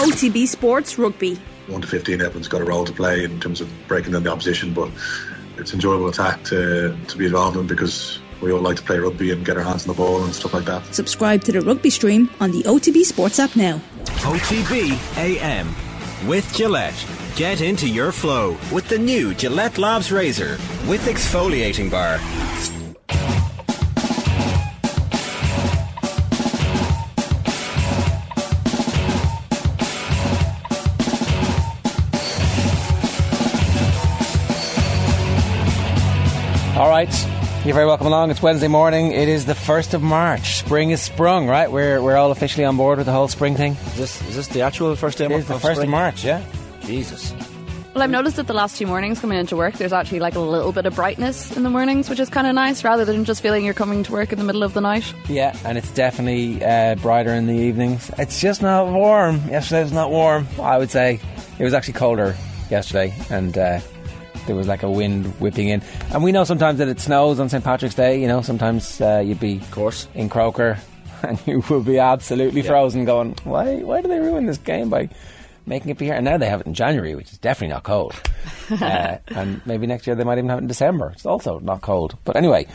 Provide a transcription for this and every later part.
OTB Sports Rugby. 1 to 15, everyone's got a role to play in terms of breaking down the opposition, but it's enjoyable attack to, to be involved in because we all like to play rugby and get our hands on the ball and stuff like that. Subscribe to the rugby stream on the OTB Sports app now. OTB AM with Gillette. Get into your flow with the new Gillette Labs Razor with exfoliating bar. Right. You're very welcome along. It's Wednesday morning. It is the 1st of March. Spring is sprung, right? We're, we're all officially on board with the whole spring thing. Is this, is this the actual first day It is the 1st of? March, yeah. Jesus. Well, I've noticed that the last two mornings coming into work, there's actually like a little bit of brightness in the mornings, which is kind of nice, rather than just feeling you're coming to work in the middle of the night. Yeah, and it's definitely uh, brighter in the evenings. It's just not warm. Yesterday was not warm, I would say. It was actually colder yesterday, and uh, there was like a wind whipping in. And we know sometimes that it snows on St. Patrick's Day, you know, sometimes uh, you'd be Of course. in Croker and you will be absolutely frozen going, why, why do they ruin this game by making it be here? And now they have it in January, which is definitely not cold. uh, and maybe next year they might even have it in December. It's also not cold. But anyway,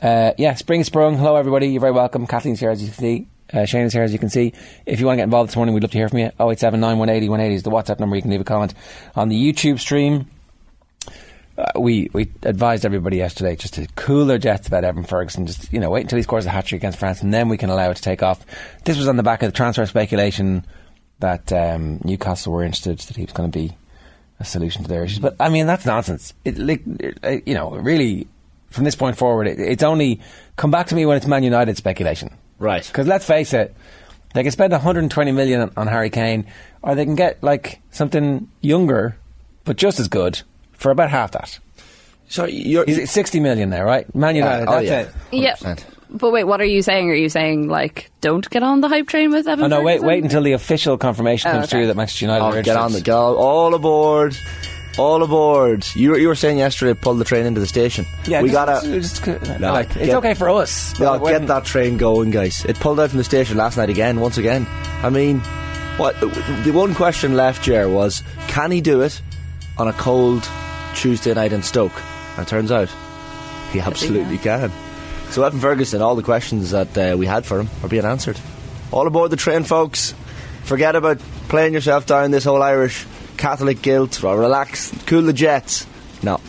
uh, yeah, spring sprung. Hello, everybody. You're very welcome. Kathleen's here, as you can see. Uh, Shane is here, as you can see. If you want to get involved this morning, we'd love to hear from you. 087 180 180 is the WhatsApp number. You can leave a comment on the YouTube stream. Uh, we we advised everybody yesterday just to cool their jets about Evan Ferguson. Just you know, wait until he scores a hat trick against France, and then we can allow it to take off. This was on the back of the transfer speculation that um, Newcastle were interested that he was going to be a solution to their issues. But I mean, that's nonsense. It, like, it, uh, you know, really, from this point forward, it, it's only come back to me when it's Man United speculation. Right. Because let's face it, they can spend 120 million on, on Harry Kane, or they can get like something younger, but just as good for about half that. So you're. He's at 60 million there, right? Man uh, United, oh, that's yeah. it. Yeah. 100%. But wait, what are you saying? Are you saying like don't get on the hype train with Evan? Oh no, wait, Ferguson? wait until the official confirmation Oh, comes okay. through that Manchester United Oh, are get on the go. All aboard. All aboard. You, were- you were saying yesterday, pull the train into the station. Yeah, we just, gotta. just, just- No, like, it's okay for us. No, but when- get that train going, guys. It pulled out from the station last night again, once again. I mean, what the one question left here was, can he do it on a cold Tuesday night in Stoke? And it turns out, he absolutely can. So Evan Ferguson, all the questions that uh, we had for him are being answered. All aboard the train, folks. Forget about playing yourself down this whole Irish Catholic guilt. Or relax, cool the jets. No,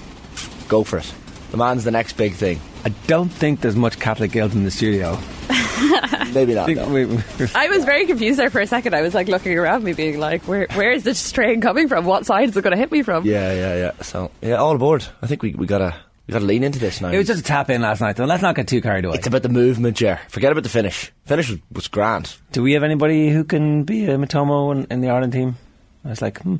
go for it. The man's the next big thing. I don't think there's much Catholic guilt in the studio. Maybe not. think no. we- we- I was very confused there for a second. I was like looking around me, being like, "Where, where is this train coming from? What side is it going to hit me from?" Yeah, yeah, yeah. So yeah, all aboard. I think we we gotta we gotta lean into this now. it was just a tap in last night, though. Let's not get too carried away. it's about the movement, Jer. Forget about the finish. Finish was, was grand. Do we have anybody who can be a Mitoma in, in the Ireland team? I was like, hmm.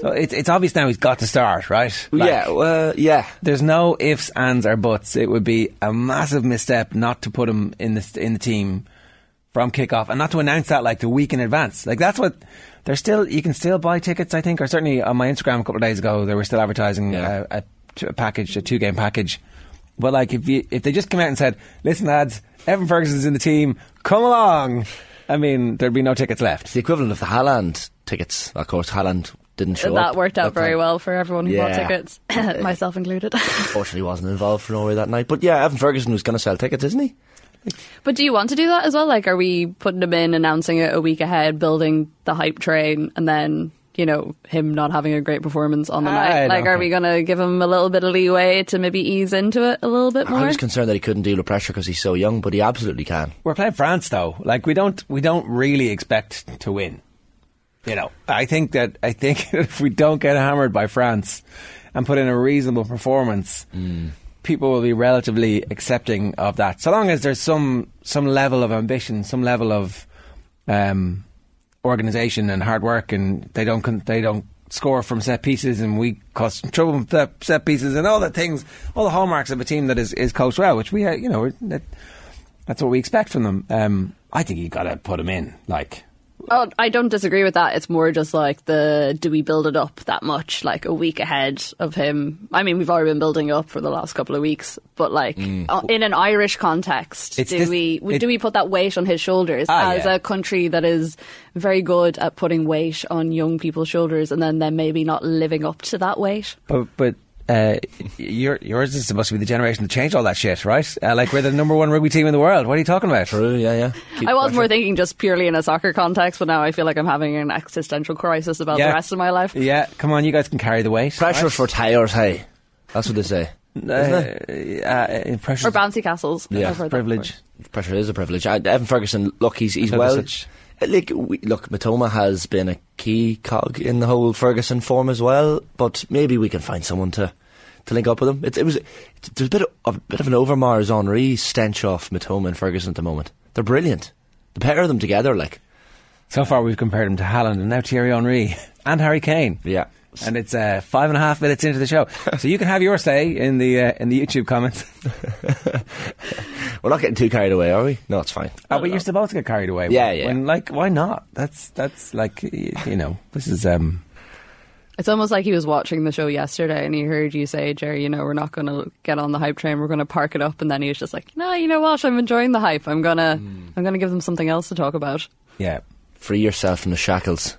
So it's it's obvious now he's got to start, right? Like, yeah, uh, yeah. There's no ifs, ands, or buts. It would be a massive misstep not to put him in the in the team from kickoff, and not to announce that like the week in advance. Like that's what they're still. You can still buy tickets, I think, or certainly on my Instagram a couple of days ago they were still advertising Yeah. a, a, a package, a two game package. But like if you if they just come out and said, "Listen, lads, Evan Ferguson's in the team, come along," I mean, there'd be no tickets left. It's the equivalent of the Haaland tickets. Of course, Haaland didn't show that up. worked out that very time. well for everyone who bought tickets, myself included. Unfortunately, wasn't involved for Norway that night. But yeah, Evan Ferguson was going to sell tickets, isn't he? but do you want to do that as well? Like, are we putting him in, announcing it a week ahead, building the hype train, and then you know him not having a great performance on the I night? don't Like, are think- we going to give him a little bit of leeway to maybe ease into it a little bit more? I was concerned that he couldn't deal with pressure because he's so young, but he absolutely can. We're playing France though. Like we don't we don't really expect to win. You know, I think that I think if we don't get hammered by France and put in a reasonable performance, people will be relatively accepting of that. So long as there's some some level of ambition, some level of um, organisation and hard work, and they don't they don't score from set pieces, and we cause trouble from set- set pieces, and all the things, all the hallmarks of a team that is is coached well, which we uh, you know that, that's what we expect from them. Um, I think you got to put them in. Like Oh, I don't disagree with that. It's more just like the do we build it up that much, like a week ahead of him? I mean, we've already been building up for the last couple of weeks, but like Mm. uh, in an Irish context, It's do this- we it- do we put that weight on his shoulders Ah, as yeah. a country that is very good at putting weight on young people's shoulders, and then them maybe not living up to that weight? But but uh, your, yours is supposed to be the generation to change all that shit, right? Uh, like we're the number one rugby team in the world. What are you talking about? True, yeah, yeah. Keep I was pressure. more thinking just purely in a soccer context, but now I feel like I'm having an existential crisis about Yeah. the rest of my life. Yeah, come on, you guys can carry the weight. Pressure right? for tires, hey. That's what they say. uh, Isn't it? uh, pressure Or bouncy castles. Yeah. I've heard that privilege. Pressure is a privilege. Uh, Evan Ferguson, look, he's he's Because well. such- Like, we, look, Mitoma has been a key cog in the whole Ferguson form as well, but maybe we can find someone to, to link up with him. It, it was there's a bit of a bit of an Overmars Henry stench off Mitoma and Ferguson at the moment. They're brilliant. The pair of them together, like So far, we've compared him to Haaland and now Thierry Henry and Harry Kane. yeah, And it's uh, five and a half minutes into the show, so you can have your say in the uh, in the YouTube comments. we're not getting too carried away, are we? No, it's fine. Oh, but you're supposed to get carried away. Yeah, when, yeah. When, like, why not? That's that's like you know, this is um. It's almost like he was watching the show yesterday and he heard you say, Jerry, you know, we're not going to get on the hype train. We're going to park it up. And then he was just like, no, you know what? I'm enjoying the hype. I'm going to, Hmm. I'm going to give them something else to talk about. Yeah. Free yourself from the shackles.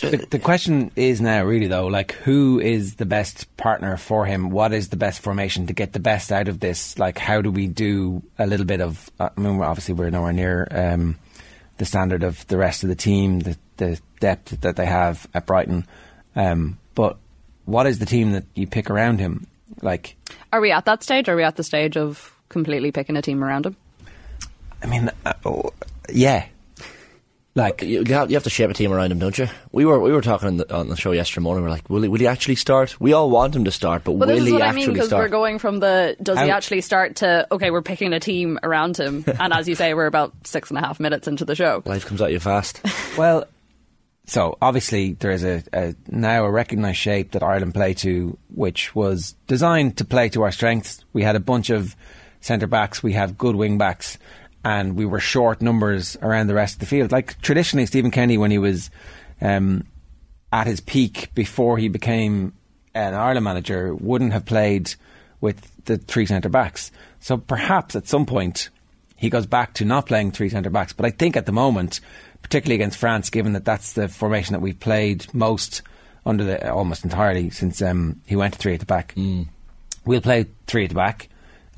The, the question is now, really, though, like, who is the best partner for him? What is the best formation to get the best out of this? Like, how do we do a little bit of? uh, I mean, obviously, we're nowhere near um, the standard of the rest of the team, the, the depth that they have at Brighton. Um, but what is the team that you pick around him? Like, Are we at that stage? Are we at the stage of completely picking a team around him? I mean, uh, oh, yeah, like, You, you have, you have to shape a team around him, don't you? We were we were talking on the, on the show yesterday morning. We are like, will he, will he actually start? We all want him to start, but Well, will this is he what I actually mean because start? we're going from the does he actually start to okay, we're picking a team around him, and as you say, we're about six and a half minutes into the show. Life comes at you fast. Well, so obviously there is a, a now a recognised shape that Ireland play to, which was designed to play to our strengths. We had a bunch of centre backs, we have good wing backs, and we were short numbers around the rest of the field. Like traditionally, Stephen Kenny, when he was um, at his peak before he became an Ireland manager, wouldn't have played with the three centre backs. So perhaps at some point he goes back to not playing three centre backs. But I think at the moment, particularly against France, given that that's the formation that we've played most under the almost entirely since um, he went to three at the back, we'll play three at the back,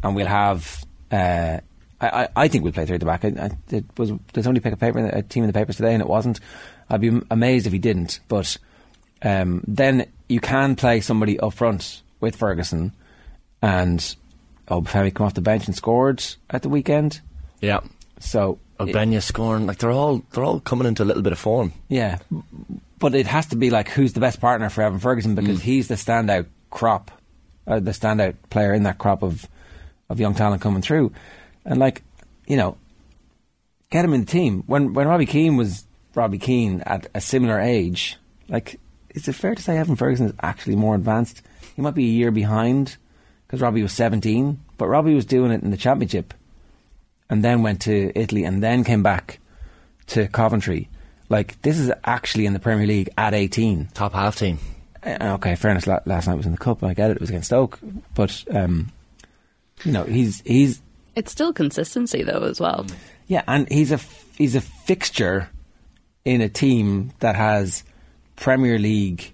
and we'll have. Uh, I, I, I think we'll play three at the back. I, I, it was did somebody pick a paper a team in the papers today, and it wasn't. I'd be amazed if he didn't. But um, then you can play somebody up front with Ferguson, and oh, Femi come off the bench and scored at the weekend. yeah. So Ogbene scoring, like they're all they're all coming into a little bit of form. Yeah, but it has to be like who's the best partner for Evan Ferguson because he's the standout crop, uh, the standout player in that crop of of young talent coming through, and like you know, get him in the team. When when Robbie Keane was Robbie Keane at a similar age, like is it fair to say Evan Ferguson is actually more advanced? He might be a year behind because Robbie was seventeen, but Robbie was doing it in the championship, and then went to Italy, and then came back to Coventry. Like this is actually in the Premier League at 18. Top half team. Uh, okay, fairness. Last night was in the cup. I get it. It was against Stoke, but um, you know he's he's It's still consistency though as well. yeah, and he's a f- he's a fixture in a team that has Premier League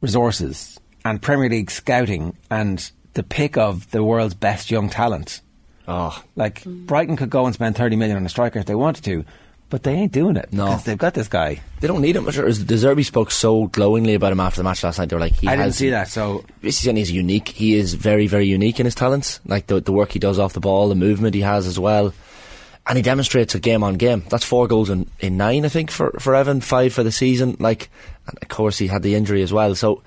resources and Premier League scouting and the pick of the world's best young talent. Oh, Like Brighton could go and spend 30 million on a striker if they wanted to, but they ain't doing it. No. they've got this guy. they don't need him. Zerbi spoke so glowingly about him after the match last night. They were like, he I didn't has, see that, so This is unique. He is very, very unique in his talents. Like the the work he does off the ball, the movement he has as well, and he demonstrates it game on game. That's four goals in, in nine, I think, for for Evan. Five for the season. Like, and of course, he had the injury as well. So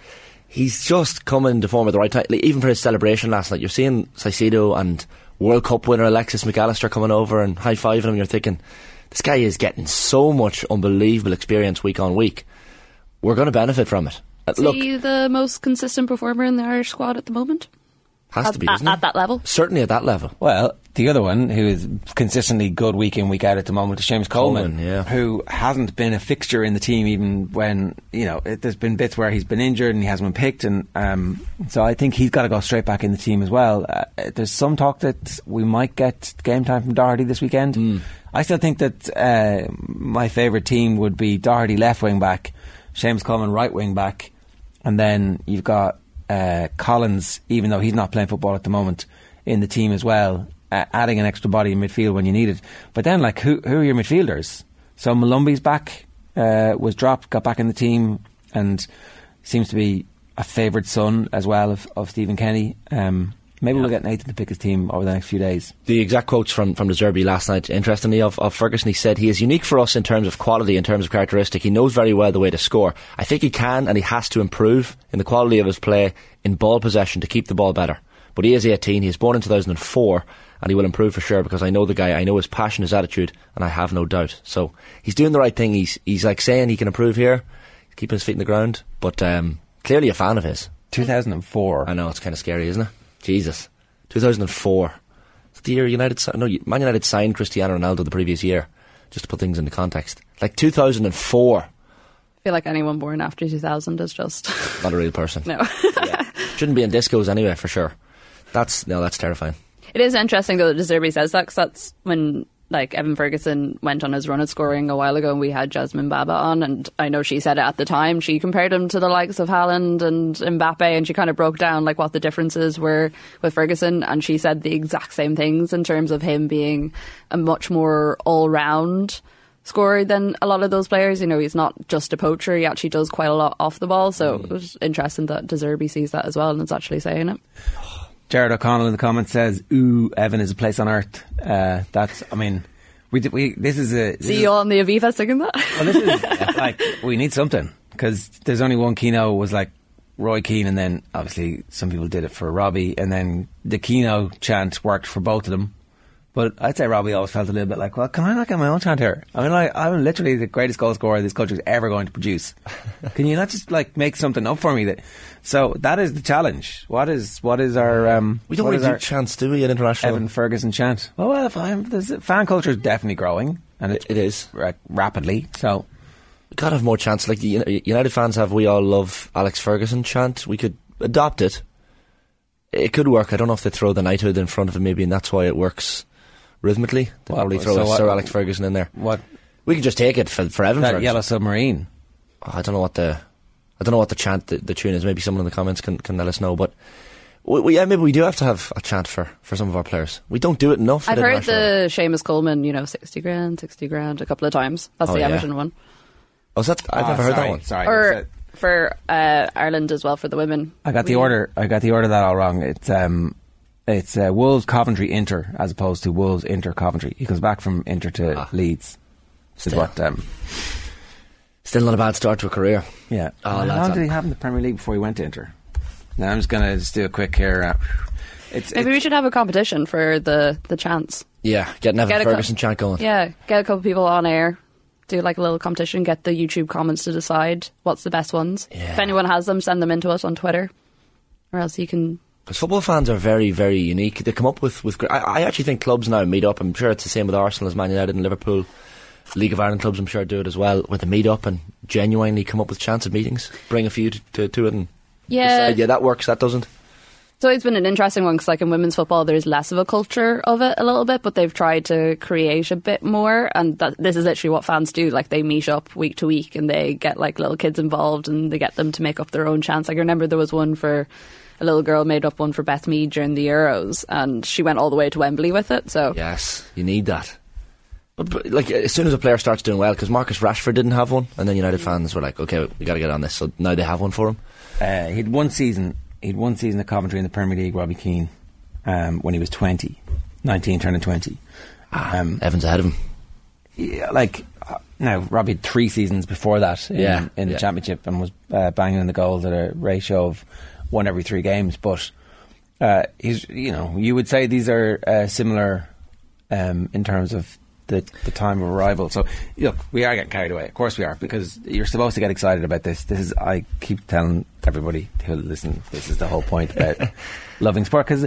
he's just coming to form at the right time. Like, even for his celebration last night, you're seeing Caicedo and World Cup winner Alexis Mac Allister coming over and high fiving him. You're thinking, this guy is getting so much unbelievable experience week on week. We're going to benefit from it. Uh, Look, he the most consistent performer in the Irish squad at the moment? Has at, to be, at, doesn't it? at that level. Certainly at that level. Well, the other one who is consistently good week in week out at the moment is Seamus Coleman, Coleman, yeah. who hasn't been a fixture in the team even when you know it, there's been bits where he's been injured and he hasn't been picked, and um, so I think he's got to go straight back in the team as well. Uh, there's some talk that we might get game time from Doherty this weekend. Hmm. I still think that uh, my favourite team would be Doherty left wing back, Seamus Coleman right wing back, and then you've got uh, Collins, even though he's not playing football at the moment, in the team as well, uh, adding an extra body in midfield when you need it. But then, like, who who are your midfielders? So Molumby's back, uh, was dropped, got back in the team, and seems to be a favoured son as well of, of Stephen Kenny. Um, maybe we'll get Nathan to pick his team over the next few days. The exact quotes from, from the Zerbi last night, interestingly, of, of Ferguson, he said, He is unique for us in terms of quality, in terms of characteristic. He knows very well the way to score. I think he can and he has to improve in the quality of his play in ball possession to keep the ball better. But he is 18, he was born in 2004, and he will improve for sure because I know the guy, I know his passion, his attitude, and I have no doubt. So he's doing the right thing. He's, he's like saying he can improve here, keeping his feet in the ground, but um, clearly a fan of his. 2004. I know it's kind of scary, isn't it? Jesus, 2004. It's the year United. No, Man United signed Cristiano Ronaldo the previous year. Just to put things into context, like 2004, I feel like anyone born after 2000 is just not a real person. no. Shouldn't be in discos anyway, for sure. That's no, that's terrifying. It is interesting though that De says that because that's when like Evan Ferguson went on his run at scoring a while ago and we had Jasmine Baba on and I know she said it at the time. She compared him to the likes of Haaland and Mbappe and she kind of broke down like what the differences were with Ferguson and she said the exact same things in terms of him being a much more all-round scorer than a lot of those players. You know he's not just a poacher he actually does quite a lot off the ball so mm. it was interesting that De Zerbi sees that as well and is actually saying it Jared O'Connell in the comments says, "Ooh, Evan is a place on earth." Uh, that's, I mean, we did, we this is a this see you all on the Aviva singing that Well, this is like we need something because there's only one Keano was like Roy Keane, and then obviously some people did it for Robbie, and then the Keano chant worked for both of them. But I'd say Robbie always felt a little bit like, well, can I not get my own chant here? I mean, like, I'm literally the greatest goal scorer this country's ever going to produce. can you not just like make something up for me? That so that is the challenge. What is what is our um? We don't really do chance, do we, An international? Evan Ferguson chant? Well, well, if I'm, fan culture is definitely growing, and it's It is. ra- rapidly. So We gotta have more chance. Like the United fans have, we all love Alex Ferguson chant. We could adopt it. It could work. I don't know if they throw the knighthood in front of it, maybe, and that's why it works rhythmically. They Well, probably throw so a what- Sir Alex Ferguson in there. what We could just take it for, for Evan that Ferguson. yellow submarine? Oh, I don't know what the I don't know what the chant the, the tune is. Maybe someone in the comments can, can let us know. But we, we, yeah, maybe we do have to have a chant for, for some of our players. We don't do it enough. I've heard international level. the Seamus Coleman, you know, 60 grand, 60 grand a couple of times. That's Oh, the yeah. Everton one. Oh, is that? I've Ah, never heard that one. Sorry, Or for uh, Ireland as well for the women. I got the We- order. I got the order that all wrong. It's um, it's uh, Wolves Coventry Inter as opposed to Wolves Inter Coventry. He goes back from Inter to Ah. Leeds. Is what? Um, Still not a bad start to a career. yeah. Oh, How long did he have in the Premier League before he went to Inter? Now I'm just gonna just do a quick here. Uh, it's, Maybe it's we should have a competition for the, the chance. Yeah, getting Evan Get a co- Ferguson chant going. Yeah, get a couple people on air, do like a little competition, get the YouTube comments to decide what's the best ones. Yeah. If anyone has them, send them in to us on Twitter. Or else you can. Because football fans are very, very unique. They come up with with. I, I actually think clubs now meet up. I'm sure it's the same with Arsenal as Man United and Liverpool. League of Ireland clubs, I'm sure, do it as well. with a meet up and genuinely come up with chance of meetings, bring a few to, to, to it, and Yeah. decide, yeah, that works, that doesn't. So it's been an interesting one because, like in women's football, there's less of a culture of it a little bit, but they've tried to create a bit more. And that, this is literally what fans do. Like they meet up week to week and they get like little kids involved and they get them to make up their own chants. Like I remember there was one for a little girl made up one for Beth Mead during the Euros, and she went all the way to Wembley with it. So Yes, you need that. But, but like as soon as a player starts doing well, because Marcus Rashford didn't have one, and then United fans were like, okay, we got to get on this. So now they have one for him. Uh, he had one season. He had one season at Coventry in the Premier League. Robbie Keane, um, when he was 20, 19 turning twenty. Um, Evans ahead of him. yeah, like uh, now Robbie had three seasons before that in, Yeah, in the yeah. championship and was uh, banging in the goals at a ratio of one every three games. But uh, he's you know you would say these are uh, similar um, in terms of the the time of arrival. So look, we are getting carried away. Of course we are because you're supposed to get excited about this. This is I keep telling everybody who listen, this is the whole point about loving sport because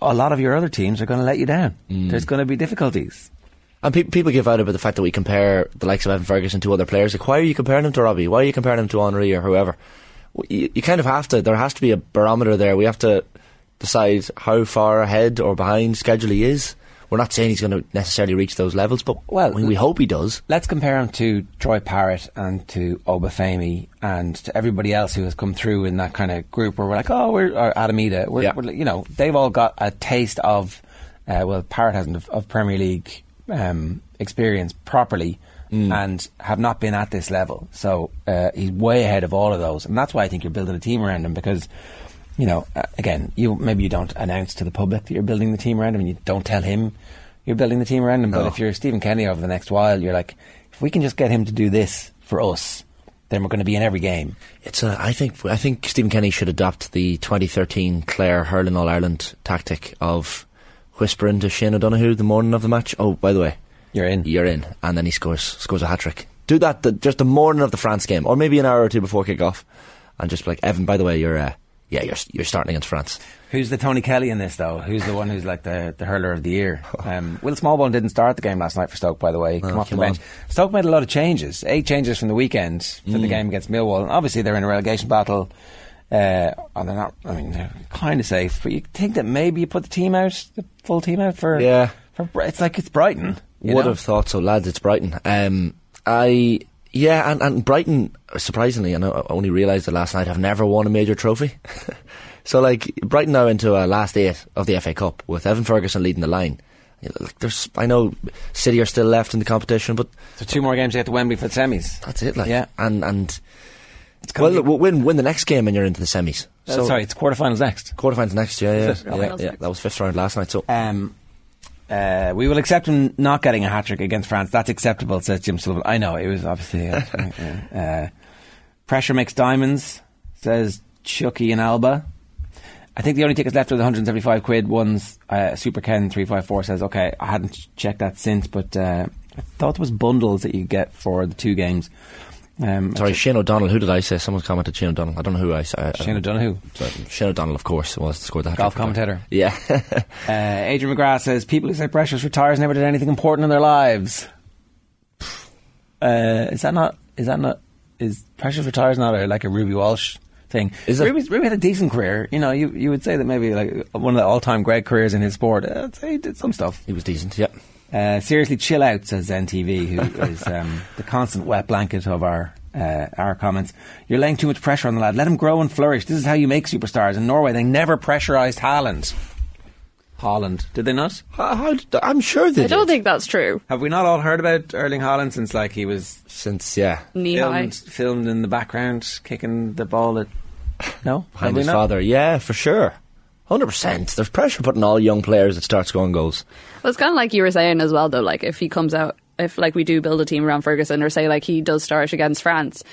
a lot of your other teams are going to let you down. Mm. There's going to be difficulties. And pe- people give out about the fact that we compare the likes of Evan Ferguson to other players. Like, why are you comparing him to Robbie? Why are you comparing him to Henry or whoever? You, you kind of have to. There has to be a barometer there. We have to decide how far ahead or behind schedule he is. We're not saying he's going to necessarily reach those levels, but Well, I mean, we hope he does. Let's compare him to Troy Parrott and to Obafemi and to everybody else who has come through in that kind of group where we're like, oh, we're or Adam Idah. We're, Yeah. we're, you know, they've all got a taste of, uh, well, Parrott hasn't of, of Premier League um, experience properly. And have not been at this level, so uh, he's way ahead of all of those, and that's why I think you're building a team around him because, you know, uh, again, you maybe you don't announce to the public that you're building the team around him, and you don't tell him you're building the team around him. But if you're Stephen Kenny over the next while, you're like, if we can just get him to do this for us, then we're going to be in every game. It's a, I think I think Stephen Kenny should adopt the 2013 Clare Hurling All Ireland tactic of whispering to Shane O'Donoghue the morning of the match. Oh, by the way, You're in. you're in, and then he scores scores a hat trick. Do that the, just the morning of the France game, or maybe an hour or two before kick off, and just be like Evan. By the way, you're uh, yeah, you're you're starting against France. Who's the Tony Kelly in this though? Who's the one who's like the, the hurler of the year? Um, Will Smallbone didn't start the game last night for Stoke, by the way. Oh, Come off the come on. bench. Stoke made a lot of changes. Eight changes from the weekend for Mm. the game against Millwall. And obviously they're in a relegation battle. Uh, and they're not. I mean, they're kind of safe. But you think that maybe you put the team out, the full team out for Yeah. For it's like it's Brighton. you Would know? have thought so, lads. It's Brighton. Um, I yeah, and, and Brighton surprisingly, and I only realised it last night, have never won a major trophy. so like Brighton now into a last eight of the FA Cup with Evan Ferguson leading the line. Like, There's, I know City are still left in the competition, but So two more games to get to Wembley for the semis. that's it. Like, Yeah. and and well, be- win win the next game and you're into the semis. Uh, sorry, it's quarterfinals next. quarterfinals next. Yeah, yeah, yeah, yeah. That was fifth round last night. So Um, uh, we will accept him not getting a hat trick against France. That's acceptable, says Jim Sullivan. I know it was obviously uh, uh, pressure makes diamonds, says Chucky and Alba. I think the only tickets left are the 175 quid ones. Uh, Super Ken three five four says, okay, I hadn't checked that since, but uh, I thought it was bundles that you get for the two games. Um, sorry, Shane O'Donnell. Who did I say? Someone commented Shane O'Donnell. I don't know who I said. Shane Sorry, Shane O'Donnell, of course, was scored the golf commentator. Yeah. Uh, Adrian McGrath says people who say Precious retires never did anything important in their lives. Uh, is that not? Is that not? Is Precious retires not a, like a Ruby Walsh thing? Is it? Ruby had a decent career. You know, you you would say that maybe like one of the all time great careers in his sport. Uh, he did some stuff. he was decent, yeah. Uh, seriously, chill out, says NTV, who is um, the constant wet blanket of our uh, our comments. You're laying too much pressure on the lad. Let him grow and flourish. This is how you make superstars. In Norway, they never pressurised Haaland. Holland, did they not? How, how did, I'm sure they I don't did. think that's true. Have we not all heard about Erling Haaland since like he was Since, yeah, Knee filmed, filmed in the background kicking the ball at no Have behind we his not? father. Yeah, for sure. 100%. There's pressure putting all young players that start scoring goals. Well, it's kind of like you were saying as well, though. Like if he comes out, if like we do build a team around Ferguson, or say like he does start against France,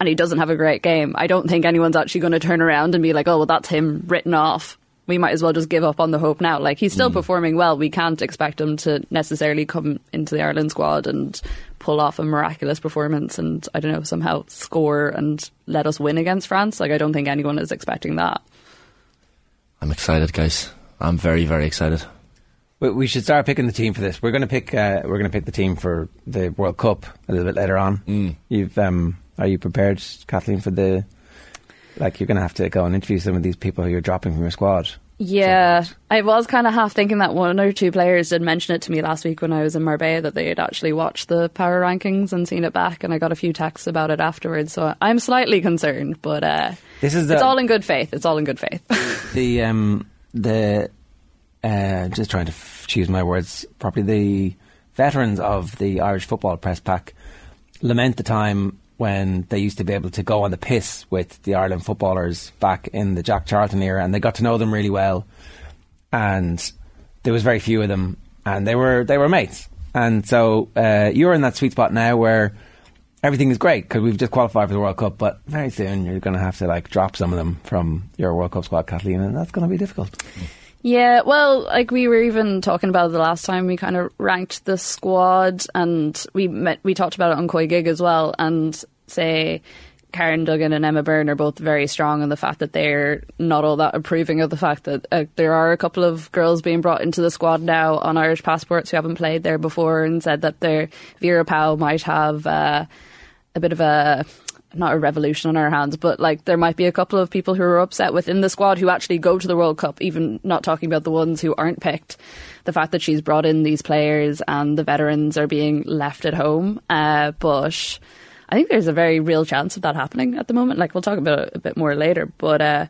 and he doesn't have a great game, I don't think anyone's actually going to turn around and be like, "Oh, well, that's him written off." We might as well just give up on the hope now. Like he's still hmm. performing well. We can't expect him to necessarily come into the Ireland squad and pull off a miraculous performance and I don't know somehow score and let us win against France. Like I don't think anyone is expecting that. I'm excited, guys. I'm very, very excited. We, we should start picking the team for this. We're going to pick. Uh, we're going to pick the team for the World Cup a little bit later on. Mm. You've um, are you prepared, Kathleen, for the? Like you're going to have to go and interview some of these people who you're dropping from your squad. Yeah, I was kind of half thinking that one or two players did mention it to me last week when I was in Marbella that they had actually watched the power rankings and seen it back, and I got a few texts about it afterwards. So I'm slightly concerned, but uh, This is the it's all in good faith. It's all in good faith. the um the uh just trying to f- choose my words properly the veterans of the Irish football press pack lament the time when they used to be able to go on the piss with the Ireland footballers back in the Jack Charlton era and they got to know them really well and there was very few of them and they were they were mates and so uh, you're in that sweet spot now where everything is great because we've just qualified for the World Cup, but very soon you're going to have to like drop some of them from your World Cup squad, Kathleen, and that's going to be difficult. Yeah, well, like we were even talking about the last time we kind of ranked the squad, and we met, we talked about it on Koi Gig as well, and say Karen Duggan and Emma Byrne are both very strong on the fact that they're not all that approving of the fact that uh, there are a couple of girls being brought into the squad now on Irish passports who haven't played there before and said that their Vera Pauw might have uh, a bit of a not a revolution on our hands, but like there might be a couple of people who are upset within the squad who actually go to the World Cup, even not talking about the ones who aren't picked. The fact that she's brought in these players and the veterans are being left at home, uh, but I think there's a very real chance of that happening at the moment. Like we'll talk about it a bit more later, but uh,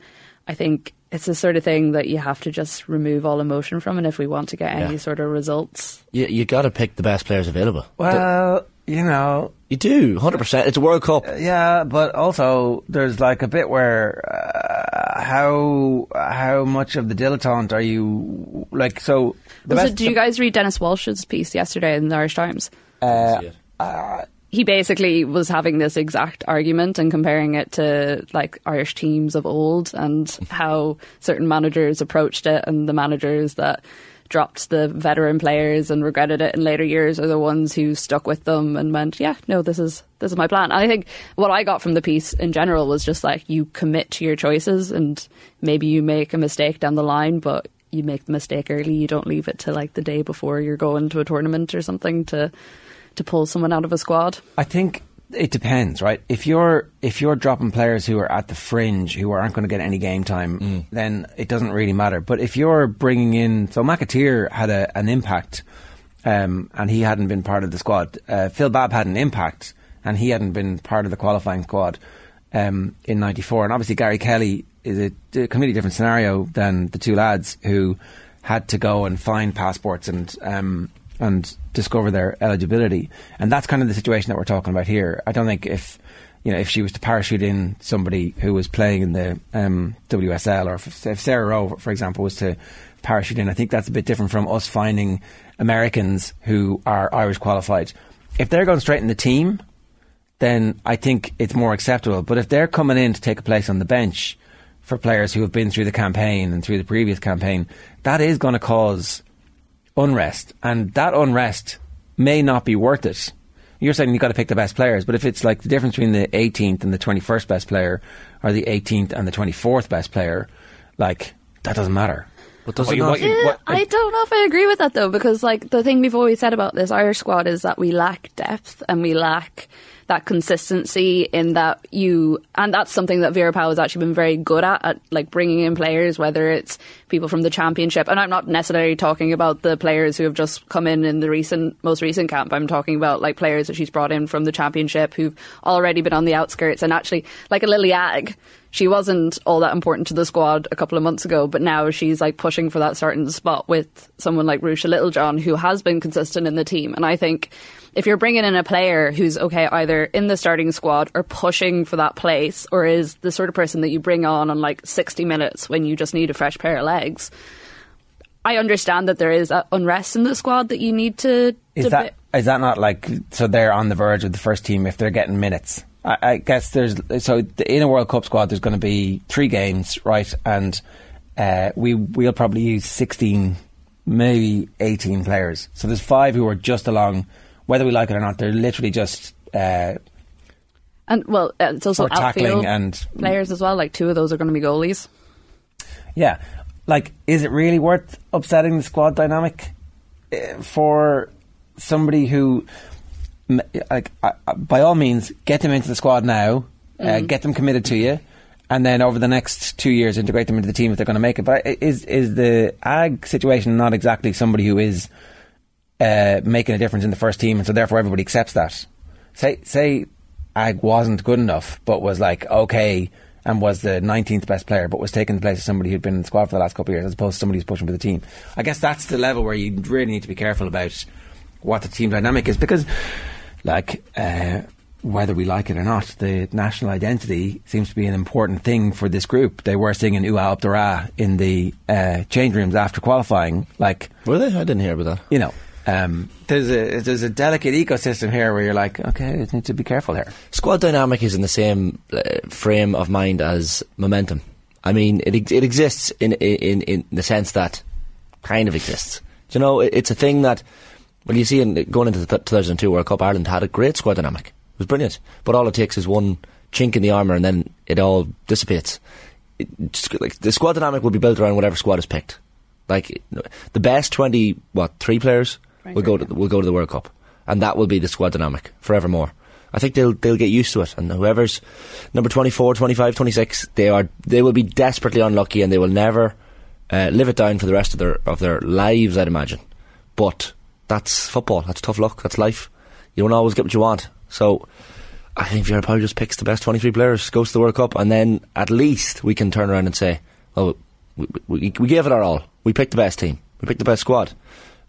I think it's the sort of thing that you have to just remove all emotion from, and if we want to get any Yeah. sort of results, You, you got to pick the best players available. Well, you know, You do, hundred percent. It's a World Cup. yeah, but also there's like a bit where uh, how how much of the dilettante are you like? So the Was best, it, did you guys read Dennis Walsh's piece yesterday in the Irish Times? uh, he basically was having this exact argument and comparing it to like Irish teams of old and how certain managers approached it and the managers that dropped the veteran players and regretted it in later years are the ones who stuck with them and went, yeah, no, this is this is my plan. And I think what I got from the piece in general was just like you commit to your choices and maybe you make a mistake down the line, but you make the mistake early. You don't leave it to like the day before you're going to a tournament or something to to pull someone out of a squad. I think it depends, right? If you're if you're dropping players who are at the fringe who aren't going to get any game time, then it doesn't really matter. But if you're bringing in, so McAteer had a, an impact, um, and he hadn't been part of the squad. Uh, Phil Babb had an impact, and he hadn't been part of the qualifying squad um, in '94. And obviously Gary Kelly is a, a completely different scenario than the two lads who had to go and find passports and um, and discover their eligibility. And that's kind of the situation that we're talking about here. I don't think if you know if she was to parachute in somebody who was playing in the um, WSL, or if, if Sarah Rowe, for example, was to parachute in, I think that's a bit different from us finding Americans who are Irish qualified. If they're going straight in the team, then I think it's more acceptable. But if they're coming in to take a place on the bench for players who have been through the campaign and through the previous campaign, that is going to cause unrest. And that unrest may not be worth it. You're saying you've got to pick the best players, but if it's like the difference between the 18th and the 21st best player, or the 18th and the 24th best player, like, that doesn't matter. But does What it you- not? what you- Yeah, what- I don't know if I agree with that though, because like the thing we've always said about this Irish squad is that we lack depth and we lack that consistency in that you, and that's something that Vera Pauw has actually been very good at, at like bringing in players, whether it's people from the championship, and I'm not necessarily talking about the players who have just come in in the recent, most recent camp. I'm talking about like players that she's brought in from the championship who've already been on the outskirts and actually like a Lily Agg she wasn't all that important to the squad a couple of months ago, but now she's like pushing for that starting spot with someone like Ruesha Littlejohn, who has been consistent in the team. And I think if you're bringing in a player who's okay either in the starting squad or pushing for that place, or is the sort of person that you bring on on like 60 minutes when you just need a fresh pair of legs, I understand that there is unrest in the squad that you need to. Is to that is that not like so they're on the verge of the first team if they're getting minutes? I, I guess there's so in a World Cup squad there's going to be three games, right? And uh, we we'll probably use sixteen, maybe eighteen players. So there's five who are just along, whether we like it or not. They're literally just uh, and well, uh, it's also tackling outfield and players as well. Like two of those are going to be goalies. Yeah, like, is it really worth upsetting the squad dynamic uh, for somebody who, like, uh, uh, by all means, get them into the squad now, uh, get them committed to you, and then over the next two years, integrate them into the team if they're going to make it. But is is the Agg situation not exactly somebody who is uh, making a difference in the first team, and so therefore everybody accepts that? Say say Agg wasn't good enough, but was like okay and was the 19th best player, but was taking the place of somebody who'd been in the squad for the last couple of years, as opposed to somebody who's pushing for the team. I guess that's the level where you really need to be careful about what the team dynamic is, because, like, uh, whether we like it or not, the national identity seems to be an important thing for this group. They were singing "Ua up the in the uh, change rooms after qualifying, like Were they? I didn't hear about that. you know. Um, there's a there's a delicate ecosystem here where you're like, okay, I need to be careful here. Squad dynamic is in the same uh, frame of mind as momentum. I mean, it it exists in in in the sense that kind of exists. You know, it's a thing that well, you see, in going into the 2002 World Cup, Ireland had a great squad dynamic. It was brilliant, but all it takes is one chink in the armour and then it all dissipates. It, just, like the squad dynamic will be built around whatever squad is picked. Like the best twenty, what three players will go to we'll go to the World Cup, and that will be the squad dynamic forevermore. I think they'll they'll get used to it, and whoever's number 24, 25, 26, they are they will be desperately unlucky, and they will never uh, live it down for the rest of their of their lives. I'd imagine, but that's football. That's tough luck. That's life. You don't always get what you want. So I think Villarreal just picks the best 23 players, goes to the World Cup, and then at least we can turn around and say, well, we, we, we gave it our all. We picked the best team. We picked the best squad.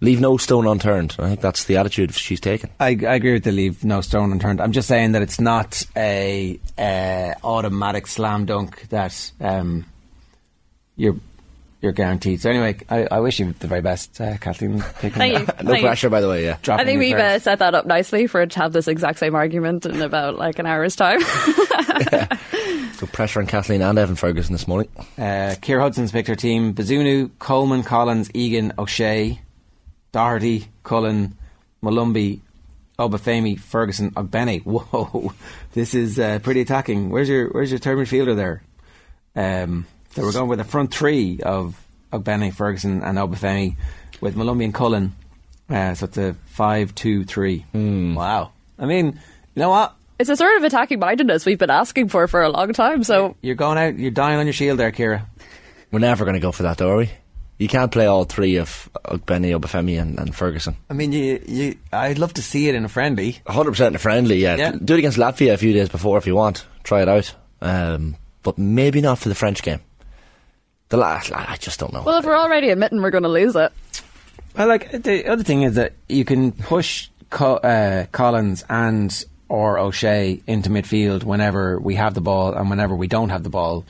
Leave no stone unturned. I think that's the attitude she's taken. I, I agree with the leave no stone unturned. I'm just saying that it's not a uh, automatic slam dunk that um, you're you're guaranteed. So anyway, I, I wish you the very best, uh, Kathleen. Thank you. no Thank pressure, you. by the way. Yeah. I think we've uh, set that up nicely for it to have this exact same argument in about like an hour's time. So pressure on Kathleen and Evan Ferguson this morning. Uh, Keir Hudson's picked her team: Bazunu, Coleman, Collins, Egan, O'Shea, Doherty, Cullen, Molumby, Obafemi, Ferguson, Ogbene. Whoa, this is uh, pretty attacking. Where's your Where's your third midfielder there? Um, so we're going with a front three of Ogbene, Ferguson, and Obafemi, with Molumby and Cullen. Uh, so it's a five-two-three. Wow. I mean, you know what? it's a sort of attacking mindedness we've been asking for for a long time. So You're going out. You're dying on your shield there, Kira. We're never going to go for that, though, are we? You can't play all three of Benny, Obafemi, and, and Ferguson. I mean, you, you. I'd love to see it in a friendly. 100% in a friendly, yeah. Yeah. Do it against Latvia a few days before if you want. Try it out. Um, but maybe not for the French game. The last, I just don't know. well, if we're already admitting we're going to lose it, Well, like the other thing is that you can push Co- uh, Collins and or O'Shea into midfield whenever we have the ball and whenever we don't have the ball.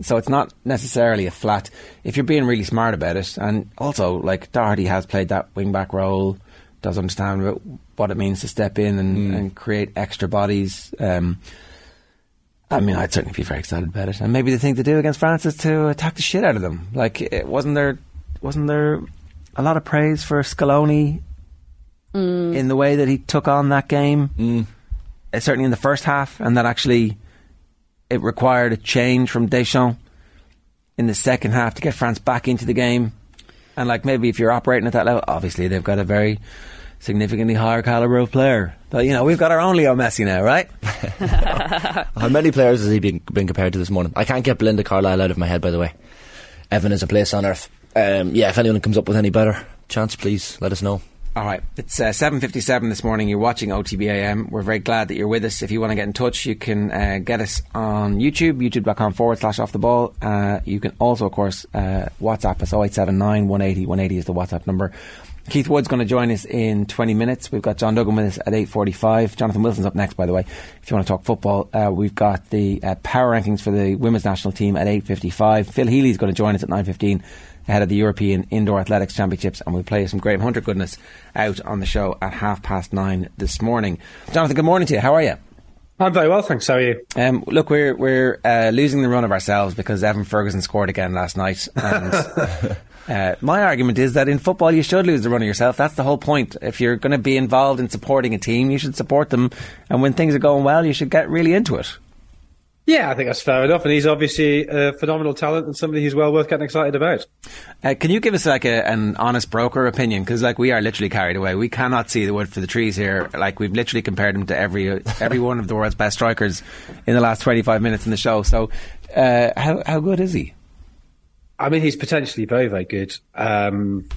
So it's not necessarily a flat. If you're being really smart about it, and also like Doherty has played that wing back role, does understand what it means to step in and, and create extra bodies. Um, I mean, I'd certainly be very excited about it. And maybe the thing to do against France is to attack the shit out of them. Like, it wasn't there, wasn't there a lot of praise for Scaloni in the way that he took on that game? Uh, certainly in the first half, and that actually it required a change from Deschamps in the second half to get France back into the game. And like maybe if you're operating at that level, obviously they've got a very significantly higher caliber of player. But you know, we've got our own Leo Messi now, right? How many players has he been, been compared to this morning? I can't get Belinda Carlisle out of my head, by the way. Evan is a place on earth. Um, yeah, if anyone comes up with any better chance, please let us know. All right, it's uh, seven fifty-seven this morning. You're watching OTBAM. We're very glad that you're with us. If you want to get in touch, you can uh, get us on YouTube, youtube.com forward slash off the ball. Uh, you can also, of course, uh, WhatsApp us 0879 180 180 is the WhatsApp number. Keith Wood's going to join us in 20 minutes. We've got John Duggan with us at 8.45. Jonathan Wilson's up next, by the way, if you want to talk football. Uh, we've got the uh, power rankings for the women's national team at 8.55. Phil Healy's going to join us at 9.15 ahead of the European Indoor Athletics Championships, and we'll play some Graham Hunter goodness out on the show at half past nine this morning. Jonathan, good morning to you. How are you? I'm very well, thanks. How are you? Um, look, we're we're uh, losing the run of ourselves because Evan Ferguson scored again last night. And uh, my argument is that in football you should lose the run of yourself. That's the whole point. If you're going to be involved in supporting a team, you should support them. And when things are going well, you should get really into it. Yeah, I think that's fair enough. And he's obviously a phenomenal talent and somebody who's well worth getting excited about. Uh, can you give us like a, an honest broker opinion? Because like we are literally carried away. We cannot see the wood for the trees here. Like we've literally compared him to every every one of the world's best strikers in the last twenty five minutes in the show. So uh, how how good is he? I mean, he's potentially very, very good. Um,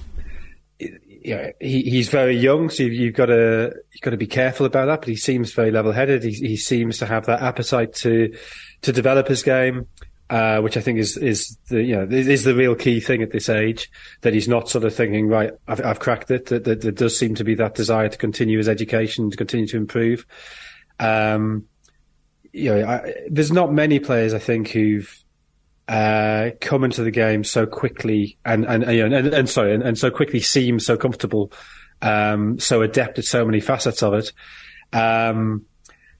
know, he, he's very young, so you've, you've got to you've got to be careful about that. But he seems very level-headed. He, he seems to have that appetite to to develop his game, uh, which I think is is the you know is the real key thing at this age. That he's not sort of thinking, right, I've, I've cracked it. That, that there does seem to be that desire to continue his education, to continue to improve. Um, you know, I, there's not many players I think who've uh, come into the game so quickly and and know, and, and sorry and, and so quickly seem so comfortable, um, so adept at so many facets of it. Um,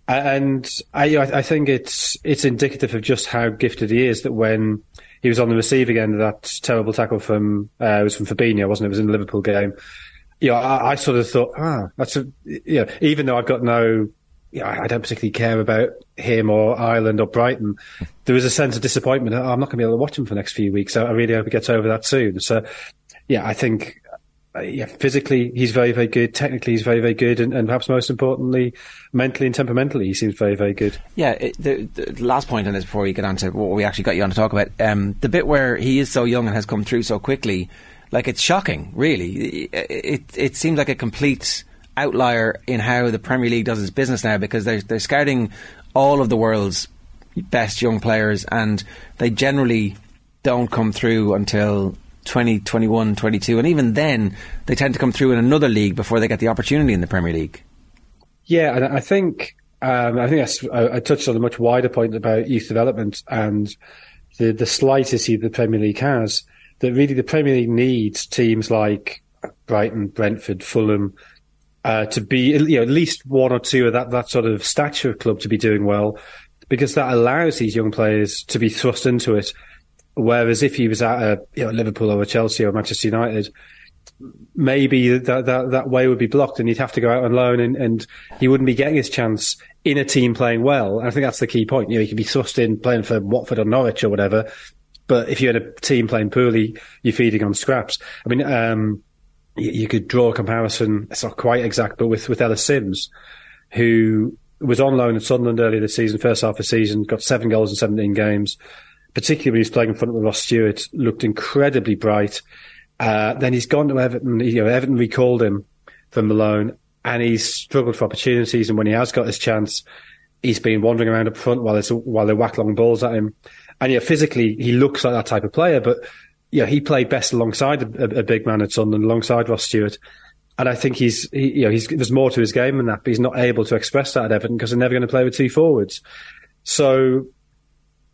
and I, I I think it's it's indicative of just how gifted he is. That when he was on the receiving end of that terrible tackle from uh, it was from Fabinho, wasn't it? It was in the Liverpool game. You know, I, I sort of thought, ah, that's a, you know, even though I've got no yeah, I don't particularly care about him or Ireland or Brighton. There was a sense of disappointment. Oh, I'm not going to be able to watch him for the next few weeks. So I really hope he gets over that soon. So, yeah, I think uh, yeah, physically he's very, very good. Technically, he's very, very good, and, and perhaps most importantly, mentally and temperamentally, he seems very, very good. Yeah. It, the, the, last point on this before we get on to what we actually got you on to talk about, um, the bit where he is so young and has come through so quickly, like it's shocking. Really, it it, it seems like a complete outlier in how the Premier League does its business now because they're they're scouting all of the world's best young players, and they generally don't come through until 20, 21, 22. And even then, they tend to come through in another league before they get the opportunity in the Premier League. Yeah, and I think um, I think I, I, touched on a much wider point about youth development and the the slightest the Premier League has. That really the Premier League needs teams like Brighton, Brentford, Fulham uh, to be you know at least one or two of that that sort of stature club to be doing well, because that allows these young players to be thrust into it Whereas if he was at a you know, Liverpool or a Chelsea or Manchester United, maybe that, that, that way would be blocked and he'd have to go out on loan and, and he wouldn't be getting his chance in a team playing well. And I think that's the key point. You know, he could be thrust in playing for Watford or Norwich or whatever. But if you had a team playing poorly, you're feeding on scraps. I mean, um, you, you, could draw a comparison. It's not quite exact, but with, with Ellis Simms, who was on loan at Sunderland earlier this season, first half of the season, got seven goals in 17 games particularly when he's playing in front of Ross Stewart, looked incredibly bright. Uh, then he's gone to Everton. You know, Everton recalled him from Malone, and he's struggled for opportunities. And when he has got his chance, he's been wandering around up front while while they whack long balls at him. And yeah, physically he looks like that type of player, but yeah, he played best alongside a, a big man at Sunderland, alongside Ross Stewart. And I think he's, he, you know, he's, there's more to his game than that, but he's not able to express that at Everton because they're never going to play with two forwards. So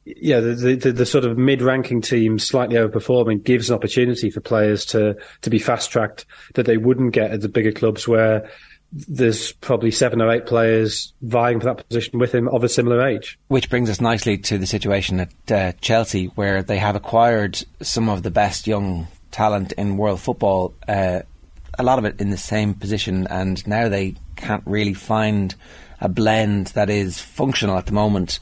yeah, the, the, the, sort of mid-ranking team slightly overperforming gives an opportunity for players to, to be fast-tracked that they wouldn't get at the bigger clubs where there's probably seven or eight players vying for that position with him of a similar age. Which brings us nicely to the situation at uh, Chelsea, where they have acquired some of the best young talent in world football, uh, a lot of it in the same position, and now they can't really find a blend that is functional at the moment.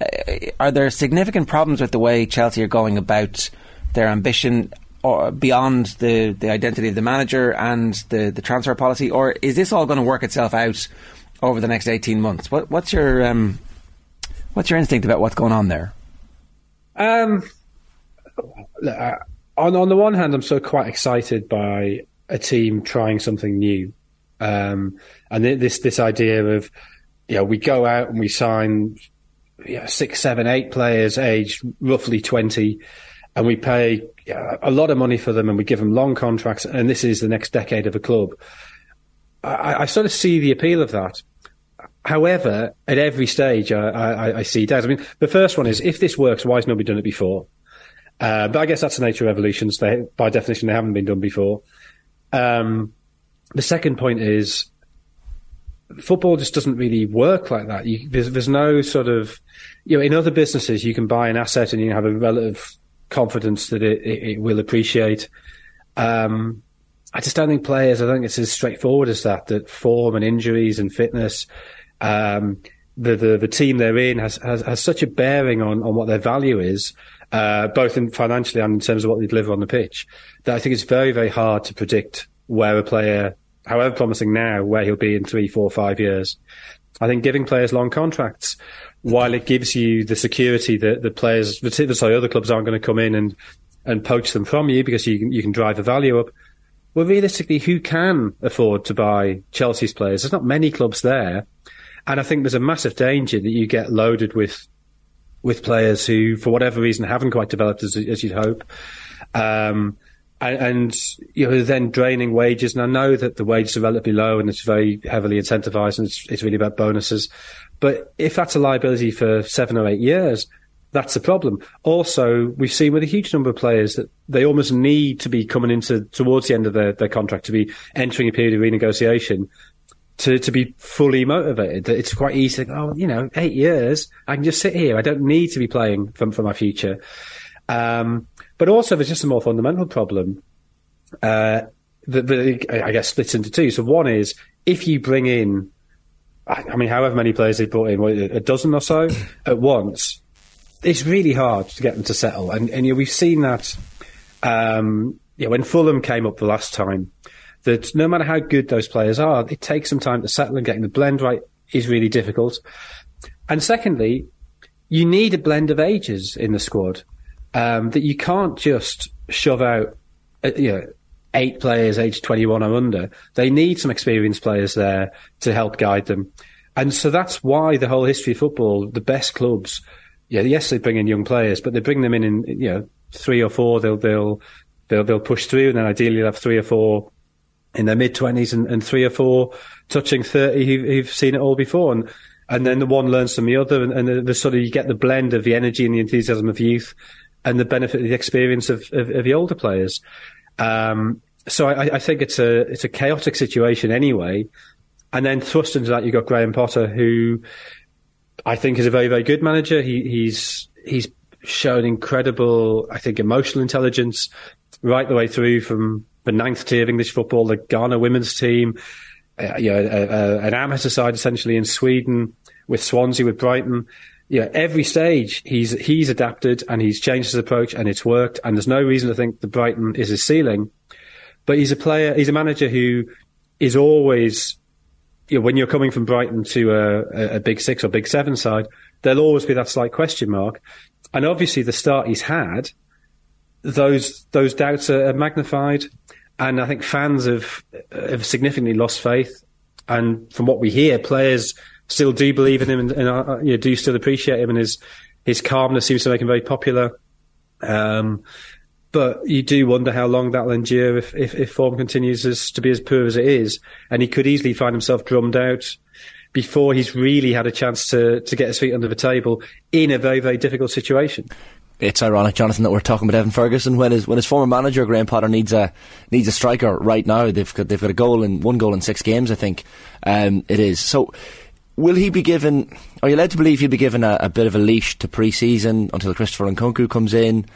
Uh, are there significant problems with the way Chelsea are going about their ambition or beyond the, the identity of the manager and the, the transfer policy, or is this all going to work itself out over the next eighteen months? What, what's your um, what's your instinct about what's going on there? Um, on on the one hand, I'm so quite excited by a team trying something new, um, and this this idea of you know we go out and we sign yeah, six, seven, eight players aged roughly 20 and we pay a lot of money for them and we give them long contracts and this is the next decade of a club. I, I sort of see the appeal of that. However, at every stage, I, I, I see doubts. I mean, the first one is if this works, why has nobody done it before? Uh, but I guess that's the nature of evolutions. They, by definition, they haven't been done before. Um, the second point is football just doesn't really work like that. You, there's, there's no sort of, you know, in other businesses, you can buy an asset and you have a relative confidence that it, it, it will appreciate. Um, I just don't think players, I think it's as straightforward as that, that form and injuries and fitness, um, the, the, the team they're in has, has, has such a bearing on, on what their value is, uh, both in financially and in terms of what they deliver on the pitch, that I think it's very, very hard to predict where a player however promising now, where he'll be in three, four, five years. I think giving players long contracts, while it gives you the security that the players, sorry, other clubs aren't going to come in and, and poach them from you because you can, you can drive the value up. Well, realistically, who can afford to buy Chelsea's players? There's not many clubs there. And I think there's a massive danger that you get loaded with, with players who, for whatever reason, haven't quite developed as, as you'd hope. Um, and, and, you know then draining wages. And I know that the wages are relatively low and it's very heavily incentivized and it's, it's really about bonuses. But if that's a liability for seven or eight years, that's the problem. Also, we've seen with a huge number of players that they almost need to be coming into towards the end of their, their contract to be entering a period of renegotiation to, to be fully motivated. It's quite easy to oh, you know, eight years, I can just sit here. I don't need to be playing for, for my future. Um, but also, there's just a more fundamental problem uh, that, that, I guess splits into two. So one is if you bring in I mean, however many players they brought in, a dozen or so at once, it's really hard to get them to settle. And, and you know, we've seen that um, you know, when Fulham came up the last time, that no matter how good those players are, it takes some time to settle and getting the blend right is really difficult. And secondly, you need a blend of ages in the squad um, that you can't just shove out, uh, you know, eight players aged 21 or under. They need some experienced players there to help guide them. And so that's why the whole history of football, the best clubs, yeah, yes, they bring in young players, but they bring them in in, you know, three or four, they'll, they'll, they'll, they'll push through and then ideally they'll have three or four in their mid twenties and, and, three or four touching 30 who, who've seen it all before. And, and then the one learns from the other and, and the, the, sort of, you get the blend of the energy and the enthusiasm of youth and the benefit of the experience of, of, of the older players. Um, so I, I, think it's a it's a chaotic situation anyway. And then thrust into that, you've got Graham Potter, who I think is a very very good manager. He, he's he's shown incredible, I think, emotional intelligence right the way through from the ninth tier of English football, the Ghana women's team, uh, you know, an amateur side essentially in Sweden with Swansea, with Brighton yeah, every stage he's he's adapted and he's changed his approach and it's worked. And there's no reason to think the Brighton is his ceiling. But he's a player, he's a manager who is always, you know, when you're coming from Brighton to a, a big six or big seven side, there'll always be that slight question mark. And obviously, the start he's had, those those doubts are, magnified, and I think fans have have significantly lost faith. And from what we hear, players still do believe in him and, and uh, you know, do still appreciate him and his his calmness seems to make him very popular. Um, but you do wonder how long that'll endure if, if, if form continues as, to be as poor as it is. And he could easily find himself drummed out before he's really had a chance to, to get his feet under the table in a very, very difficult situation. It's ironic, Jonathan, that we're talking about Evan Ferguson when his when his former manager Graham Potter needs a needs a striker right now. They've got they've got a goal in one goal in six games, I think. Um, it is so will he be given? Are you led to believe he'll be given a, a bit of a leash to pre-season until Christopher Nkunku comes in,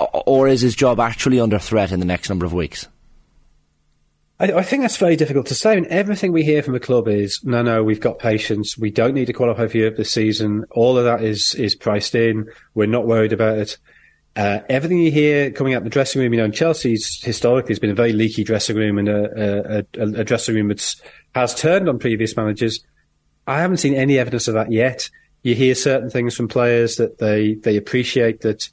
or is his job actually under threat in the next number of weeks? I, I, think that's very difficult to say. And everything we hear from the club is, no, no, we've got patience. We don't need to qualify for Europe this season. All of that is is priced in. We're not worried about it. Uh, everything you hear coming out the dressing room, you know, in Chelsea's historically has been a very leaky dressing room and a, a, a, a dressing room that has turned on previous managers. I haven't seen any evidence of that yet. You hear certain things from players that they, they appreciate that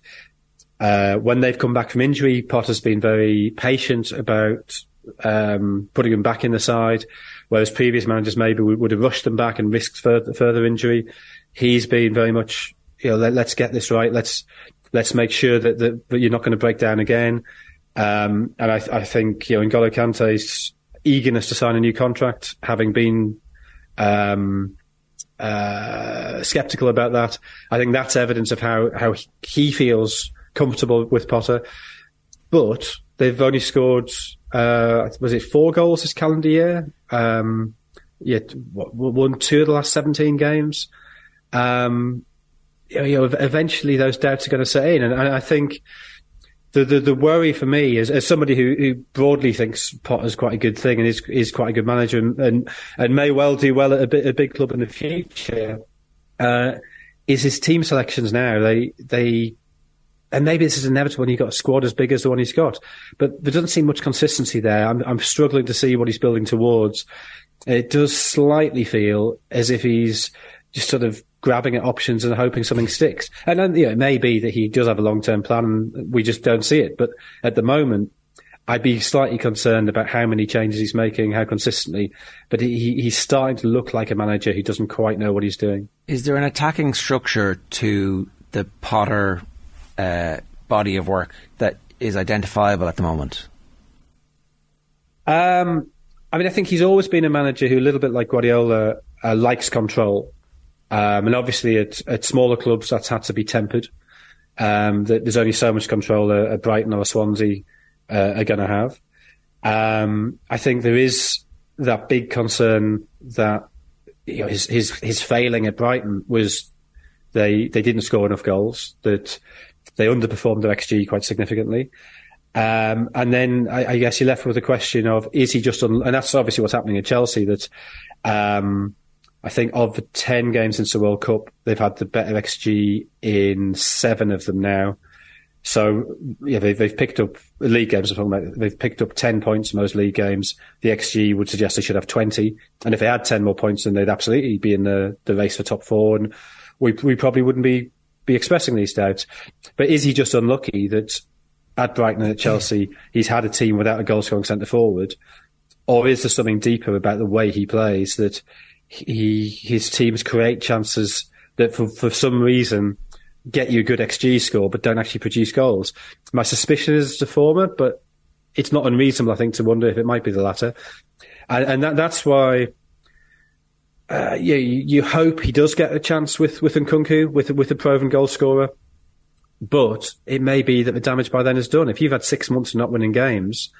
uh, when they've come back from injury, Potter's been very patient about um, putting them back in the side, whereas previous managers maybe would, have rushed them back and risked further, further injury. He's been very much, you know, let, us get this right. Let's let's make sure that, that, that you're not going to break down again. Um, and I, I, think you know, N'Golo Kante's eagerness to sign a new contract, having been um, uh, skeptical about that. I think that's evidence of how, how he feels comfortable with Potter. But they've only scored, uh, was it four goals this calendar year? Um, yeah, won two of the last 17 games. Um, you know, eventually those doubts are going to set in. And I think, the, the, the worry for me is as somebody who, who broadly thinks Potter's quite a good thing and is is quite a good manager and and, and may well do well at a, bit, a big club in the future, uh, is his team selections now. They they and maybe this is inevitable when you've got a squad as big as the one he's got, but there doesn't seem much consistency there. I'm I'm struggling to see what he's building towards. It does slightly feel as if he's just sort of grabbing at options and hoping something sticks. And then, you know, it may be that he does have a long term plan and we just don't see it. But at the moment, I'd be slightly concerned about how many changes he's making, how consistently. But he, he's starting to look like a manager who doesn't quite know what he's doing. Is there an attacking structure to the Potter uh, body of work that is identifiable at the moment? Um, I mean, I think he's always been a manager who, a little bit like Guardiola, uh, likes control. Um, and obviously at, at smaller clubs, that's had to be tempered. Um, there's only so much control a, Brighton or a Swansea uh, are going to have. Um, I think there is that big concern that you know, his, his, his failing at Brighton was they, they didn't score enough goals, that they underperformed their XG quite significantly. Um, and then I, I, guess you're left with the question of, is he just, un- and that's obviously what's happening at Chelsea, that, um, I think of the 10 games since the World Cup, they've had the better XG in seven of them now. So, yeah, they, they've picked up league games. I'm talking about, they've picked up 10 points in those league games. The XG would suggest they should have 20. And if they had 10 more points, then they'd absolutely be in the, the race for top four. And we, we probably wouldn't be, be expressing these doubts. But is he just unlucky that at Brighton and at Chelsea, he's had a team without a goal scoring centre forward? Or is there something deeper about the way he plays that he his teams create chances that for, for some reason get you a good XG score but don't actually produce goals. My suspicion is the former, but it's not unreasonable, I think, to wonder if it might be the latter. And, and that, that's why, uh, yeah, you, you, hope he does get a chance with, with Nkunku, with, with a proven goal scorer. But it may be that the damage by then is done. If you've had six months of not winning games,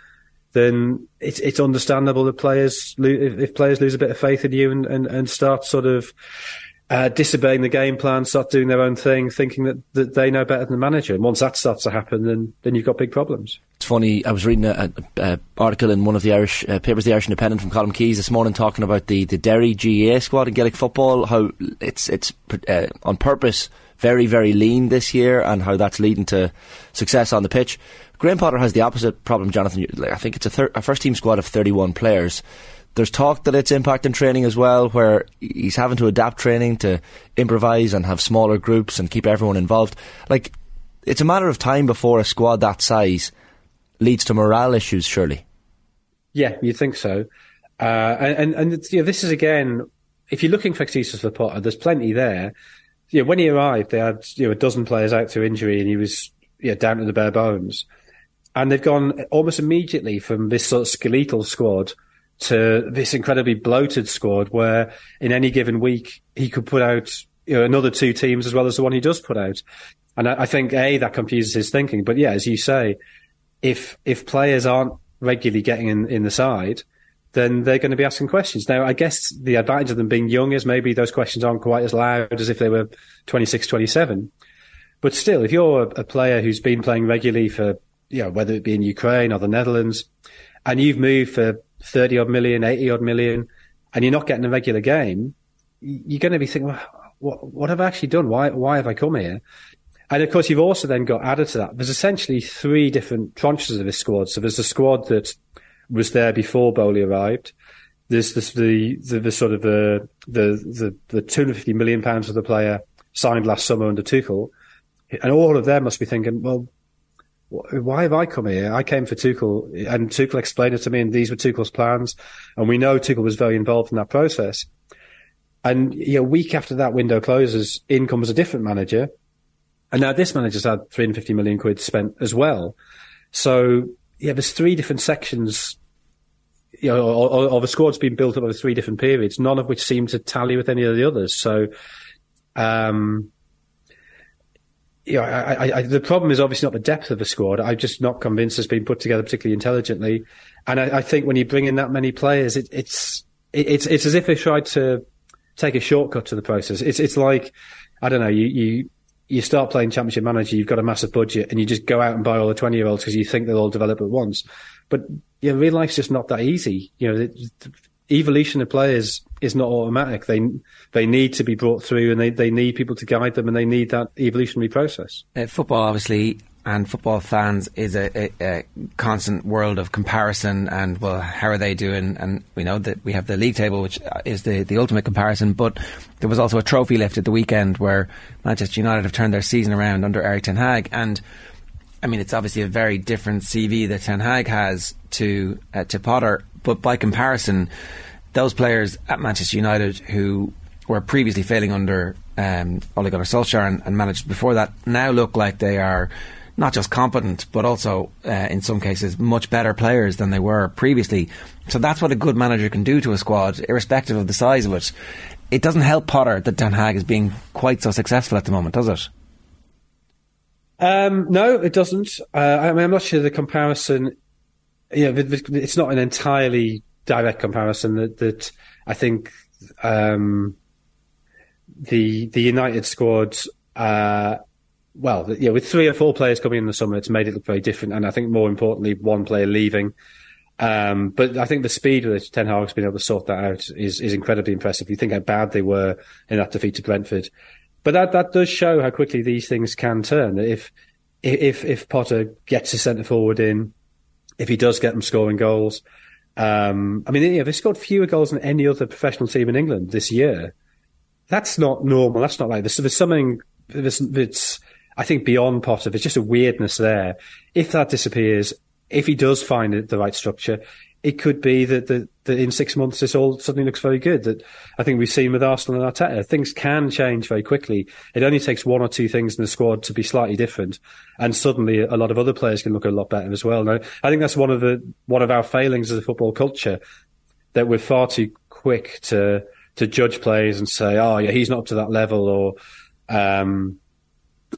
then it's it's understandable that players if, players lose a bit of faith in you and, and, and start sort of uh, disobeying the game plan, start doing their own thing, thinking that, that they know better than the manager. And once that starts to happen, then then you've got big problems. It's funny. I was reading an article in one of the Irish uh, papers, the Irish Independent, from Colm Keys this morning, talking about the, the Derry GAA squad in Gaelic football. How it's it's uh, on purpose very very lean this year, and how that's leading to success on the pitch. Graham Potter has the opposite problem, Jonathan. I think it's a, thir- a first team squad of 31 players. There's talk that it's impacting training as well, where he's having to adapt training to improvise and have smaller groups and keep everyone involved. Like, it's a matter of time before a squad that size leads to morale issues, surely. Yeah, you think so. Uh, and and you know, this is again, if you're looking for excuses for Potter, there's plenty there. You know, when he arrived, they had you know a dozen players out through injury, and he was down to the bare bones and they've gone almost immediately from this sort of skeletal squad to this incredibly bloated squad where in any given week he could put out you know, another two teams as well as the one he does put out. And I, I think a that confuses his thinking. But yeah, as you say, if if players aren't regularly getting in, in the side, then they're going to be asking questions. Now, I guess the advantage of them being young is maybe those questions aren't quite as loud as if they were 26, 27. But still, if you're a, a player who's been playing regularly for you know, whether it be in Ukraine or the Netherlands, and you've moved for 30 odd million, 80 odd million, and you're not getting a regular game, you're going to be thinking, well, what, what have I actually done? Why, why have I come here? And of course, you've also then got added to that. There's essentially three different tranches of this squad. So there's the squad that was there before Boehly arrived. There's this, the, the, the sort of uh, the, the, the, the 250 million pounds of the player signed last summer under Tuchel. And all of them must be thinking, well, why have I come here? I came for Tuchel, and Tuchel explained it to me, and these were Tuchel's plans. And we know Tuchel was very involved in that process. And you know, week after that window closes, in comes a different manager, and now this manager's had 350 million quid spent as well. So yeah, there's three different sections. You know, of a squad's been built up over three different periods, none of which seem to tally with any of the others. So, um, you know, I, I, the problem is obviously not the depth of the squad. I'm just not convinced it's been put together particularly intelligently. And I, I think when you bring in that many players, it, it's it, it's it's as if they tried to take a shortcut to the process. It's it's like I don't know. You you you start playing Championship Manager, you've got a massive budget, and you just go out and buy all the twenty year olds because you think they'll all develop at once. But yeah, real life's just not that easy. You know, evolution of players is not automatic. They they need to be brought through, and they, they need people to guide them, and they need that evolutionary process. Uh, football, obviously, and football fans is a, a, a, constant world of comparison. And well, how are they doing? And we know that we have the league table, which is the the ultimate comparison. But there was also a trophy lift at the weekend where Manchester United have turned their season around under Erik Ten Hag, and I mean, it's obviously a very different CV that Ten Hag has to uh, to Potter, but by comparison those players at Manchester United who were previously failing under um, Ole Gunnar Solskjaer and, and, managed before that now look like they are not just competent but also uh, in some cases much better players than they were previously. So that's what a good manager can do to a squad, irrespective of the size of it. It doesn't help Potter that Ten Hag is being quite so successful at the moment, does it? Um, no, it doesn't. Uh, I mean, I'm not sure the comparison. Yeah, it's not an entirely direct comparison that that I think um, the the United squad. Uh, well, yeah, with three or four players coming in the summer, it's made it look very different. And I think more importantly, one player leaving. Um, but I think the speed with which Ten Hag's been able to sort that out is, is incredibly impressive. You think how bad they were in that defeat to Brentford. But that, that does show how quickly these things can turn. If, if, if Potter gets a centre forward in, if he does get them scoring goals, um, I mean, yeah, they scored fewer goals than any other professional team in England this year. That's not normal. That's not like this. There's something that's, I think, beyond Potter. There's just a weirdness there. If that disappears, if he does find the right structure, it could be that, that, that in six months this all suddenly looks very good. That I think we've seen with Arsenal and Arteta, things can change very quickly. It only takes one or two things in the squad to be slightly different, and suddenly a lot of other players can look a lot better as well. Now, I think that's one of the one of our failings as a football culture that we're far too quick to to judge players and say, oh yeah, he's not up to that level, or um,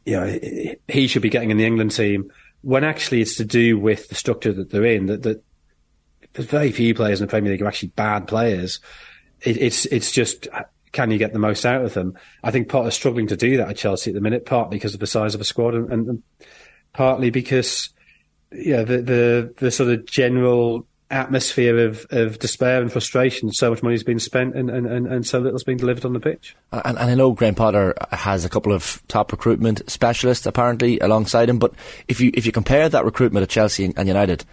you know, he should be getting in the England team. When actually it's to do with the structure that they're in, that, that there's very few players in the Premier League who are actually bad players. It, it's it's just can you get the most out of them? I think Potter's struggling to do that at Chelsea at the minute, partly because of the size of the squad, and, and partly because yeah, the, the the sort of general atmosphere of, of despair and frustration. So much money's been spent and, and, and, and so little's been delivered on the pitch. Uh, and, and, I know Graham Potter has a couple of top recruitment specialists apparently alongside him, but if you if you compare that recruitment at Chelsea and United,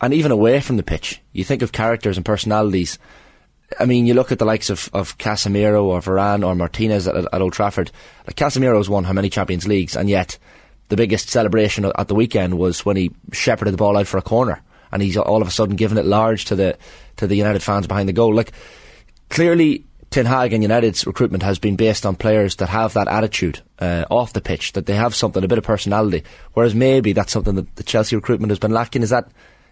and even away from the pitch. You think of characters and personalities. I mean, you look at the likes of, of Casemiro or Varane or Martinez at, at Old Trafford. Like Casemiro's won how many Champions Leagues, and yet the biggest celebration at the weekend was when he shepherded the ball out for a corner, and he's all of a sudden giving it large to the to the United fans behind the goal. Like clearly, Ten Hag and United's recruitment has been based on players that have that attitude uh, off the pitch, that they have something, a bit of personality. Whereas maybe that's something that the Chelsea recruitment has been lacking. Is that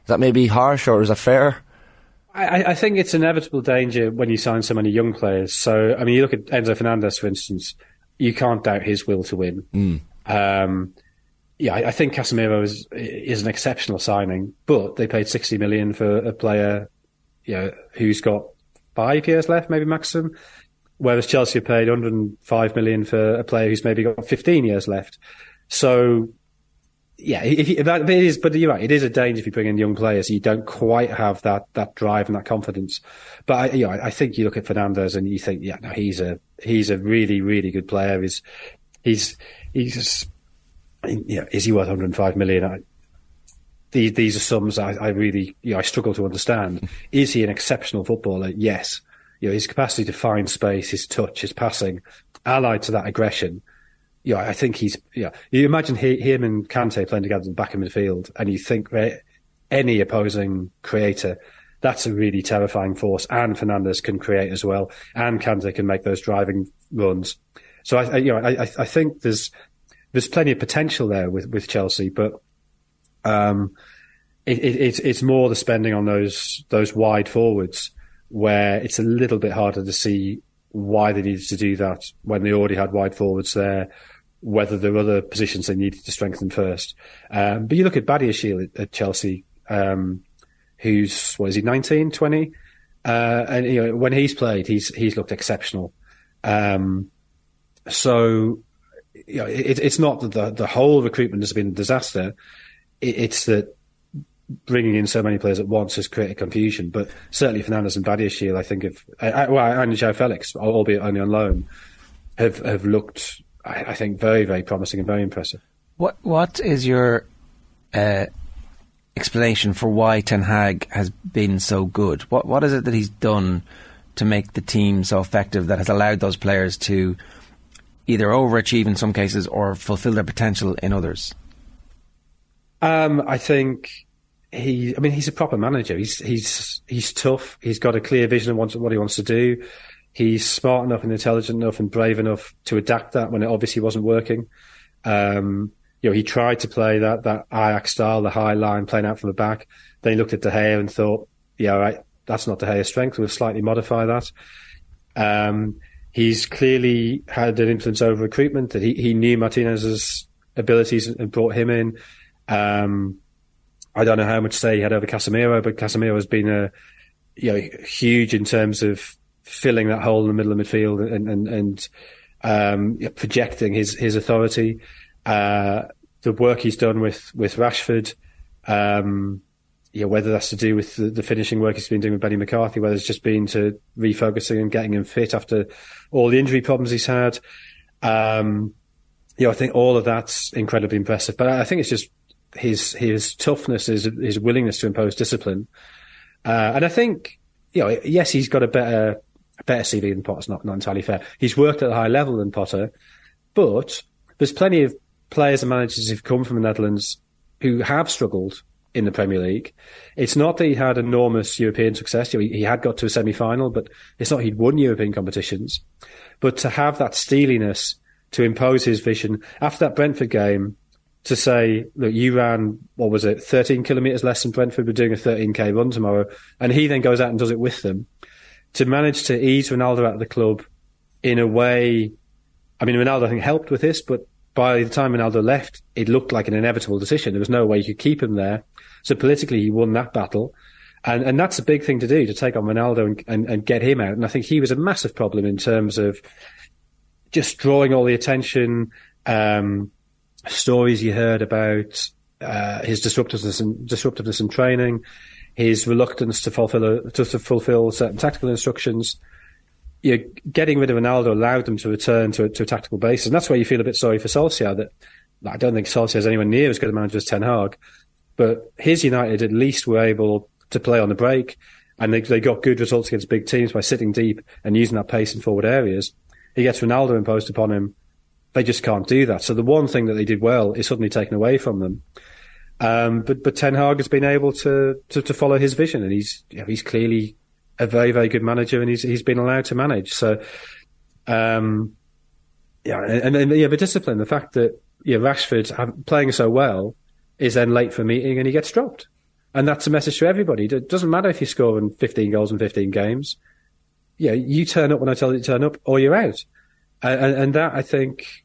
that maybe harsh or is that fair? I, I, think it's inevitable danger when you sign so many young players. So, I mean, you look at Enzo Fernandez, for instance, you can't doubt his will to win. Mm. Um, yeah, I, I, think Casemiro is, is an exceptional signing, but they paid 60 million for a player, you know, who's got five years left, maybe maximum. Whereas Chelsea paid 105 million for a player who's maybe got 15 years left. So yeah, if, if that, it is, but you're right. It is a danger if you bring in young players. You don't quite have that that drive and that confidence. But I, you know, I think you look at Fernandez and you think, yeah, no, he's a he's a really really good player. He's he's he's yeah, is he worth 105 million? I, these these are sums I, I really you know, I struggle to understand. Is he an exceptional footballer? Yes. You know, his capacity to find space, his touch, his passing, allied to that aggression yeah, I think he's yeah. You imagine he, him and Kante playing together in the back of midfield, and you think right, any opposing creator, that's a really terrifying force. And Fernandez can create as well, and Kante can make those driving runs. So I, I you know, I, I think there's there's plenty of potential there with with Chelsea, but um, it, it, it's it's more the spending on those those wide forwards where it's a little bit harder to see why they needed to do that when they already had wide forwards there whether there were other positions they needed to strengthen first. Um, but you look at Badiashile at, at Chelsea, um, who's, what is he, 19, 20? Uh, and you know, when he's played, he's, he's looked exceptional. Um, so, you know, it, it's not that the, the whole recruitment has been a disaster. It, it's that bringing in so many players at once has created confusion. But certainly Fernandez and Badiashile, I think, uh, well, and João Felix, albeit only on loan, have, have looked I, I, think very, very promising and very impressive. What What is your uh, explanation for why Ten Hag has been so good? What What is it that he's done to make the team so effective that has allowed those players to either overachieve in some cases or fulfill their potential in others? Um, I think he. I mean, he's a proper manager. He's he's he's tough. He's got a clear vision of what he wants to do he's smart enough and intelligent enough and brave enough to adapt that when it obviously wasn't working. Um, you know, he tried to play that that Ajax style, the high line, playing out from the back. Then he looked at De Gea and thought, "Yeah, right, that's not De Gea's strength. We'll slightly modify that." Um, he's clearly had an influence over recruitment. That he, he knew Martinez's abilities and brought him in. Um, I don't know how much say he had over Casemiro, but Casemiro has been a you know huge in terms of filling that hole in the middle of midfield and and, and um, projecting his his authority. Uh, the work he's done with with Rashford, um, yeah, whether that's to do with the, the, finishing work he's been doing with Benni McCarthy, whether it's just been to refocusing and getting him fit after all the injury problems he's had. Um, you know, I think all of that's incredibly impressive. But I think it's just his his toughness, his his willingness to impose discipline, uh, and I think you know, yes, he's got a better better CV than Potter's not not entirely fair. He's worked at a higher level than Potter, but there's plenty of players and managers who've come from the Netherlands who have struggled in the Premier League. It's not that he had enormous European success. He, he had got to a semi-final, but it's not he'd won European competitions. But to have that steeliness to impose his vision after that Brentford game, to say, look, you ran, what was it, 13 kilometres less than Brentford, we're doing a 13k run tomorrow. And he then goes out and does it with them. To manage to ease Ronaldo out of the club in a way, I mean, Ronaldo, I think, helped with this, but by the time Ronaldo left, it looked like an inevitable decision. There was no way you could keep him there. So politically, he won that battle. And, and that's a big thing to do, to take on Ronaldo and, and, and get him out. And I think he was a massive problem in terms of just drawing all the attention, um, stories you heard about uh, his disruptiveness and disruptiveness in training, his reluctance to fulfill a, to, to, fulfill certain tactical instructions. You know, getting rid of Ronaldo allowed them to return to, to a tactical basis, and that's why you feel a bit sorry for Solskjaer. That I don't think Solskjaer is anywhere near as good a manager as Ten Hag, but his United at least were able to play on the break, and they, they got good results against big teams by sitting deep and using that pace in forward areas. He gets Ronaldo imposed upon him they just can't do that. So the one thing that they did well is suddenly taken away from them. Um, but but Ten Hag has been able to, to, to follow his vision, and he's you know, he's clearly a very very good manager, and he's he's been allowed to manage. So, um, yeah, and, and yeah, the discipline, the fact that yeah, Rashford playing so well is then late for a meeting and he gets dropped, and that's a message to everybody. It doesn't matter if you're scoring 15 goals in 15 games. Yeah, you turn up when I tell you to turn up, or you're out, and, and that I think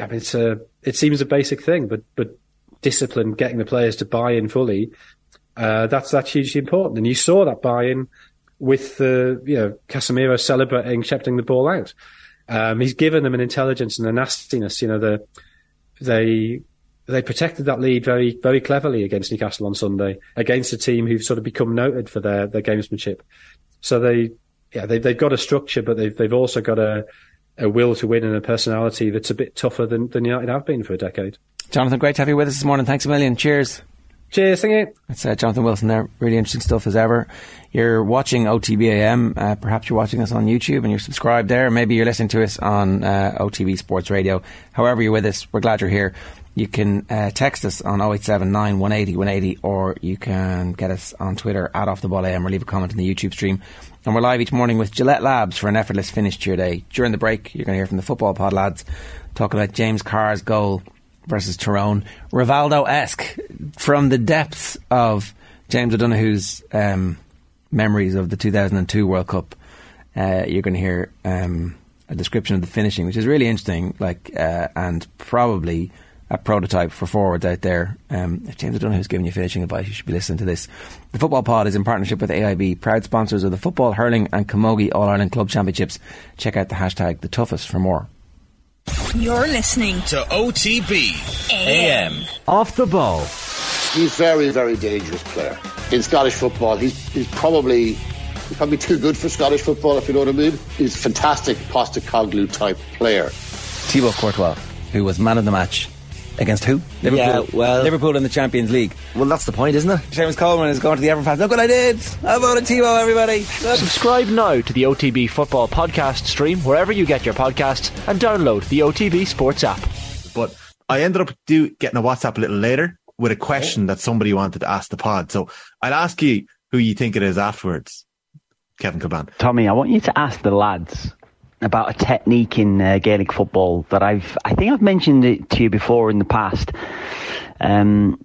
I mean, it's a, it seems a basic thing, but, but discipline, getting the players to buy in fully, uh, that's, that's hugely important. And you saw that buy in with the, you know, Casemiro celebrating, shepherding the ball out. Um, he's given them an intelligence and a nastiness, you know, the, they, they protected that lead very, very cleverly against Newcastle on Sunday, against a team who've sort of become noted for their, their gamesmanship. So they, yeah, they, they've got a structure, but they've, they've also got a, a will to win and a personality that's a bit tougher than, than United have been for a decade. Jonathan, great to have you with us this morning. Thanks a million. Cheers. Cheers, thank you. It's uh, Jonathan Wilson there. Really interesting stuff as ever. You're watching OTBAM. Uh, perhaps you're watching us on YouTube and you're subscribed there. Maybe you're listening to us on uh, OTB Sports Radio. However, you're with us, we're glad you're here. You can uh, text us on 0879 180 180 or you can get us on Twitter at Off the Ball AM or leave a comment in the YouTube stream. And we're live each morning with Gillette Labs for an effortless finish to your day. During the break, you're going to hear from the football pod lads talking about James Carr's goal versus Tyrone. Rivaldo esque from the depths of James O'Donoghue's um, memories of the 2002 World Cup. Uh, you're going to hear um, a description of the finishing, which is really interesting, like uh, and probably a prototype for forwards out there. Um, if James O'Donoghue is giving you finishing advice, you should be listening to this. The Football Pod is in partnership with AIB, proud sponsors of the Football, Hurling and Camogie All Ireland Club Championships. Check out the hashtag the toughest for more. You're listening to OTB AM. Off the ball. He's very, very dangerous player. In Scottish football, he's, he's probably he's probably too good for Scottish football, if you know what I mean. He's a fantastic Postecoglou type player. Thibaut Courtois, who was man of the match Against who? Liverpool. Yeah, well, Liverpool in the Champions League. Well, that's the point, isn't it? Seamus Coleman is going to the Everton fans. Look what I did! I voted Timo, everybody. Look. Subscribe now to the OTB Football Podcast stream wherever you get your podcasts and download the OTB Sports app. But I ended up do, getting a WhatsApp a little later with a question that somebody wanted to ask the pod. So I'll ask you who you think it is afterwards. Kevin Kilbane. Tommy, I want you to ask the lads about a technique in uh, Gaelic football that I've I think I've mentioned it to you before in the past. Um,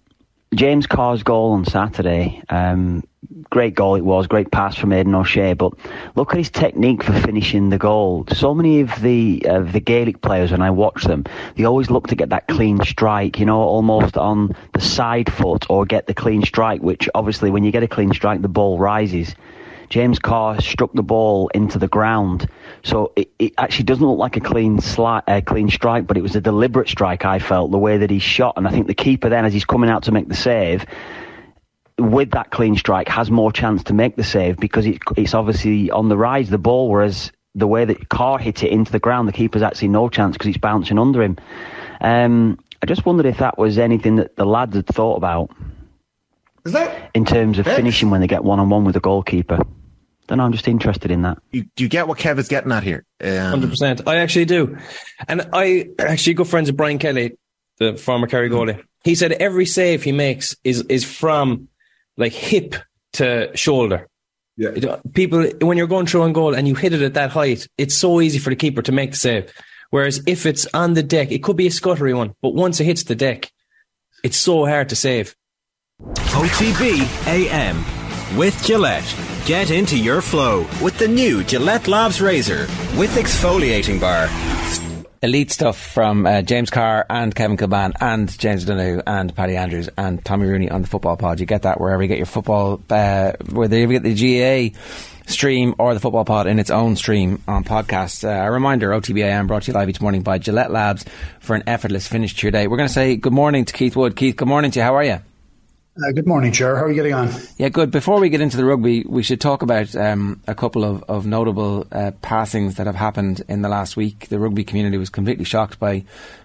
James Carr's goal on Saturday, um, great goal it was, great pass from Aidan O'Shea. But look at his technique for finishing the goal. So many of the of the Gaelic players, when I watch them, they always look to get that clean strike, you know, almost on the side foot or get the clean strike. Which obviously, when you get a clean strike, the ball rises. James Carr struck the ball into the ground. So it, it actually doesn't look like a clean sli- uh, clean strike, but it was a deliberate strike. I felt the way that he shot, and I think the keeper then, as he's coming out to make the save, with that clean strike has more chance to make the save because it, it's obviously on the rise the ball, whereas the way that Carr hit it into the ground, the keeper's actually no chance because it's bouncing under him. Um, I just wondered if that was anything that the lads had thought about. Is that in terms of finishing when they get one on one with the goalkeeper? Don't know. I'm just interested in that. You, do you get what Kev is getting at here? Um, Hundred percent. I actually do, and I actually good friends with Brian Kelly, the former Kerry goalie. He said every save he makes is is from like hip to shoulder. Yeah. People, when you're going through on goal and you hit it at that height, it's so easy for the keeper to make the save. Whereas if it's on the deck, it could be a scuttery one, but once it hits the deck, it's so hard to save. OTB AM with Gillette. Get into your flow with the new Gillette Labs Razor with exfoliating bar. Elite stuff from uh, James Carr and Kevin Kilbane and James Donahue and Paddy Andrews and Tommy Rooney on the football pod. You get that wherever you get your football, uh, whether you get the GA stream or the football pod in its own stream on podcast. Uh, a reminder, OTBAM brought to you live each morning by Gillette Labs for an effortless finish to your day. We're going to say good morning to Keith Wood. Keith, good morning to you. How are you? Uh, good morning, Chair. How are you getting on? Yeah, good. Before we get into the rugby, we should talk about um, a couple of, of notable uh, passings that have happened in the last week. The rugby community was completely shocked by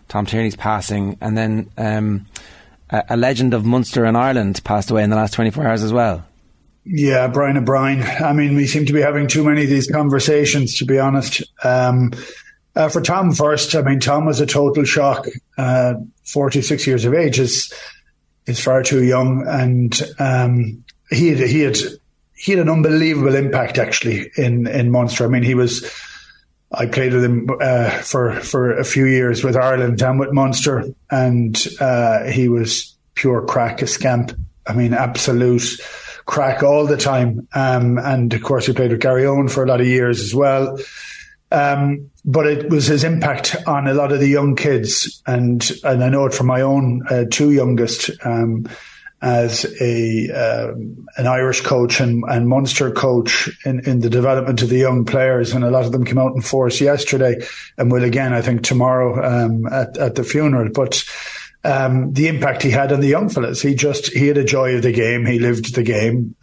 Tom Tierney's passing, and then um, a, a legend of Munster and Ireland passed away in the last 24 hours as well. Yeah, Brian O'Brien. I mean, we seem to be having too many of these conversations, to be honest. Um, uh, for Tom first, I mean, Tom was a total shock. Uh, 46 years of age is is far too young, and um, he had he had he had an unbelievable impact actually in in Munster. I mean, he was. I played with him uh, for for a few years with Ireland and with Munster, and uh, he was pure crack, a scamp. I mean, absolute crack all the time. Um, and of course, he played with Garryowen for a lot of years as well. Um, but it was his impact on a lot of the young kids, and and I know it from my own uh, two youngest. Um, as a uh, an Irish coach and, and Munster coach in, in the development of the young players, and a lot of them came out in force yesterday, and will again, I think, tomorrow um, at at the funeral. But um, the impact he had on the young fellas, he just he had a joy of the game. He lived the game.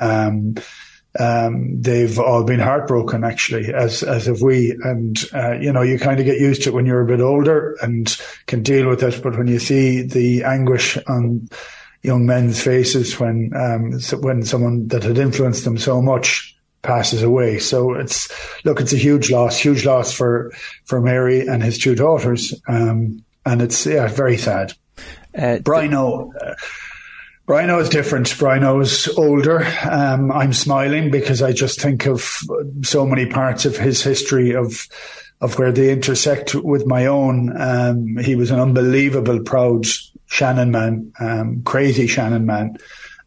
Um, they've all been heartbroken actually, as as have we. And uh, you know, you kind of get used to it when you're a bit older and can deal with it. But when you see the anguish on young men's faces when um, when someone that had influenced them so much passes away, so it's look, it's a huge loss, huge loss for for Mary and his two daughters, um, and it's yeah, very sad. Uh, Brino. Uh, Brino is different. Brino is older. Um, I'm smiling because I just think of so many parts of his history of of where they intersect with my own. Um, he was an unbelievable, proud Shannon man, um, crazy Shannon man,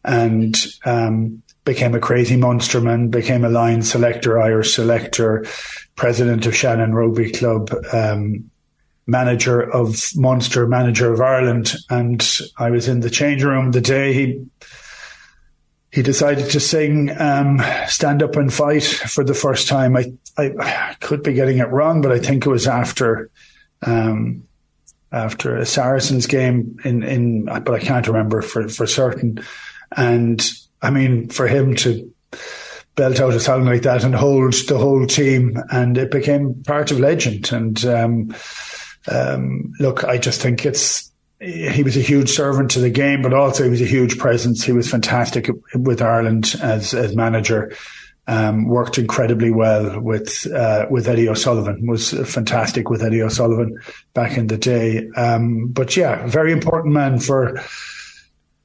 and um, became a crazy Munster man, became a line selector, Irish selector, president of Shannon Rugby Club, um, manager of Munster, manager of Ireland, and I was in the change room the day he he decided to sing um, "Stand Up and Fight" for the first time. I, I, I could be getting it wrong, but I think it was after um, after a Saracens game in in, but I can't remember for for certain. And I mean, for him to belt out a song like that and hold the whole team, and it became part of legend. And um, um, look, I just think it's he was a huge servant to the game, but also he was a huge presence. He was fantastic with Ireland as as manager. Um, worked incredibly well with uh, with Eddie O'Sullivan. Was fantastic with Eddie O'Sullivan back in the day. Um, but yeah, very important man for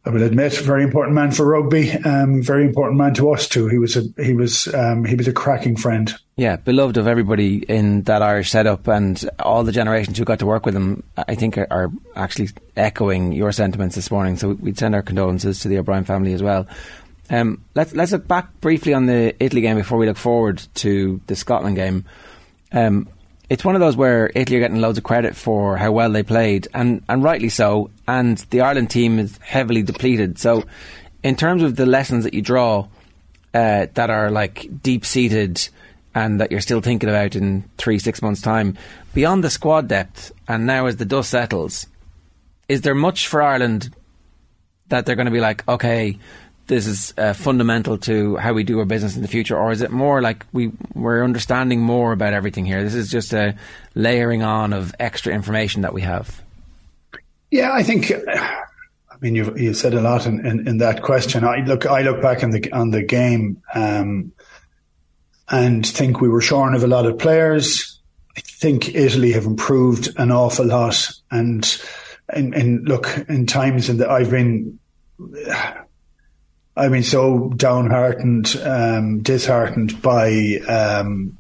I will admit, very important man for rugby. Um, very important man to us too. He was a he was um, he was a cracking friend. Yeah, beloved of everybody in that Irish setup, and all the generations who got to work with him. I think are, are actually echoing your sentiments this morning. So we'd send our condolences to the O'Brien family as well. Um, let's let's look back briefly on the Italy game before we look forward to the Scotland game. Um, it's one of those where Italy are getting loads of credit for how well they played, and, and rightly so. And the Ireland team is heavily depleted. So, in terms of the lessons that you draw uh, that are like deep seated and that you're still thinking about in three, six months' time, beyond the squad depth, and now as the dust settles, is there much for Ireland that they're going to be like, okay, this is uh, fundamental to how we do our business in the future, or is it more like we we're understanding more about everything here? This is just a layering on of extra information that we have. Yeah, I think. I mean, you've you said a lot in, in, in, that question. I look, I look back on the on the game um, and think we were shorn of a lot of players. I think Italy have improved an awful lot, and in, in look in times in that I've been I've been so downhearted, um, disheartened by um,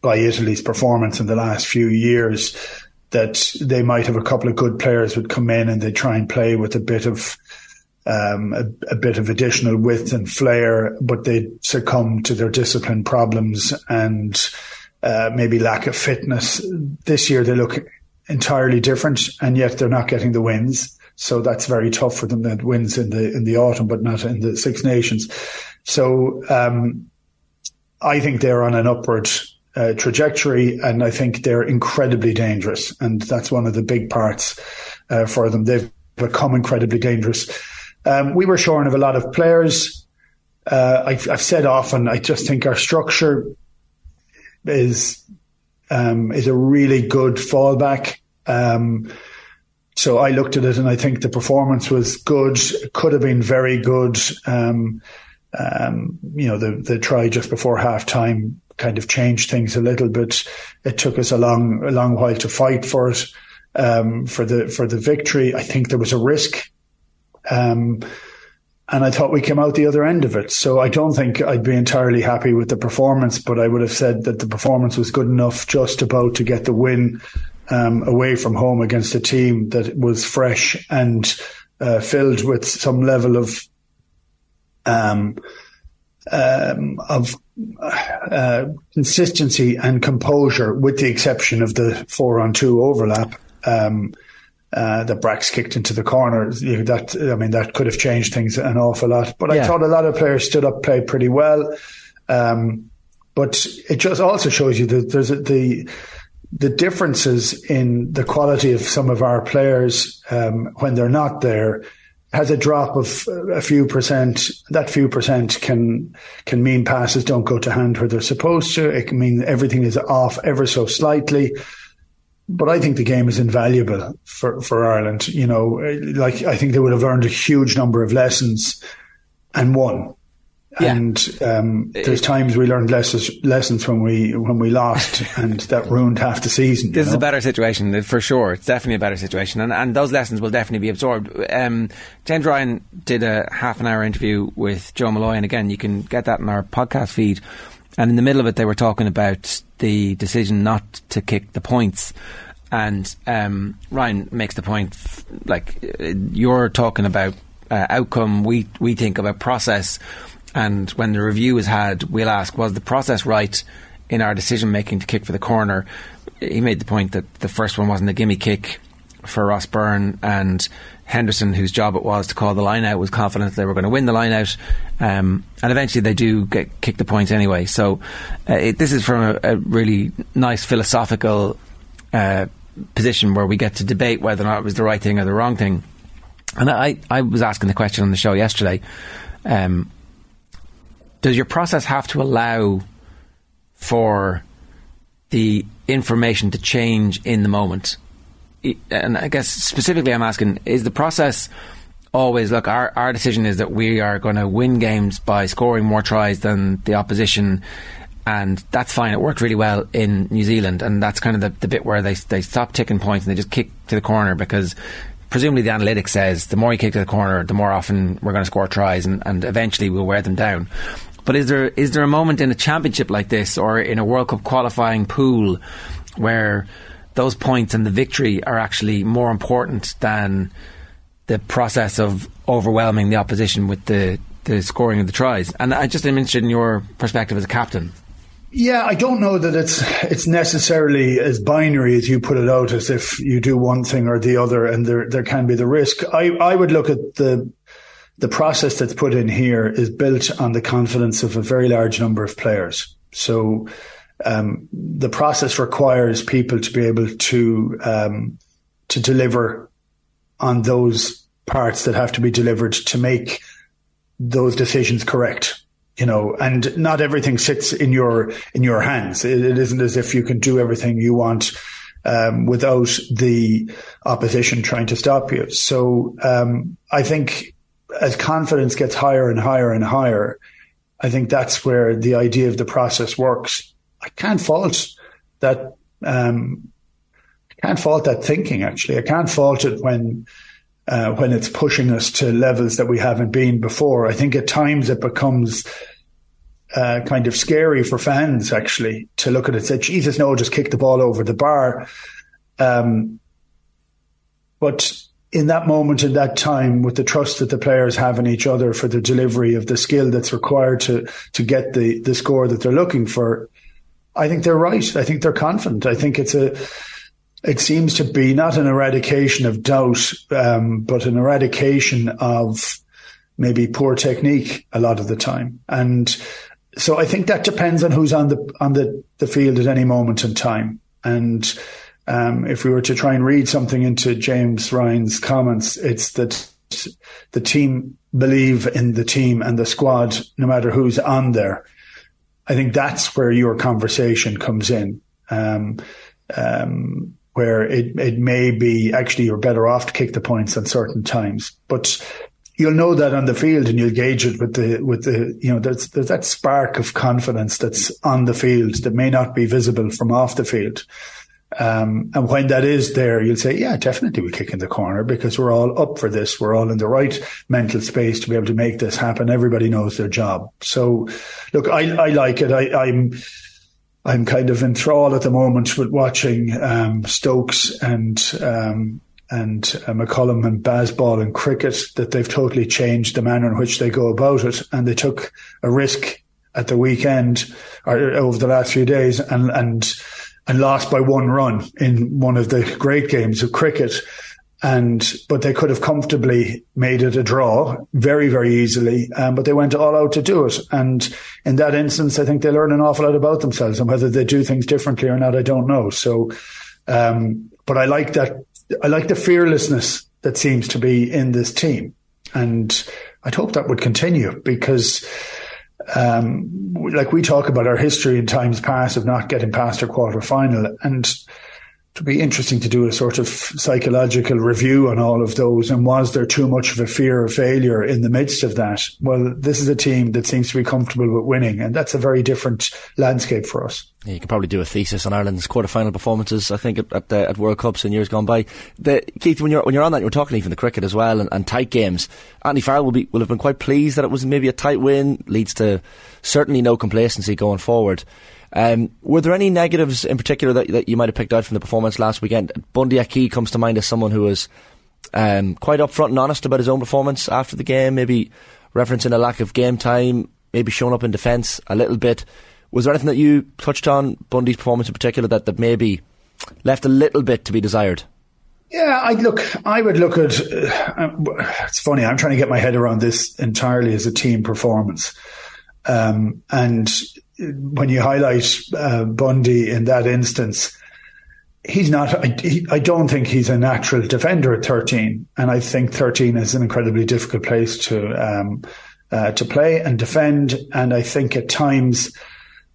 by Italy's performance in the last few years that they might have a couple of good players would come in and they try and play with a bit of um, a, a, bit of additional width and flair, but they succumb to their discipline problems and uh, maybe lack of fitness. This year they look entirely different, and yet they're not getting the wins. So that's very tough for them. That wins in the in the autumn, but not in the Six Nations. So um, I think they're on an upward uh, trajectory, and I think they're incredibly dangerous. And that's one of the big parts uh, for them. They've become incredibly dangerous. Um, we were shorn of a lot of players. Uh, I've, I've, said often, I just think our structure is um, is a really good fallback. Um, so I looked at it and I think the performance was good. Could have been very good. Um, um, you know, the, the try just before half time kind of changed things a little bit. It took us a long, a long while to fight for it, um, for the, for the victory. I think there was a risk. Um, and I thought we came out the other end of it. So I don't think I'd be entirely happy with the performance, but I would have said that the performance was good enough just about to get the win um, away from home against a team that was fresh and uh, filled with some level of um, um, of uh, consistency and composure, with the exception of the four on two overlap. Um, uh, the Bracks kicked into the corner. That I mean, that could have changed things an awful lot. But yeah. I thought a lot of players stood up, played pretty well. Um, but it just also shows you that there's a, the the differences in the quality of some of our players um, when they're not there has a drop of a few percent. That few percent can can mean passes don't go to hand where they're supposed to. It can mean everything is off ever so slightly. But I think the game is invaluable for, for Ireland. You know, like I think they would have learned a huge number of lessons and won. Yeah. And um, there's times we learned lessons lessons when we when we lost, and that ruined half the season. This know? is a better situation for sure. It's definitely a better situation, and and those lessons will definitely be absorbed. Um, James Ryan did a half an hour interview with Joe Molloy, and again, you can get that in our podcast feed. And in the middle of it, they were talking about the decision not to kick the points. And um, Ryan makes the point, like you're talking about uh, outcome, we we think about process and when the review is had, we'll ask, was the process right in our decision making to kick for the corner? He made the point that the first one wasn't a gimme kick for Ross Byrne and Henderson, whose job it was to call the line out, was confident they were going to win the line out. Um, and eventually they do get kick the points anyway. So uh, it, this is from a, a really nice philosophical uh, position where we get to debate whether or not it was the right thing or the wrong thing. And I, I was asking the question on the show yesterday. Um, does your process have to allow for the information to change in the moment? And I guess specifically, I'm asking: Is the process always look? Our our decision is that we are going to win games by scoring more tries than the opposition, and that's fine. It worked really well in New Zealand, and that's kind of the, the bit where they they stop ticking points and they just kick to the corner because presumably the analytics says the more you kick to the corner, the more often we're going to score tries, and, and eventually we'll wear them down. But is there is there a moment in a championship like this or in a World Cup qualifying pool where those points and the victory are actually more important than the process of overwhelming the opposition with the, the scoring of the tries? And I just am interested in your perspective as a captain. Yeah, I don't know that it's it's necessarily as binary as you put it out, as if you do one thing or the other, and there there can be the risk. I, I would look at the the process that's put in here is built on the confidence of a very large number of players. So um, the process requires people to be able to um, to deliver on those parts that have to be delivered to make those decisions correct. You know, and not everything sits in your in your hands. it, it isn't as if you can do everything you want um, without the opposition trying to stop you. So um, I think as confidence gets higher and higher and higher, I think that's where the idea of the process works. I can't fault that. Um, I can't fault that thinking. Actually, I can't fault it when uh, when it's pushing us to levels that we haven't been before. I think at times it becomes uh, kind of scary for fans actually to look at it and say, Jesus, no, just kick the ball over the bar. Um, but in that moment, in that time, with the trust that the players have in each other for the delivery of the skill that's required to to get the the score that they're looking for, I think they're right. I think they're confident. I think it's a it seems to be not an eradication of doubt, um, but an eradication of maybe poor technique a lot of the time. And so I think that depends on who's on the on the, the field at any moment in time. And um, if we were to try and read something into James Ryan's comments, it's that the team believe in the team and the squad, no matter who's on there. I think that's where your conversation comes in. Um, um, where it, it may be actually you're better off to kick the points at certain times. But you'll know that on the field and you'll gauge it with the with the you know there's there's that spark of confidence that's on the field that may not be visible from off the field. Um, and when that is there, you'll say, yeah, definitely we kick in the corner because we're all up for this. We're all in the right mental space to be able to make this happen. Everybody knows their job. So look, I, I like it. I, I'm, I'm kind of enthralled at the moment with watching um, Stokes and um, and uh, McCullum and Bazball in cricket that they've totally changed the manner in which they go about it, and they took a risk at the weekend or over the last few days and and and lost by one run in one of the great games of cricket. And but they could have comfortably made it a draw very very easily. Um, but they went all out to do it. And in that instance i think they learn an awful lot about themselves and whether they do things differently or not i don't know. So um, but i like that i like the fearlessness that seems to be in this team. And i'd hope that would continue because um, like we talk about our history in times past of not getting past our quarter final and to be interesting to do a sort of psychological review on all of those. And was there too much of a fear of failure in the midst of that? Well, this is a team that seems to be comfortable with winning, and that's a very different landscape for us. Yeah, you could probably do a thesis on Ireland's quarter-final performances. I think at at, uh, at World Cups in years gone by. The, Keith, when you're when you're on that, you're talking even the cricket as well and, and tight games. Andy Farrell will be will have been quite pleased that it was maybe a tight win. Leads to certainly no complacency going forward. Um, were there any negatives in particular that, that you might have picked out from the performance last weekend? Bundee Aki comes to mind as someone who was um, quite upfront and honest about his own performance after the game, maybe referencing a lack of game time, maybe showing up in defence a little bit. Was there anything that you touched on, Bundee's performance in particular, that, that maybe left a little bit to be desired? Yeah, I look. I would look at. Uh, it's funny. I'm trying to get my head around this entirely as a team performance, um, and when you highlight uh, Bundee in that instance, he's not. I, he, I, don't think he's a natural defender at 13, and I think 13 is an incredibly difficult place to um, uh, to play and defend. And I think at times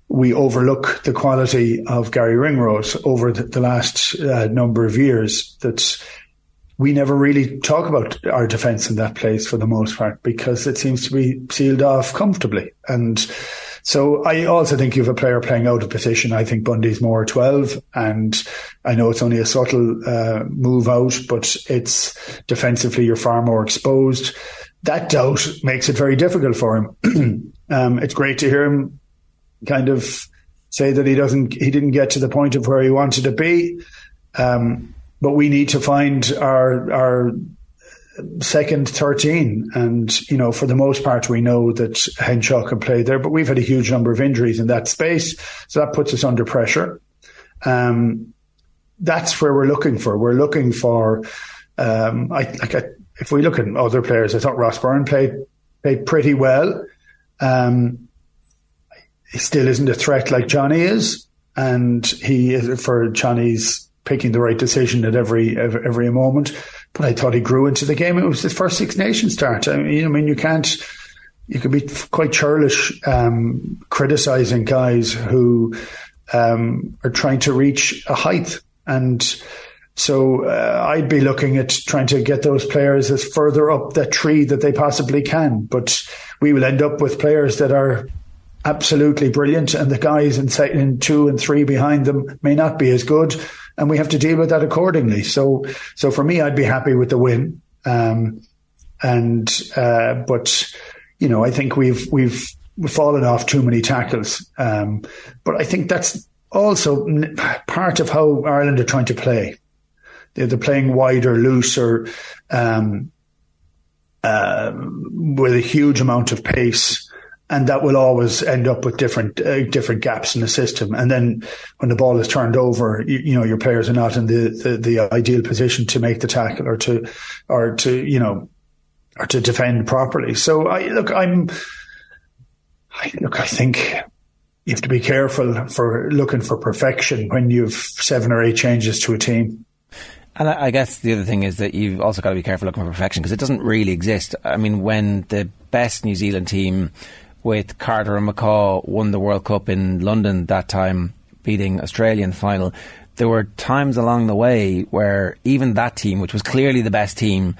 we overlook the quality of Gary Ringrose over the, the last uh, number of years. That we never really talk about our defence in that place for the most part because it seems to be sealed off comfortably and so I also think you have a player playing out of position. I think Bundee's more 12 and I know it's only a subtle uh, move out, but it's defensively you're far more exposed. That doubt makes it very difficult for him. um, it's great to hear him kind of say that he doesn't, he didn't get to the point of where he wanted to be. Um, but we need to find our, our second 13. And, you know, for the most part, we know that Henshaw can play there, but we've had a huge number of injuries in that space. So that puts us under pressure. Um, that's where we're looking for. We're looking for, um, I, like I, if we look at other players, I thought Ross Byrne played, played pretty well. Um, he still isn't a threat like Johnny is. And he is for Johnny's picking the right decision at every, every, moment I thought he grew into the game. It was his first Six Nations start. I mean, I mean, you can't you could be quite churlish um, criticizing guys who um, are trying to reach a height. And so uh, I'd be looking at trying to get those players as further up that tree that they possibly can. But we will end up with players that are absolutely brilliant, and the guys in, in two and three behind them may not be as good, and we have to deal with that accordingly. So, so for me, I'd be happy with the win. Um, and uh, but you know, I think we've we've fallen off too many tackles. Um, but I think that's also part of how Ireland are trying to play. They're, they're playing wider, looser, um, uh, with a huge amount of pace and that will always end up with different uh, different gaps in the system. And then when the ball is turned over, you, you know your players are not in the, the, the ideal position to make the tackle or to or to you know or to defend properly. So I look, I'm I, look, I think you have to be careful for looking for perfection when you've seven or eight changes to a team. And I guess the other thing is that you've also got to be careful looking for perfection because it doesn't really exist. I mean, when the best New Zealand team with Carter and McCaw won the World Cup in London that time, beating Australia in the final. There were times along the way where even that team, which was clearly the best team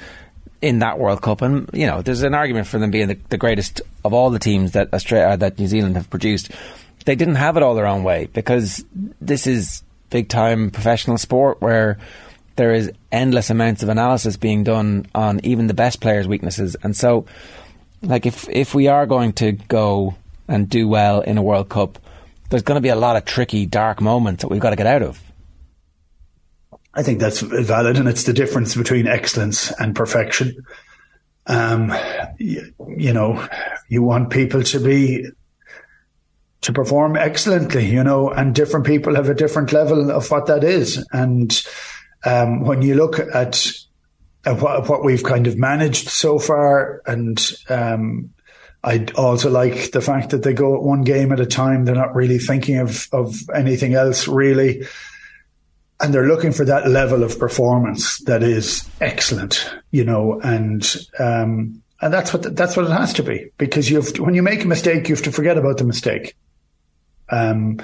in that World Cup, and you know, there's an argument for them being the, the greatest of all the teams that Australia, uh, that New Zealand have produced. They didn't have it all their own way because this is big time professional sport where there is endless amounts of analysis being done on even the best players' weaknesses, and so like if if we are going to go and do well in a World Cup, there's going to be a lot of tricky, dark moments that we've got to get out of. I think that's valid, and it's the difference between excellence and perfection. Um, you, you know, you want people to be to perform excellently, you know, and different people have a different level of what that is. And um, when you look at what, what we've kind of managed so far. And um, I also like the fact that they go one game at a time. They're not really thinking of, of anything else really. And they're looking for that level of performance that is excellent, you know, and, um, and that's what, that's what it has to be because you have when you make a mistake, you have to forget about the mistake. Um,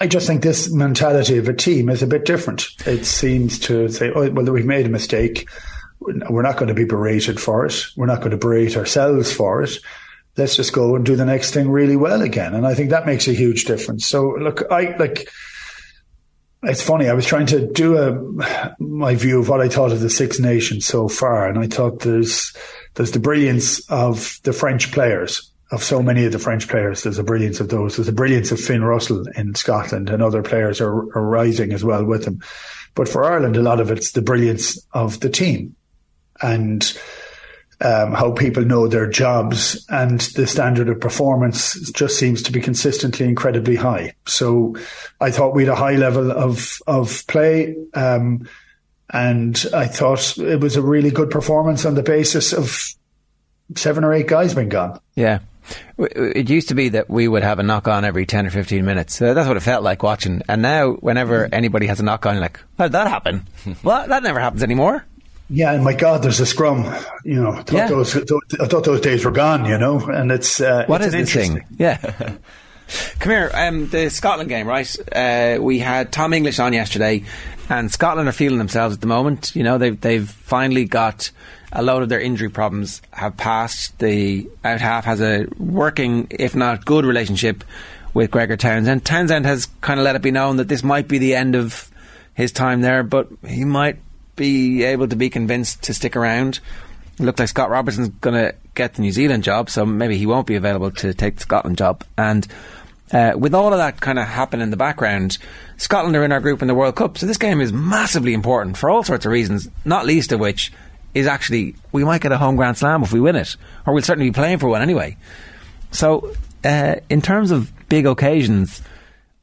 I just think this mentality of a team is a bit different. It seems to say, oh, well, we've made a mistake we're not going to be berated for it. We're not going to berate ourselves for it. Let's just go and do the next thing really well again. And I think that makes a huge difference. So look, I like, it's funny. I was trying to do a, my view of what I thought of the Six Nations so far. And I thought there's, there's the brilliance of the French players of so many of the French players. There's a brilliance of those. There's a brilliance of Finn Russell in Scotland and other players are, are rising as well with him. But for Ireland, a lot of it's the brilliance of the team and um, how people know their jobs and the standard of performance just seems to be consistently incredibly high. So I thought we had a high level of of play. Um, and I thought it was a really good performance on the basis of seven or eight guys being gone. Yeah. It used to be that we would have a knock on every 10 or 15 minutes. Uh, that's what it felt like watching. And now, whenever anybody has a knock on, you're like, how did that happen? well, that never happens anymore. Yeah, and my God, there's a scrum. You know, I thought, yeah. those, I thought those days were gone. You know, and it's uh, what it's is thing? Yeah. Come here, um, the Scotland game, right? Uh, we had Tom English on yesterday, and Scotland are feeling themselves at the moment. You know, they've they've finally got a load of their injury problems have passed. The out half has a working, if not good, relationship with Gregor Townsend. Townsend has kind of let it be known that this might be the end of his time there, but he might be able to be convinced to stick around. It looks like Scott Robertson's going to get the New Zealand job, so maybe he won't be available to take the Scotland job. And uh, with all of that kind of happening in the background, Scotland are in our group in the World Cup, so this game is massively important for all sorts of reasons, not least of which is actually we might get a home Grand Slam if we win it, or we'll certainly be playing for one anyway. So, uh, in terms of big occasions,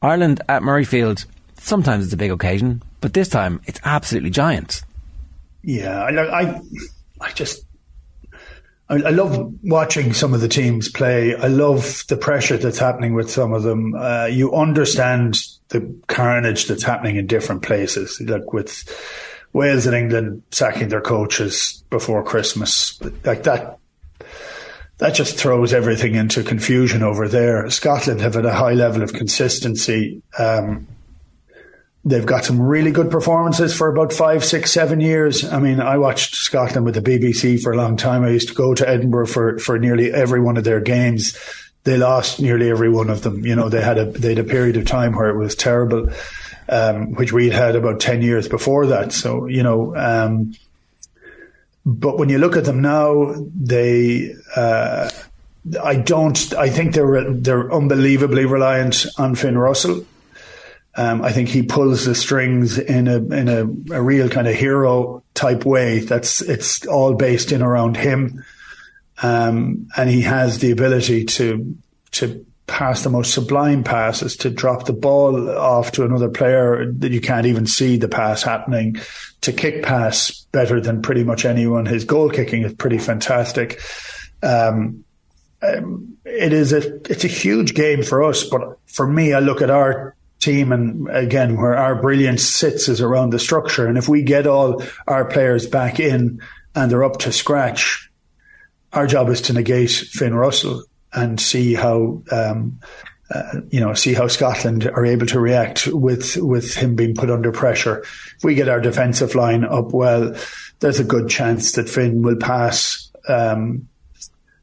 Ireland at Murrayfield sometimes it's a big occasion, but this time it's absolutely giant. Yeah, I, I, I just, I, I, love watching some of the teams play. I love the pressure that's happening with some of them. Uh, you understand the carnage that's happening in different places, like with Wales and England sacking their coaches before Christmas, like that that just throws everything into confusion over there. Scotland have had a high level of consistency. Um, they've got some really good performances for about five, six, seven years. I mean, I watched Scotland with the BBC for a long time. I used to go to Edinburgh for, for nearly every one of their games. They lost nearly every one of them. You know, they had a they had a period of time where it was terrible, um, which we'd had about ten years before that. So you know. Um, but when you look at them now, they, uh, I don't, I think they're, they're unbelievably reliant on Finn Russell. Um, I think he pulls the strings in a in a, a, real kind of hero type way. That's it's all based in around him, um, and he has the ability to to pass the most sublime passes, to drop the ball off to another player that you can't even see the pass happening, to kick pass better than pretty much anyone. His goal kicking is pretty fantastic. Um, um, it is a it's a huge game for us, but for me, I look at our team and again where our brilliance sits is around the structure. And if we get all our players back in and they're up to scratch, our job is to negate Finn Russell and see how um, uh, you know see how Scotland are able to react with with him being put under pressure. If we get our defensive line up well, there's a good chance that Finn will pass um,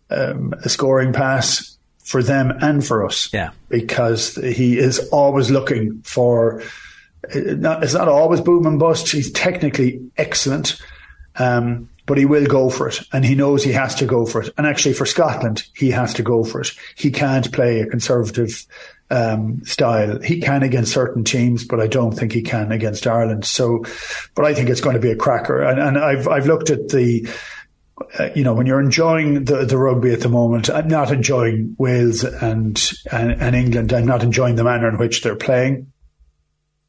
um, a scoring pass for them and for us. Yeah. Because he is always looking for, not, it's not always boom and bust. He's technically excellent. Um, but he will go for it and he knows he has to go for it. And actually for Scotland, he has to go for it. He can't play a conservative, um, style. He can against certain teams, but I don't think he can against Ireland. So, but I think it's going to be a cracker. And, and I've, I've looked at the, uh, you know, when you're enjoying the, the rugby at the moment, I'm not enjoying Wales and, and, and England. I'm not enjoying the manner in which they're playing.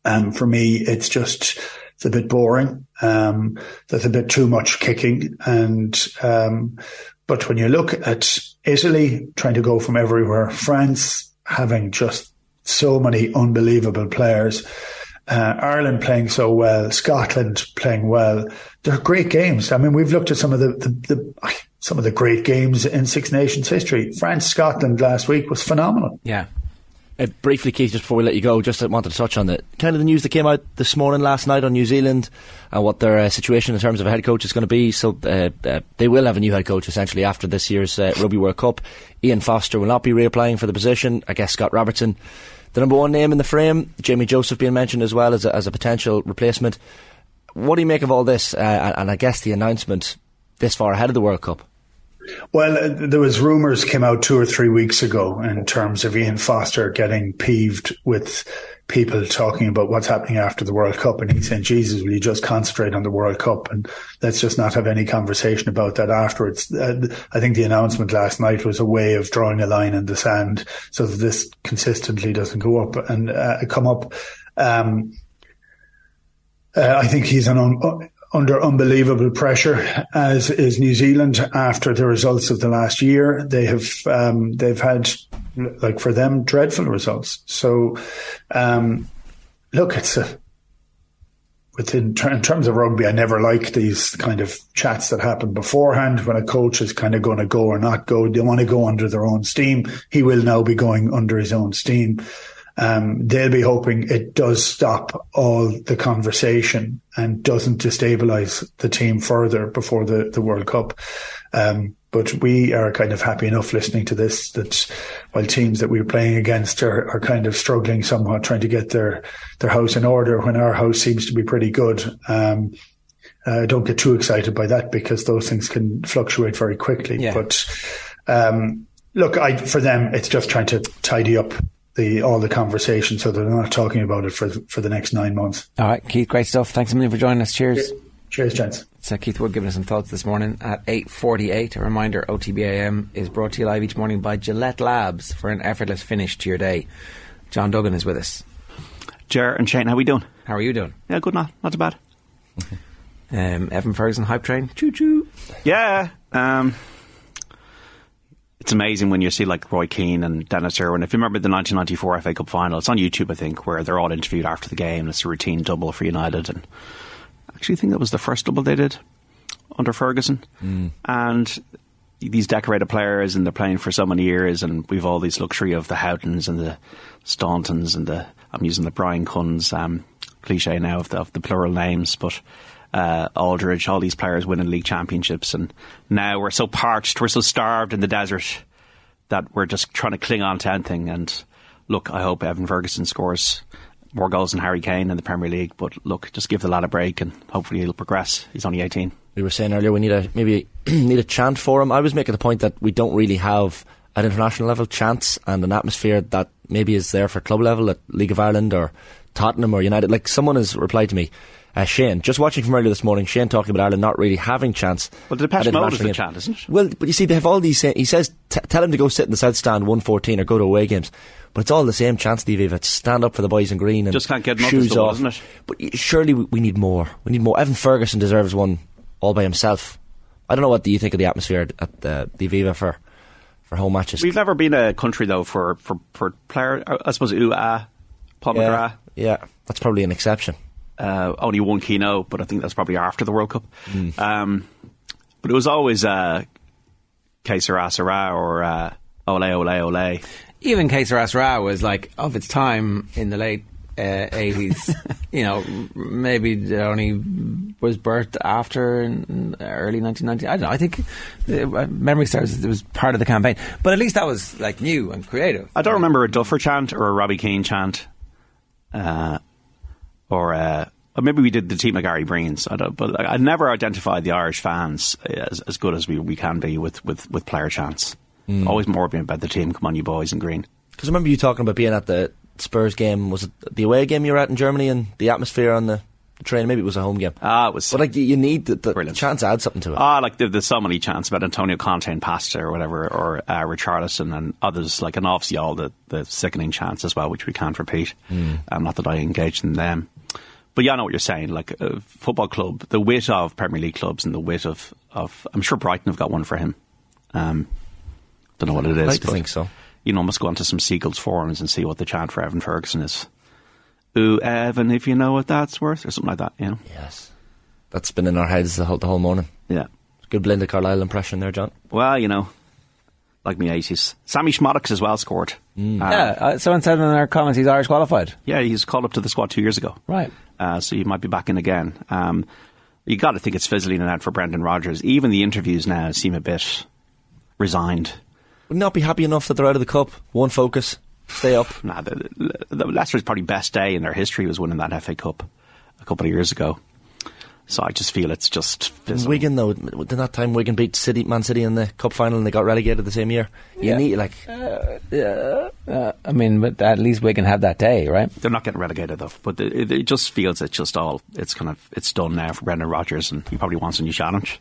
Um, for me, it's just, it's a bit boring. Um, there's a bit too much kicking. And, um, but when you look at Italy trying to go from everywhere, France having just so many unbelievable players, uh, Ireland playing so well, Scotland playing well. They're great games. I mean, we've looked at some of the, the, the some of the great games in Six Nations history. France Scotland last week was phenomenal. Yeah. Uh, briefly, Keith, just before we let you go, just wanted to touch on the kind of the news that came out this morning, last night on New Zealand, and what their uh, situation in terms of a head coach is going to be. So uh, uh, they will have a new head coach essentially after this year's uh, Rugby World Cup. Ian Foster will not be reapplying for the position. I guess Scott Robertson the number one name in the frame, Jamie Joseph being mentioned as well as a, as a potential replacement. What do you make of all this? Uh, and I guess the announcement this far ahead of the World Cup. Well, there was rumours came out two or three weeks ago in terms of Ian Foster getting peeved with people talking about what's happening after the World Cup. And he's saying, Jesus, will you just concentrate on the World Cup? And let's just not have any conversation about that afterwards. I think the announcement last night was a way of drawing a line in the sand so that this consistently doesn't go up and uh, come up. Um, uh, I think he's an un- under unbelievable pressure, as is New Zealand after the results of the last year. They have um, they've had like for them dreadful results. So, um, look, it's a within in terms of rugby, I never like these kind of chats that happen beforehand when a coach is kind of going to go or not go. They want to go under their own steam. He will now be going under his own steam. Um, they'll be hoping it does stop all the conversation and doesn't destabilize the team further before the, the World Cup. Um, but we are kind of happy enough listening to this that while teams that we're playing against are, are kind of struggling somewhat trying to get their, their house in order when our house seems to be pretty good. Um, uh, don't get too excited by that because those things can fluctuate very quickly. Yeah. But, um, look, I, for them, it's just trying to tidy up the all the conversation so they're not talking about it for for the next nine months. All right, Keith, great stuff. Thanks a million for joining us. Cheers. Cheers, gents. So Keith Wood giving us some thoughts this morning at 8.48. A reminder, OTBAM is brought to you live each morning by Gillette Labs for an effortless finish to your day. John Duggan is with us. Ger and Shane, how are we doing? How are you doing? Yeah, good, not, not too bad. Um, Evan Ferguson, hype train, choo choo. Yeah, um, it's amazing when you see like Roy Keane and Denis Irwin. If you remember the 1994 FA Cup final, it's on YouTube, I think, where they're all interviewed after the game. It's a routine double for United, and I actually think that was the first double they did under Ferguson. Mm. And these decorated players and they're playing for so many years, and we've all this luxury of the Houghtons and the Stauntons and the I'm using the Brian Cunns um, cliche now of the, of the plural names, but uh, Aldridge, all these players winning league championships, and now we're so parched, we're so starved in the desert that we're just trying to cling on to anything. And look, I hope Evan Ferguson scores more goals than Harry Kane in the Premier League. But look, just give the lad a break, and hopefully he'll progress. He's only eighteen. We were saying earlier we need a maybe need a chant for him. I was making the point that we don't really have at international level chants and an atmosphere that maybe is there for club level at League of Ireland or Tottenham or United. Like someone has replied to me, uh, Shane, just watching from earlier this morning, Shane talking about Ireland not really having chants. Well, the Depeche Mode is the chant, isn't it? Well, but you see, they have all these. He says, t- tell him to go sit in the south stand 114 or go to away games. But it's all the same chance, Steve If It's stand up for the boys in green and Just can't get shoes one, off. isn't it? But surely we, we need more. We need more. Evan Ferguson deserves one all by himself. I don't know what do you think of the atmosphere at, at the, the Aviva for for home matches. We've never been a country though for for for player. I suppose ooh ah, Paul yeah, McGrath. yeah, that's probably an exception. Uh, only one Keano, but I think that's probably after the World Cup. Mm. Um, but it was always uh, Que sera, sera, or uh, Ole Ole Ole. Even K Ra was like of its time in the late uh, 80s. you know, maybe it only was birthed after early 1990. I don't know. I think uh, Memory Stars it was part of the campaign. But at least that was like new and creative. I don't remember a Duffer chant or a Robbie Keane chant, uh, or uh, or maybe we did the team of Gary Breens. I don't, but I never identified the Irish fans as, as good as we, we can be with, with, with player chants. Mm. Always more being about the team. Come on, you boys in green. Because I remember you talking about being at the Spurs game. Was it the away game you were at in Germany and the atmosphere on the, train? Maybe it was a home game. Ah, it was. But like you- need the, the chance to add something to it. Ah, like there, there's so many chants about Antonio Conte and Pasta or whatever, or uh, Richarlison and others, like, and obviously all the, the sickening chants as well, which we can't repeat. Mm. Um, not that I engaged in them. But yeah, I know what you're saying. Like a football club, the wit of Premier League clubs and the wit of, of I'm sure Brighton have got one for him. Um, don't know what it is. I'd like but, think so. You know, must go onto some Seagulls forums and see what the chant for Evan Ferguson is. Ooh, Evan, if you know what that's worth, or something like that. You know. Yes. That's been in our heads the whole, the whole morning. Yeah. Good Belinda Carlisle impression there, John. Well, you know, like me eighties. Sammy Szmodics as well scored. Mm. Uh, yeah, uh, someone said in our comments he's Irish qualified. Yeah, he's called up to the squad two years ago. Right. Uh, so you might be back in again. Um, you got to think it's fizzling and out for Brendan Rodgers. Even the interviews now seem a bit resigned. Would not be happy enough that they're out of the cup. One focus, stay up. Nah, the, the Leicester's probably best day in their history was winning that FA Cup a couple of years ago. So I just feel it's just fizzling. Wigan though, in that time Wigan beat City, Man City in the cup final and they got relegated the same year. You Yeah. need like Yeah. Uh, I mean, but at least Wigan have that day, right? They're not getting relegated though, but it, it- it just feels it's just all it's kind of it's done now for Brendan Rodgers, and he probably wants a new challenge.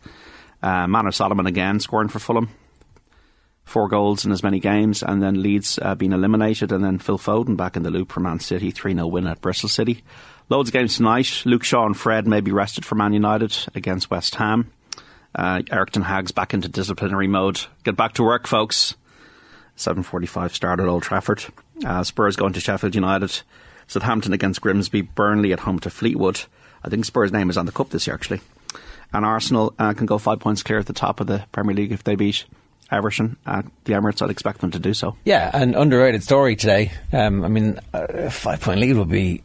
Uh, Manor Solomon again scoring for Fulham, four goals in as many games, and then Leeds uh, being eliminated, and then Phil Foden back in the loop for Man City, three 0 win at Bristol City. Loads of games tonight. Luke Shaw and Fred may be rested for Man United against West Ham. Uh, Eric Hag's back into disciplinary mode. Get back to work, folks. 7.45 start at Old Trafford. Uh, Spurs going to Sheffield United. Southampton against Grimsby. Burnley at home to Fleetwood. I think Spurs' name is on the cup this year, actually. And Arsenal uh, can go five points clear at the top of the Premier League if they beat Everton at the Emirates. I'd expect them to do so. Yeah, an underrated story today. Um, I mean, a five point lead would be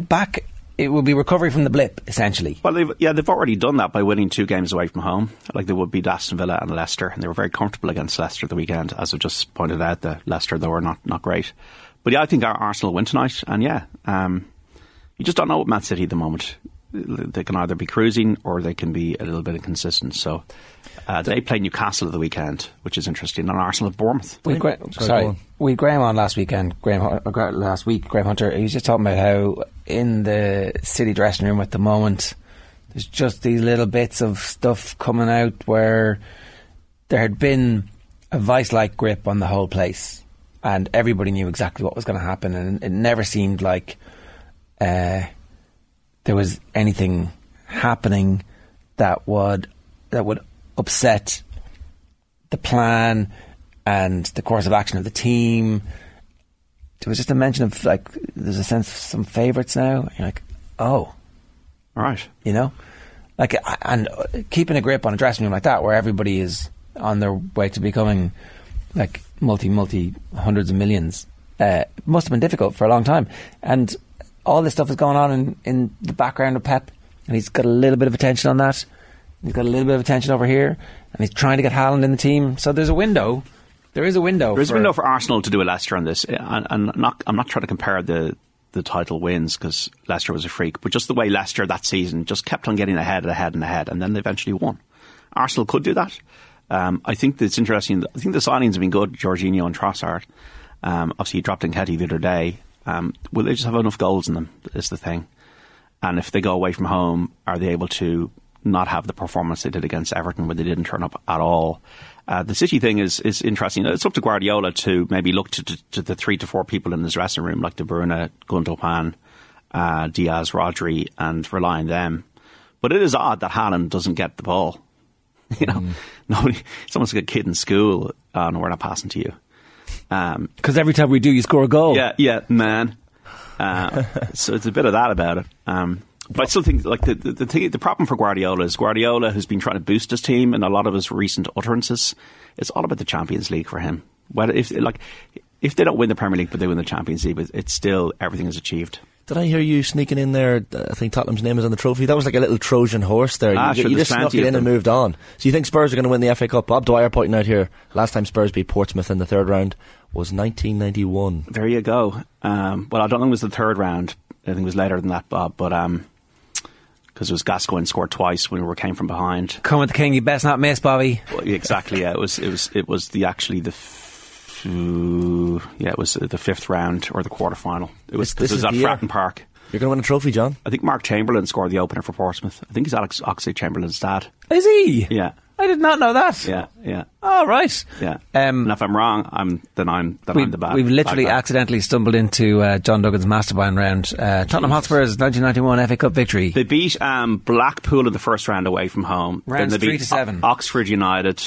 back. It will be recovery from the blip, essentially. Well, they've, yeah, they've already done that by winning two games away from home, like they would beat Aston Villa and Leicester, and they were very comfortable against Leicester the weekend. As I've just pointed out, the Leicester though are not not great, but yeah, I think our Arsenal win tonight, and yeah, um, you just don't know with Man City at the moment. They can either be cruising or they can be a little bit inconsistent. So uh, they play Newcastle at the weekend, which is interesting, and Arsenal at Bournemouth. We Gra- sorry, we had Graham on last weekend. Graham Hu- uh, Gra- last week, Graham Hunter. He was just talking about how in the city dressing room at the moment, there's just these little bits of stuff coming out where there had been a vice-like grip on the whole place, and everybody knew exactly what was going to happen, and it never seemed like uh, there was anything happening that would that would upset the plan and the course of action of the team. There was just a mention of like there's a sense of some favourites now. You're like, oh, right, you know, like and keeping a grip on a dressing room like that, where everybody is on their way to becoming like multi multi hundreds of millions, uh, must have been difficult for a long time. And all this stuff is going on in, in the background of Pep, and he's got a little bit of attention on that. He's got a little bit of attention over here, and he's trying to get Haaland in the team. So there's a window. There is a window. There is a for- window for Arsenal to do a Leicester on this, and, and not, I'm not trying to compare the the title wins because Leicester was a freak, but just the way Leicester that season just kept on getting ahead and ahead and ahead, and then they eventually won. Arsenal could do that. Um, I think it's interesting. I think the signings have been good, Jorginho and Trossard. Um, obviously, he dropped Nketiah the other day. Um, will they just have enough goals in them? Is the thing. And if they go away from home, are they able to not have the performance they did against Everton, where they didn't turn up at all? Uh, the City thing is is interesting. It's up to Guardiola to maybe look to, to, to the three to four people in his dressing room, like De Bruyne, Gundogan, uh, Dias, Rodri, and rely on them. But it is odd that Haaland doesn't get the ball. You know, nobody. It's almost like a kid in school. Oh no, we're not passing to you. Um, Because every time we do, you score a goal. yeah, yeah, man. Uh, so it's a bit of that about it. Um, but I still think like the the, the, thing, the problem for Guardiola is Guardiola has been trying to boost his team, and a lot of his recent utterances, it's all about the Champions League for him. Whether if like if they don't win the Premier League, but they win the Champions League, it's still everything is achieved. Did I hear you sneaking in there? uh, I think Tottenham's name is on the trophy. That was like a little Trojan horse there. Ah, you sure, you there's just snuck it of in and moved on. So you think Spurs are going to win the FA Cup? Bob Dwyer pointing out here. Last time Spurs beat Portsmouth in the third round was 1991. There you go. Um, well, I don't think it was the third round. I think it was later than that, Bob. But um, because it was Gascoigne scored twice when we came from behind. Come with the king, you best not miss, Bobby. Well, exactly. Yeah, it was. It was. It was the actually the. Yeah, it was the fifth round or the quarter final. It was. This- this This, was is at. Fratton Park. You're going to win a trophy, John. I think Mark Chamberlain scored the opener for Portsmouth. I think he's Alex Oxlade Chamberlain's dad. Is he? Yeah, I did not know that. yeah, yeah, All right. yeah. Um, and if I'm wrong, I'm then I'm then we, I'm the bad. we've literally bad accidentally stumbled into uh, John Duggan's mastermind round. Uh, Tottenham Hotspur's 1991 FA Cup victory. They beat um, Blackpool in the first round away from home. Rounds then they three beat to seven. O- Oxford United,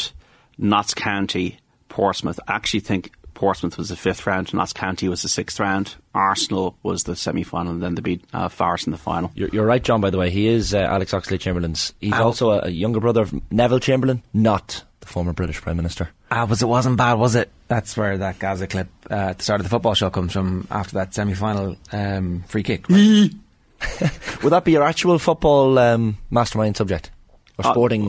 Notts County, Portsmouth. I actually think Portsmouth was the fifth round, and Notts County was the sixth round, Arsenal was the semi final, and then they beat uh, Forest in the final. You're, you're right, John. By the way, he is uh, Alex Oxlade Chamberlain's. He's Ow. also a, a younger brother of Neville Chamberlain, not the former British Prime Minister. Ah, was it wasn't bad, was it? That's where that Gaza clip uh, at the start of the football show comes from. After that semi-final um, free kick. Would that be your actual football um, mastermind subject or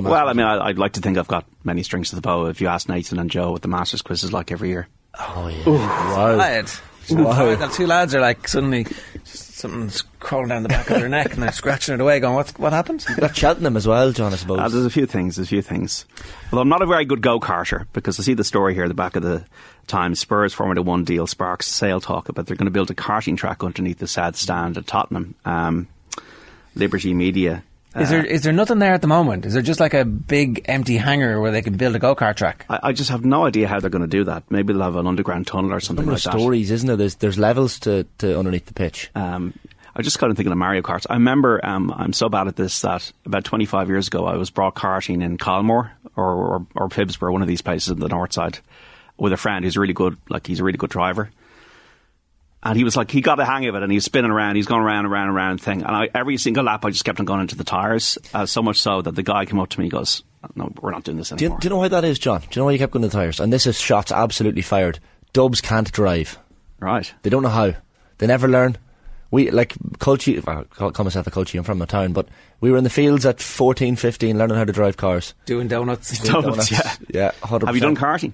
Uh, well, I mean, I, I'd like to think I've got many strings to the bow. If you ask Nathan and Joe what the Masters quiz is like every year. oh yeah, wow. Tired. Wow. The two lads are like suddenly something's crawling down the back of their neck and they're scratching it away, going, "What's what happened?" Got Cheltenham as well, John. I suppose. Uh, there's a few things. There's a few things. Although I'm not a very good go karter because I see the story here at the back of the Times. Spurs Formula One deal sparks sale talk about they're going to build a karting track underneath the sad stand at Tottenham. Um, Liberty Media. Is uh, there is there nothing there at the moment? Is there just like a big empty hangar where they can build a go kart track? I, I just have no idea how they're going to do that. Maybe they'll have an underground tunnel or something number like of that. stories, isn't there? There's there's levels to, to underneath the pitch. Um, I just kind of thinking of Mario Kart. I remember um, I'm so bad at this that about 25 years ago I was brought karting in Colmore or, or, or Phibsborough, one of these places in the north side, with a friend who's really good. Like he's a really good driver. And he was like, he got the hang of it, and he was spinning around. He's going around, and around, and around thing. And I, every single lap, I just kept on going into the tires. Uh, so much so that the guy came up to me, and goes, "No, we're not doing this Do you, anymore." do you know why that is, John? Do you know why you kept going to the tyres? And this is shots absolutely fired. Dubs can't drive. right? They don't know how. They never learn. We like Colchi. I call call myself a Colchi. I'm from a town, but we were in the fields at 14, 15, learning how to drive cars. Doing donuts. Donuts, yeah. yeah. 100%. Have you done karting?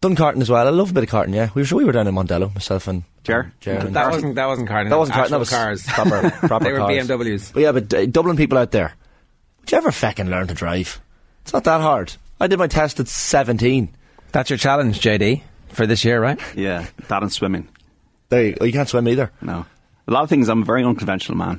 Done karting as well. I love a bit of karting. Yeah, we were we were down in Mondello, myself and Ger? Ger and That wasn't that wasn't karting. That wasn't karting. actual That was cars. proper proper cars. they were cars. BMWs. But yeah, but uh, Dublin people out there, would you ever fucking learn to drive? It's not that hard. I did my test at 17. That's your challenge, JD, for this year, right? Yeah, that and swimming. There you, go. you can't swim either. No, a lot of things. I'm a very unconventional man.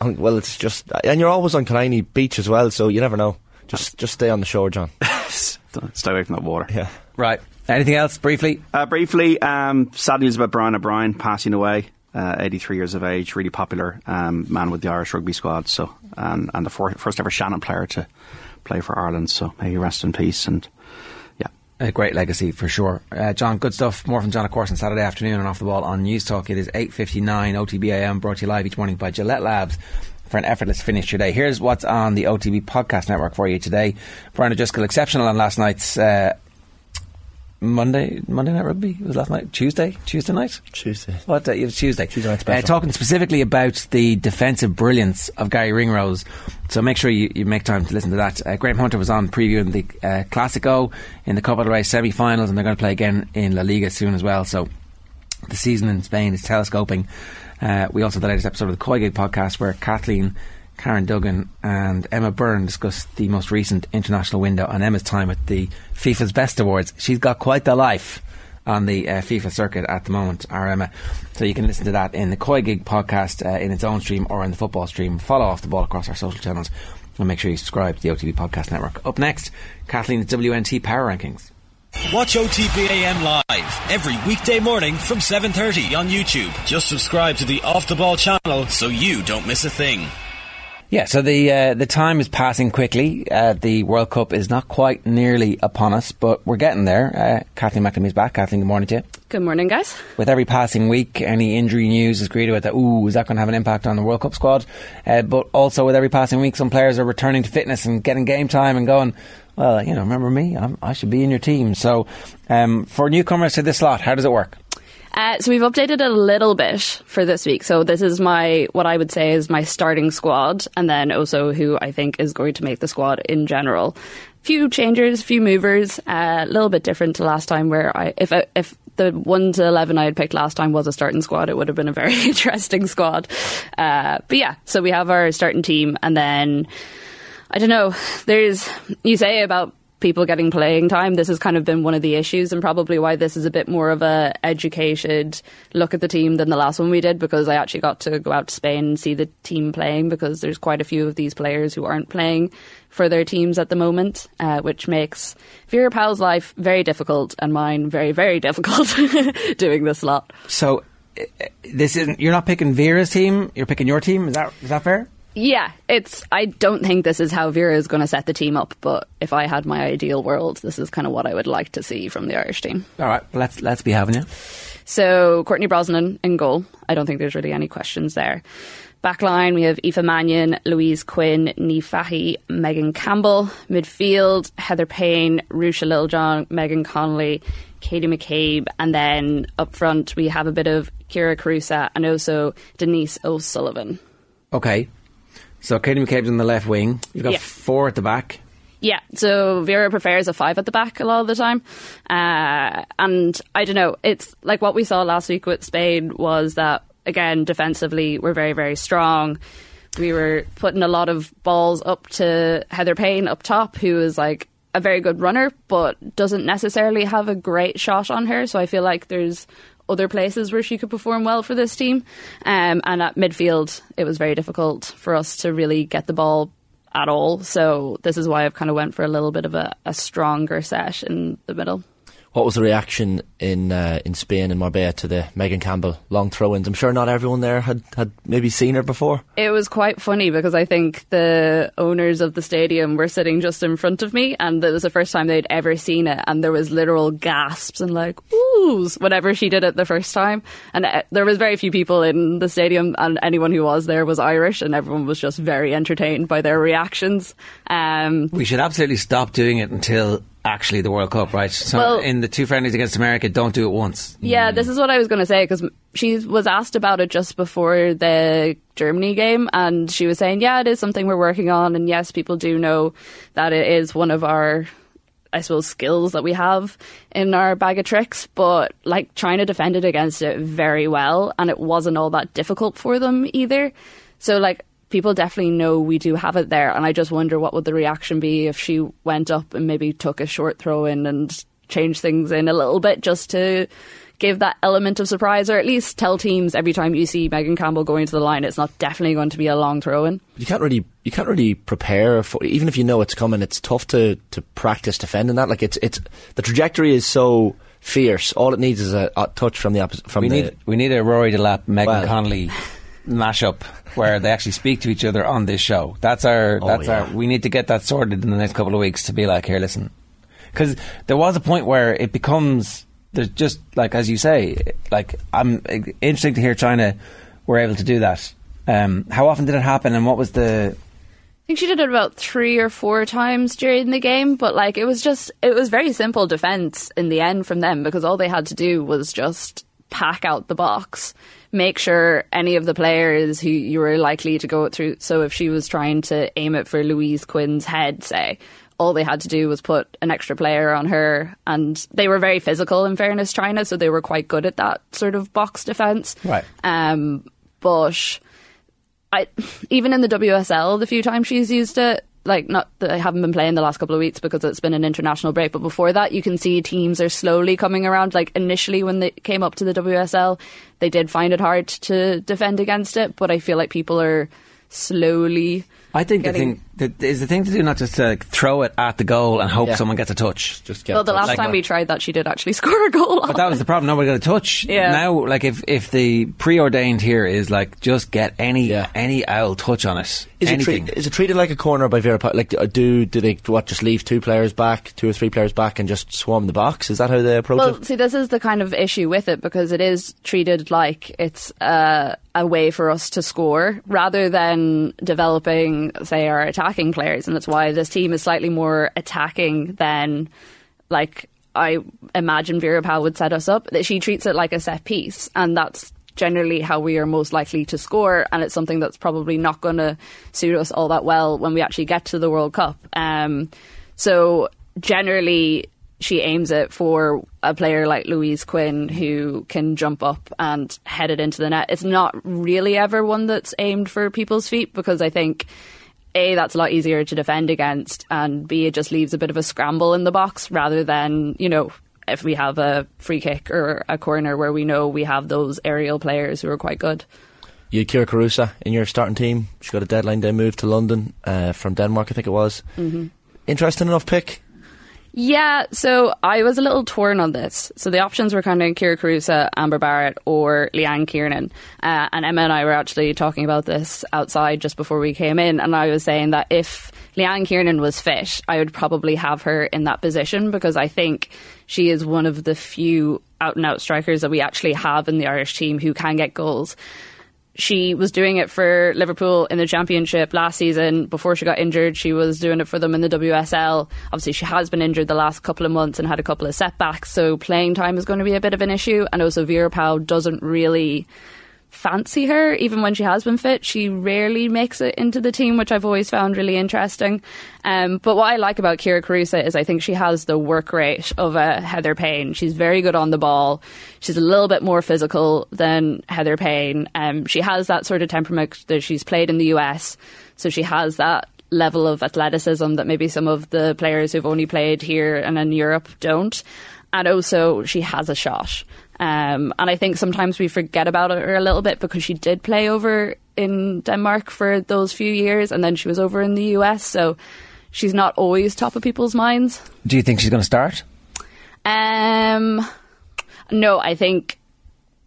Oh, Well, it's just, and you're always on Killiney Beach as well, so you never know. Just, just stay on the shore, John. Stay away from that water. Yeah. Right. Anything else, briefly? Uh, briefly, um, sad news about Brian O'Brien passing away. Uh, 83 years of age, really popular um, man with the Irish rugby squad. So, and, and the for, first ever Shannon player to play for Ireland. So, may he rest in peace. And yeah, A great legacy for sure. Uh, John, good stuff. More from John, of course, on Saturday afternoon and off the ball on Newstalk. It is 8.59 OTBAM, brought to you live each morning by Gillette Labs. for an effortless finish today. Here's what's on the OTB podcast network for you today. Brian O'Driscoll, exceptional on last night's uh, Monday Monday night rugby. It was last night Tuesday Tuesday night Tuesday. What day? It was Tuesday. Tuesday night Uh, special. talking specifically about the defensive brilliance of Gary Ringrose. So make sure you, you make time to listen to that. Uh, Graham Hunter was on previewing the uh, Classico in the Copa del Rey semi-finals, and they're going to play again in La Liga soon as well. So the season in Spain is telescoping. Uh, we also had the latest episode of the Koi Gig podcast where Kathleen, Karen Duggan, and Emma Byrne discussed the most recent international window and Emma's time at the FIFA's Best Awards. She's got quite the life on the uh, FIFA circuit at the moment, our Emma. So you can listen to that in the Koi Gig podcast uh, in its own stream or in the football stream. Follow off the ball across our social channels and make sure you subscribe to the OTB Podcast Network. Up next, Kathleen's WNT Power Rankings. Watch OTBAM live every weekday morning from 7.30 on YouTube. Just subscribe to the Off the Ball channel so you don't miss a thing. Yeah, so the uh, the time is passing quickly. Uh, the World Cup is not quite nearly upon us, but we're getting there. Uh, Kathleen is back. Kathleen, good morning to you. Good morning, guys. With every passing week, any injury news is greeted with that. Ooh, is that going to have an impact on the World Cup squad? Uh, but also with every passing week, some players are returning to fitness and getting game time and going. Well, you know, remember me? I'm, I should be in your team. So, um, for newcomers to this slot, how does it work? Uh, so we've updated a little bit for this week. So this is my what I would say is my starting squad, and then also who I think is going to make the squad in general. Few changes, few movers, uh, a little bit different to last time. Where I if I, if the one to eleven I had picked last time was a starting squad, it would have been a very interesting squad. Uh, but yeah, so we have our starting team, and then I don't know. There's you say about people getting playing time. This has kind of been one of the issues, and probably why this is a bit more of a educated look at the team than the last one we did. Because I actually got to go out to Spain and see the team playing. Because there's quite a few of these players who aren't playing for their teams at the moment, uh, which makes Vera Pauw's life very difficult and mine very very difficult doing this lot. So, uh, this isn't. You're not picking Vera's team. You're picking your team. Is that is that fair? Yeah, it's. I don't think this is how Vera is going to set the team up, but if I had my ideal world, this is kind of what I would like to see from the Irish team. All right, let's let's be having you. So Courtney Brosnan in goal. I don't think there's really any questions there. Backline, we have Aoife Mannion, Louise Quinn, Niamh Fahey, Megan Campbell. Midfield, Heather Payne, Ruesha Littlejohn, Megan Connolly, Katie McCabe. And then up front, we have a bit of Kyra Carusa and also Denise O'Sullivan. Okay. So Katie McCabe's on the left wing. You've got Yeah. four at the back. Yeah, so Vera prefers a five at the back a lot of the time. Uh, and I don't know, it's like what we saw last week with Spain was that, again, defensively, we're very, very strong. We were putting a lot of balls up to Heather Payne up top, who is like a very good runner, but doesn't necessarily have a great shot on her. So I feel like there's other places where she could perform well for this team. Um, and at midfield, it was very difficult for us to really get the ball at all. So this is why I've kind of went for a little bit of a, a stronger set in the middle. What was the reaction in uh, in Spain in Marbella to the Megan Campbell long throw-ins? I'm sure not everyone there had, had maybe seen her before. It was quite funny because I think the owners of the stadium were sitting just in front of me, and it was the first time they'd ever seen it, and there was literal gasps and like oohs whenever she did it the first time. And uh, there was very few people in the stadium, and anyone who was there was Irish, and everyone was just very entertained by their reactions. Um, We should absolutely stop doing it until actually the World Cup, right? So Well- in the two friendlies against America, don't do it once. Yeah, mm. this is what I was going to say because she was asked about it just before the Germany game, and she was saying, "Yeah, it is something we're working on, and yes, people do know that it is one of our." I suppose skills that we have in our bag of tricks, but like China defended against it very well, and it wasn't all that difficult for them either. So like people definitely know we do have it there, and I just wonder what would the reaction be if she went up and maybe took a short throw in and changed things in a little bit just to give that element of surprise, or at least tell teams every time you see Megan Campbell going to the line, it's not definitely going to be a long throw in. You can't really you can't really prepare for even if you know it's coming. It's tough to, to practice defending that. Like it's it's the trajectory is so fierce. All it needs is a, a touch from the opposite. From we the, need we need a Rory Delap, Megan Well. Connolly mashup where they actually speak to each other on this show. That's our. Oh, that's yeah. our. We need to get that sorted in the next couple of weeks to be like, here, listen, because there was a point where it becomes there's just like as you say, like I'm interesting to hear China were able to do that Um, how often did it happen, and what was the? I think she did it about three or four times during the game, but like it was just it was very simple defense in the end from them because all they had to do was just pack out the box, make sure any of the players who you were likely to go through. So if she was trying to aim it for Louise Quinn's head, say, all they had to do was put an extra player on her, and they were very physical. In fairness, China, so they were quite good at that sort of box defense. Right. Um, but I even in the WSL, the few times she's used it, like not that I haven't been playing the last couple of weeks because it's been an international break, but before that, you can see teams are slowly coming around. Like initially, when they came up to the WSL, they did find it hard to defend against it, but I feel like people are slowly. I think getting- the thing that is the thing to do not just to like, throw it at the goal and hope Yeah. someone gets a touch. Just Well, the last time we tried that, she did actually score a goal. But that was the problem. Nobody got a touch. Yeah. Now, like if if the preordained here is like just get any any owl touch on it, Is it, anything. treat, is it treated like a corner by Vera? Like, do do they what just leave two players back, two or three players back, and just swarm the box? Is that how they approach Well, it? see, this is the kind of issue with it because it is treated like it's uh, a way for us to score rather than developing, say, our attacking players. And that's why this team is slightly more attacking than, like, I imagine Vera Pauw would set us up. That she treats it like a set piece, and that's generally how we are most likely to score. And it's something that's probably not going to suit us all that well when we actually get to the World Cup. Um, so generally she aims it for a player like Louise Quinn who can jump up and head it into the net. It's not really ever one that's aimed for people's feet because I think A, that's a lot easier to defend against, and B, it just leaves a bit of a scramble in the box rather than, you know, if we have a free kick or a corner where we know we have those aerial players who are quite good. You had Kyra Carusa in your starting team. She got a deadline day move to London uh, from Denmark, I think it was. Mhm. Interesting enough pick. Yeah, so I was a little torn on this. So the options were kind of Kyra Carusa, Amber Barrett, or Leanne Kiernan. Uh, and Emma and I were actually talking about this outside just before we came in. And I was saying that if Leanne Kiernan was fit, I would probably have her in that position because I think she is one of the few out and out strikers that we actually have in the Irish team who can get goals she was doing it for Liverpool in the Championship last season. Before she got injured, she was doing it for them in the WSL. Obviously, she has been injured the last couple of months and had a couple of setbacks, so playing time is going to be a bit of an issue. And also, Vera Pauw doesn't really fancy her, even when she has been fit. She rarely makes it into the team, which I've always found really interesting. Um, but what I like about Kyra Carusa is I think she has the work rate of a Heather Payne. She's very good on the ball. She's a little bit more physical than Heather Payne. Um, she has that sort of temperament that she's played in the US, so she has that level of athleticism that maybe some of the players who've only played here and in Europe don't. And also, she has a shot. Um, and I think sometimes we forget about her a little bit because she did play over in Denmark for those few years and then she was over in the US. So she's not always top of people's minds. Do you think she's going to start? Um, no, I think.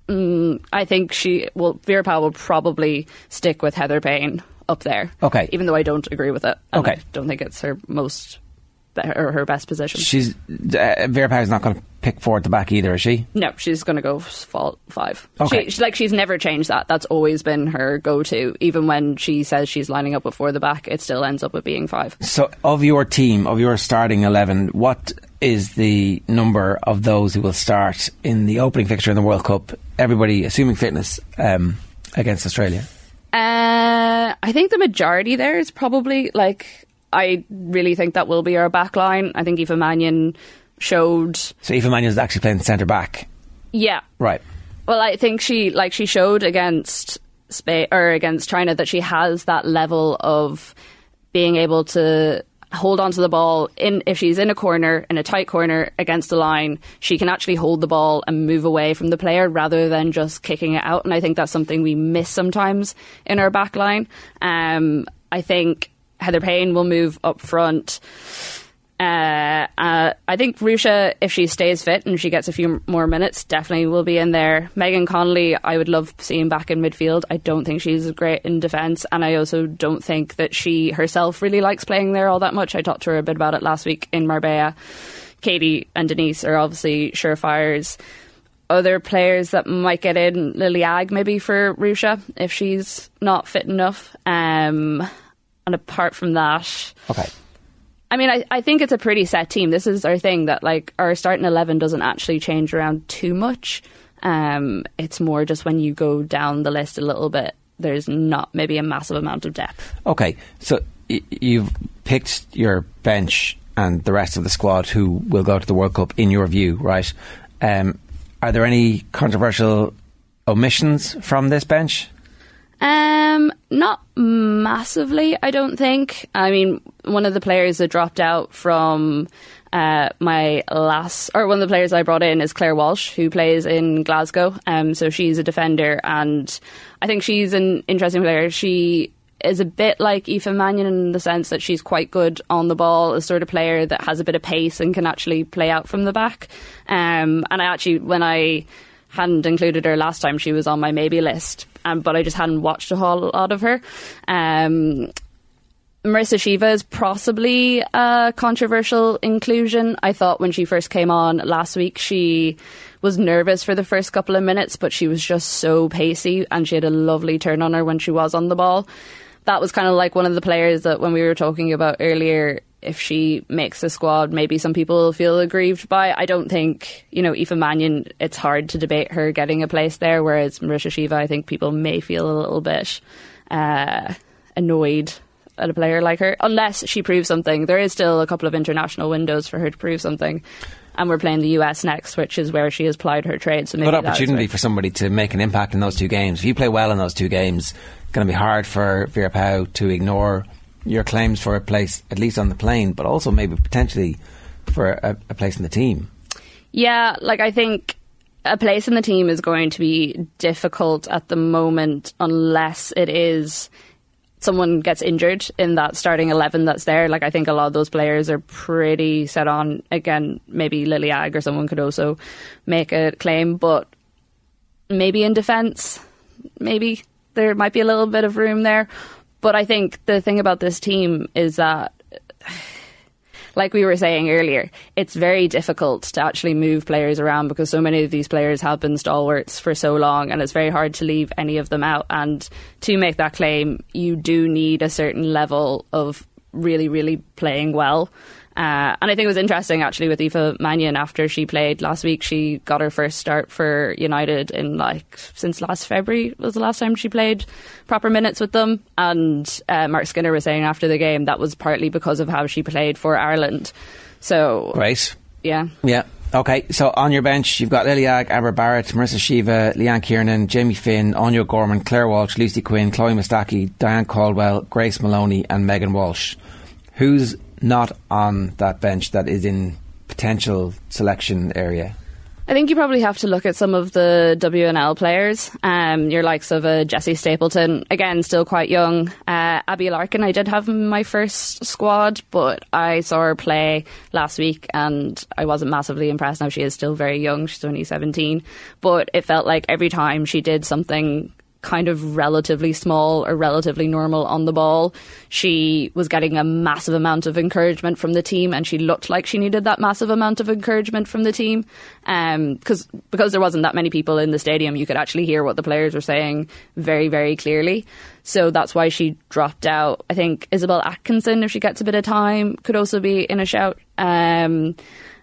Mm, I think she well, Vera Pauw will probably stick with Heather Payne up there. Okay. even though I don't agree with it. Okay. I don't think it's her most or her best position. She's uh, Vera Pauw's not going to pick four at the back either, is she? No, she's going to go fall five. Okay. She, she- like she's never changed that. That's always been her go-to. Even when she says she's lining up before the back, it still ends up with being five. So, of your team, of your starting eleven, what is the number of those who will start in the opening fixture in the World Cup? Everybody, assuming fitness, um, against Australia. Uh, I think the majority there is probably like I really think that will be our back line. I think Aoife Mannion showed, So, Aoife Mannion actually playing centre back, yeah. right? Well, I think she like she showed against Spain or against China that she has that level of being able to hold onto the ball in if she's in a corner in a tight corner against the line she can actually hold the ball and move away from the player rather than just kicking it out and I think that's something we miss sometimes in our back line um, I think Heather Payne will move up front uh, uh, I think Ruesha, if she stays fit and she gets a few more minutes, definitely will be in there. Megan Connolly, I would love seeing back in midfield. I don't think she's great in defence, and I also don't think that she herself really likes playing there all that much. I talked to her a bit about it last week in Marbella. Katie and Denise are obviously surefires. other players that might get in, Lily Agg maybe for Ruesha if she's not fit enough. Um, and apart from that, okay. I mean, I, I think it's a pretty set team. This is our thing that like our starting eleven doesn't actually change around too much. Um, it's more just when you go down the list a little bit, there's not maybe a massive amount of depth. Okay, so y- you've picked your bench and the rest of the squad who will go to the World Cup in your view, right? Um, are there any controversial omissions from this bench? Um, not massively, I don't think. I mean, one of the players that dropped out from uh, my last, or one of the players I brought in is Claire Walsh, who plays in Glasgow. Um, so she's a defender, and I think she's an interesting player. She is a bit like Aoife Mannion in the sense that she's quite good on the ball, a sort of player that has a bit of pace and can actually play out from the back. Um, and I actually, when I hadn't included her last time, she was on my maybe list, um, but I just hadn't watched a whole lot of her. Um, Marissa Sheva is possibly a controversial inclusion. I thought when she first came on last week, she was nervous for the first couple of minutes, but she was just so pacey and she had a lovely turn on her when she was on the ball. That was kind of like one of the players that when we were talking about earlier, if she makes the squad, maybe some people will feel aggrieved by. I don't think, you know, Aoife Mannion, it's hard to debate her getting a place there, whereas Marissa Sheva, I think people may feel a little bit uh, annoyed at a player like her, unless she proves something. There is still a couple of international windows for her to prove something. And we're playing the US next, which is where she has plied her trade. So maybe Good opportunity for somebody to make an impact in those two games. If you play well in those two games, it's going to be hard for Vera Pauw to ignore your claims for a place, at least on the plane, but also maybe potentially for a, a place in the team. Yeah, like I think a place in the team is going to be difficult at the moment unless it is someone gets injured in that starting 11 that's there. Like, I think a lot of those players are pretty set on. Again, maybe Lily Agg or someone could also make a claim, but maybe in defence, maybe there might be a little bit of room there. But I think the thing about this team is that like we were saying earlier, it's very difficult to actually move players around because so many of these players have been stalwarts for so long, and it's very hard to leave any of them out. And to make that claim, you do need a certain level of really, really playing well. Uh, and I think it was interesting actually with Aoife Mannion after she played last week. She got her first start for United in like since last February was the last time she played proper minutes with them. And uh, Mark Skinner was saying after the game that was partly because of how she played for Ireland. So great, yeah, yeah. Okay, so on your bench, you've got Lily Agg, Amber Barrett, Marissa Sheva, Leanne Kiernan, Jamie Finn, Anya Gorman, Claire Walsh, Lucy Quinn, Chloe Mustaki, Diane Caldwell, Grace Moloney, and Megan Walsh. Who's not on that bench that is in potential selection area? I think you probably have to look at some of the WNL players. Um, your likes of a Jessie Stapleton, again, still quite young. Uh, Abbie Larkin, I did have my first squad, but I saw her play last week and I wasn't massively impressed. Now she is still very young; she's only seventeen, but it felt like every time she did something kind of relatively small or relatively normal on the ball. She was getting a massive amount of encouragement from the team, and she looked like she needed that massive amount of encouragement from the team. Because um, because there wasn't that many people in the stadium, you could actually hear what the players were saying very very clearly. So that's why she dropped out. I think Isibeal Atkinson, if she gets a bit of time, could also be in a shout. Um,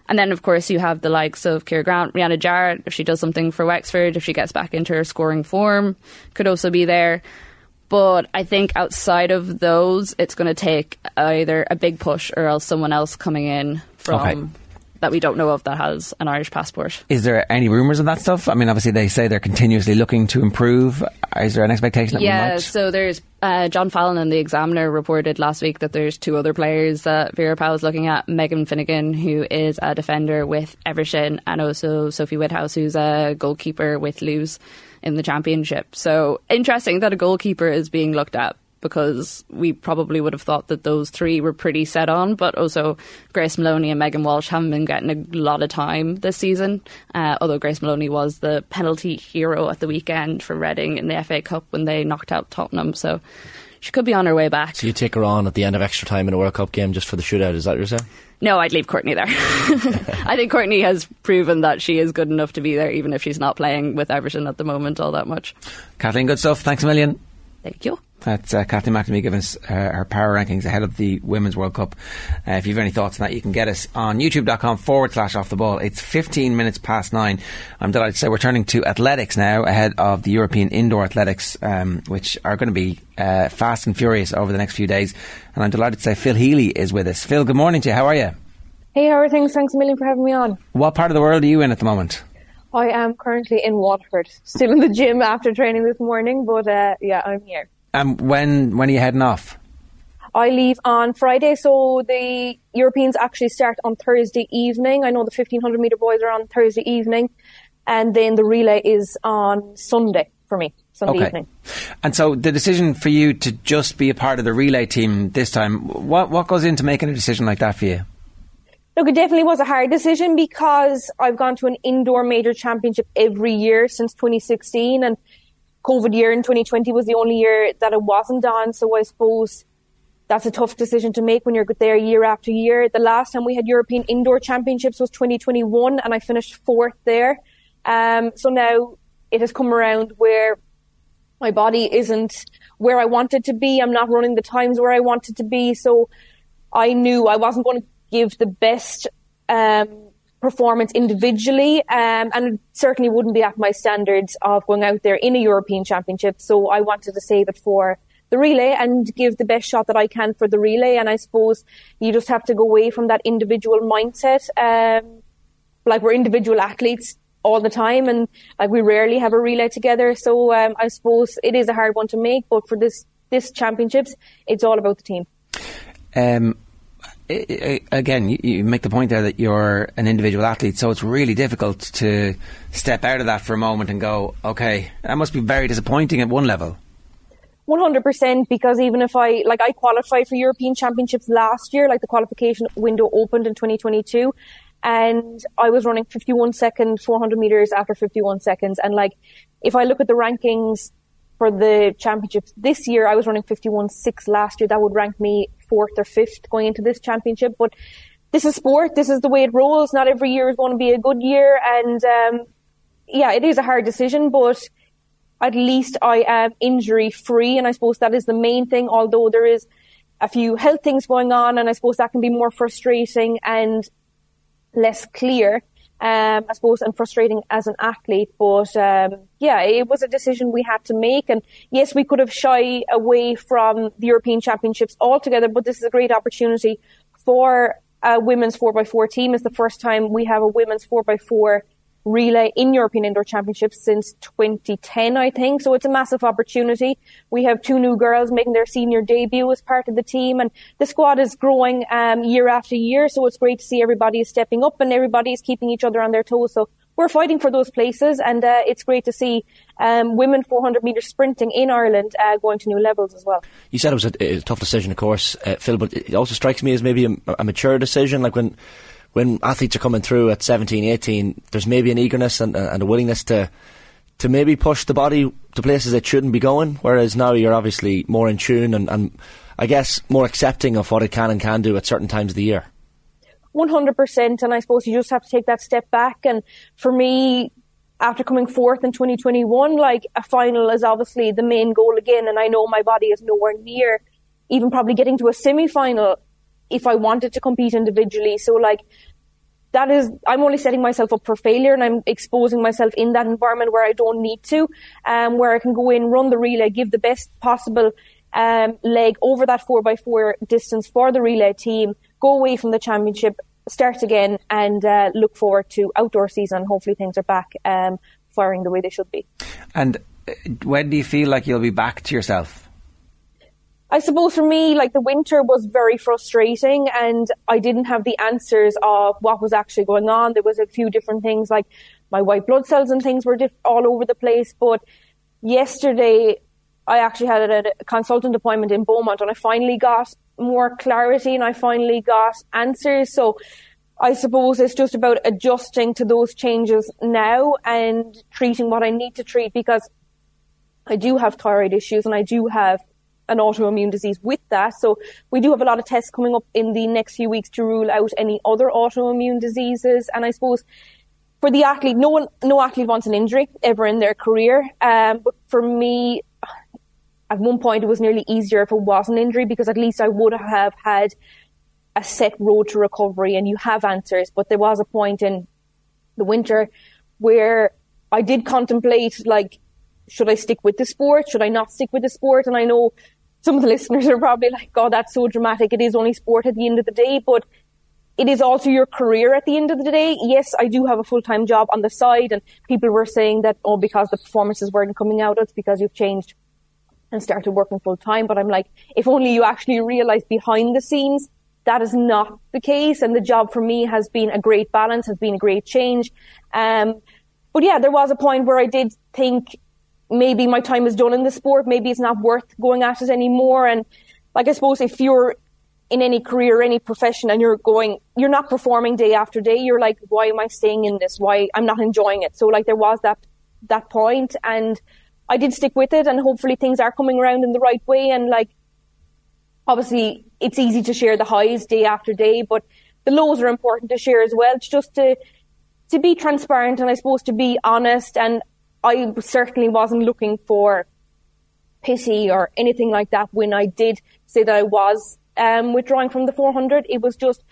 and then, of course, you have the likes of Ciara Grant, Rianna Jarrett, if she does something for Wexford, if she gets back into her scoring form, could also be there. But I think outside of those, it's going to take either a big push or else someone else coming in from Okay. That we don't know of that has an Irish passport. Is there any rumours of that stuff? I mean, obviously they say they're continuously looking to improve. Is there an expectation that Yeah, so there's uh, John Fallon in the Examiner reported last week that there's two other players that Vera Pauw is looking at. Megan Finnigan, who is a defender with Everton, and also Sophie Whitehouse, who's a goalkeeper with Lewes in the Championship. So interesting that a goalkeeper is being looked at because we probably would have thought that those three were pretty set on, but also Grace Moloney and Megan Walsh haven't been getting a lot of time this season. Uh, although Grace Moloney was the penalty hero at the weekend for Reading in the FA Cup when they knocked out Tottenham, so she could be on her way back. So you take her on at the end of extra time in a World Cup game just for the shootout, is that what you're saying? No, I'd leave Courtney there. I think Courtney has proven that she is good enough to be there, even if she's not playing with Everton at the moment all that much. Kathleen, good stuff. Thanks a million. Thank you. That's uh, Kathleen McNamee giving us uh, her power rankings ahead of the Women's World Cup. Uh, if you have any thoughts on that, you can get us on youtube.com forward slash off the ball. It's 15 minutes past nine. I'm delighted to say we're turning to athletics now ahead of the European Indoor Athletics, um, which are going to be uh, fast and furious over the next few days. And I'm delighted to say Phil Healy is with us. Phil, good morning to you. How are you? Hey, how are things? Thanks a million for having me on. What part of the world are you in at the moment? I am currently in Waterford, still in the gym after training this morning, but uh, yeah, I'm here. Um, when when are you heading off? I leave on Friday, so the Europeans actually start on Thursday evening. I know the 1500 metre boys are on Thursday evening, and then the relay is on Sunday for me, Sunday Okay. evening. And so the decision for you to just be a part of the relay team this time, what what goes into making a decision like that for you? Look, it definitely was a hard decision because I've gone to an indoor major championship every year since 2016 and COVID year in 2020 was the only year that it wasn't on. So I suppose that's a tough decision to make when you're there year after year. The last time we had European indoor championships was 2021 and I finished fourth there. Um, so now it has come around where my body isn't where I want it to be. I'm not running the times where I wanted to be. So I knew I wasn't going to give the best um, performance individually, um, and certainly wouldn't be at my standards of going out there in a European Championship. So I wanted to save it for the relay and give the best shot that I can for the relay. And I suppose you just have to go away from that individual mindset. Um, like we're individual athletes all the time, and like we rarely have a relay together. So um, I suppose it is a hard one to make, but for this this championships, it's all about the team. Um, again, you, you make the point there that you're an individual athlete, so it's really difficult to step out of that for a moment and go, okay, that must be very disappointing at one level. 100% because even if I, like I qualified for European Championships last year, like the qualification window opened in 2022 and I was running 51 second 400 meters after 51 seconds. And like, if I look at the rankings for the championships this year, I was running 51 6 last year. That would rank me fourth or fifth going into this championship. But this is sport. This is the way it rolls. Not every year is going to be a good year. And, um, yeah, it is a hard decision, but at least I am injury free. And I suppose that is the main thing, although there is a few health things going on. And I suppose that can be more frustrating and less clear, um, I suppose, and frustrating as an athlete. But um, yeah, it was a decision we had to make. And yes, we could have shy away from the European Championships altogether, but this is a great opportunity for a women's 4x4 team. It's the first time we have a women's 4x4 relay in European Indoor Championships since 2010, I think. So it's a massive opportunity. We have two new girls making their senior debut as part of the team, and the squad is growing um, year after year. So it's great to see everybody is stepping up and everybody is keeping each other on their toes. So we're fighting for those places, and uh, it's great to see um, women 400 metre sprinting in Ireland uh, going to new levels as well. You said it was a, a tough decision, of course, uh, Phil, but it also strikes me as maybe a, a mature decision. Like when when athletes are coming through at 17, 18, there's maybe an eagerness and, and a willingness to to maybe push the body to places it shouldn't be going. Whereas now you're obviously more in tune and, and I guess more accepting of what it can and can do at certain times of the year. 100%. And I suppose you just have to take that step back. And for me, after coming fourth in 2021, like a final is obviously the main goal again. And I know my body is nowhere near even probably getting to a semi final if I wanted to compete individually. So like, that is, I'm only setting myself up for failure and I'm exposing myself in that environment where I don't need to, um, where I can go in, run the relay, give the best possible, um, leg over that four by four distance for the relay team, go away from the championship, start again and, uh, look forward to outdoor season. Hopefully things are back, um, firing the way they should be. And uh, when do you feel like you'll be back to yourself? I suppose for me, like the winter was very frustrating and I didn't have the answers of what was actually going on. There was a few different things like my white blood cells and things were diff- all over the place. But yesterday I actually had a, a consultant appointment in Beaumont and I finally got more clarity and I finally got answers. So I suppose it's just about adjusting to those changes now and treating what I need to treat because I do have thyroid issues and I do have an autoimmune disease with that. So we do have a lot of tests coming up in the next few weeks to rule out any other autoimmune diseases. And I suppose for the athlete, no one, no athlete wants an injury ever in their career. Um, but for me, at one point it was nearly easier if it was an injury because at least I would have had a set road to recovery and you have answers. But there was a point in the winter where I did contemplate like, should I stick with the sport? Should I not stick with the sport? And I know some of the listeners are probably like, God, that's so dramatic. It is only sport at the end of the day, but it is also your career at the end of the day. Yes, I do have a full time job on the side, and people were saying that, oh, because the performances weren't coming out, it's because you've changed and started working full time. But I'm like, if only you actually realize behind the scenes that is not the case. And the job for me has been a great balance, has been a great change. Um, but yeah, there was a point where I did think maybe my time is done in the sport. Maybe it's not worth going at it anymore. And like, I suppose if you're in any career, any profession, and you're going, you're not performing day after day, you're like, why am I staying in this? Why I'm not enjoying it? So like, there was that, that point and I did stick with it and hopefully things are coming around in the right way. And like, obviously it's easy to share the highs day after day, but the lows are important to share as well. It's just to, to be transparent and I suppose to be honest. And I certainly wasn't looking for pity or anything like that when I did say that I was um, withdrawing from the 400. It was just,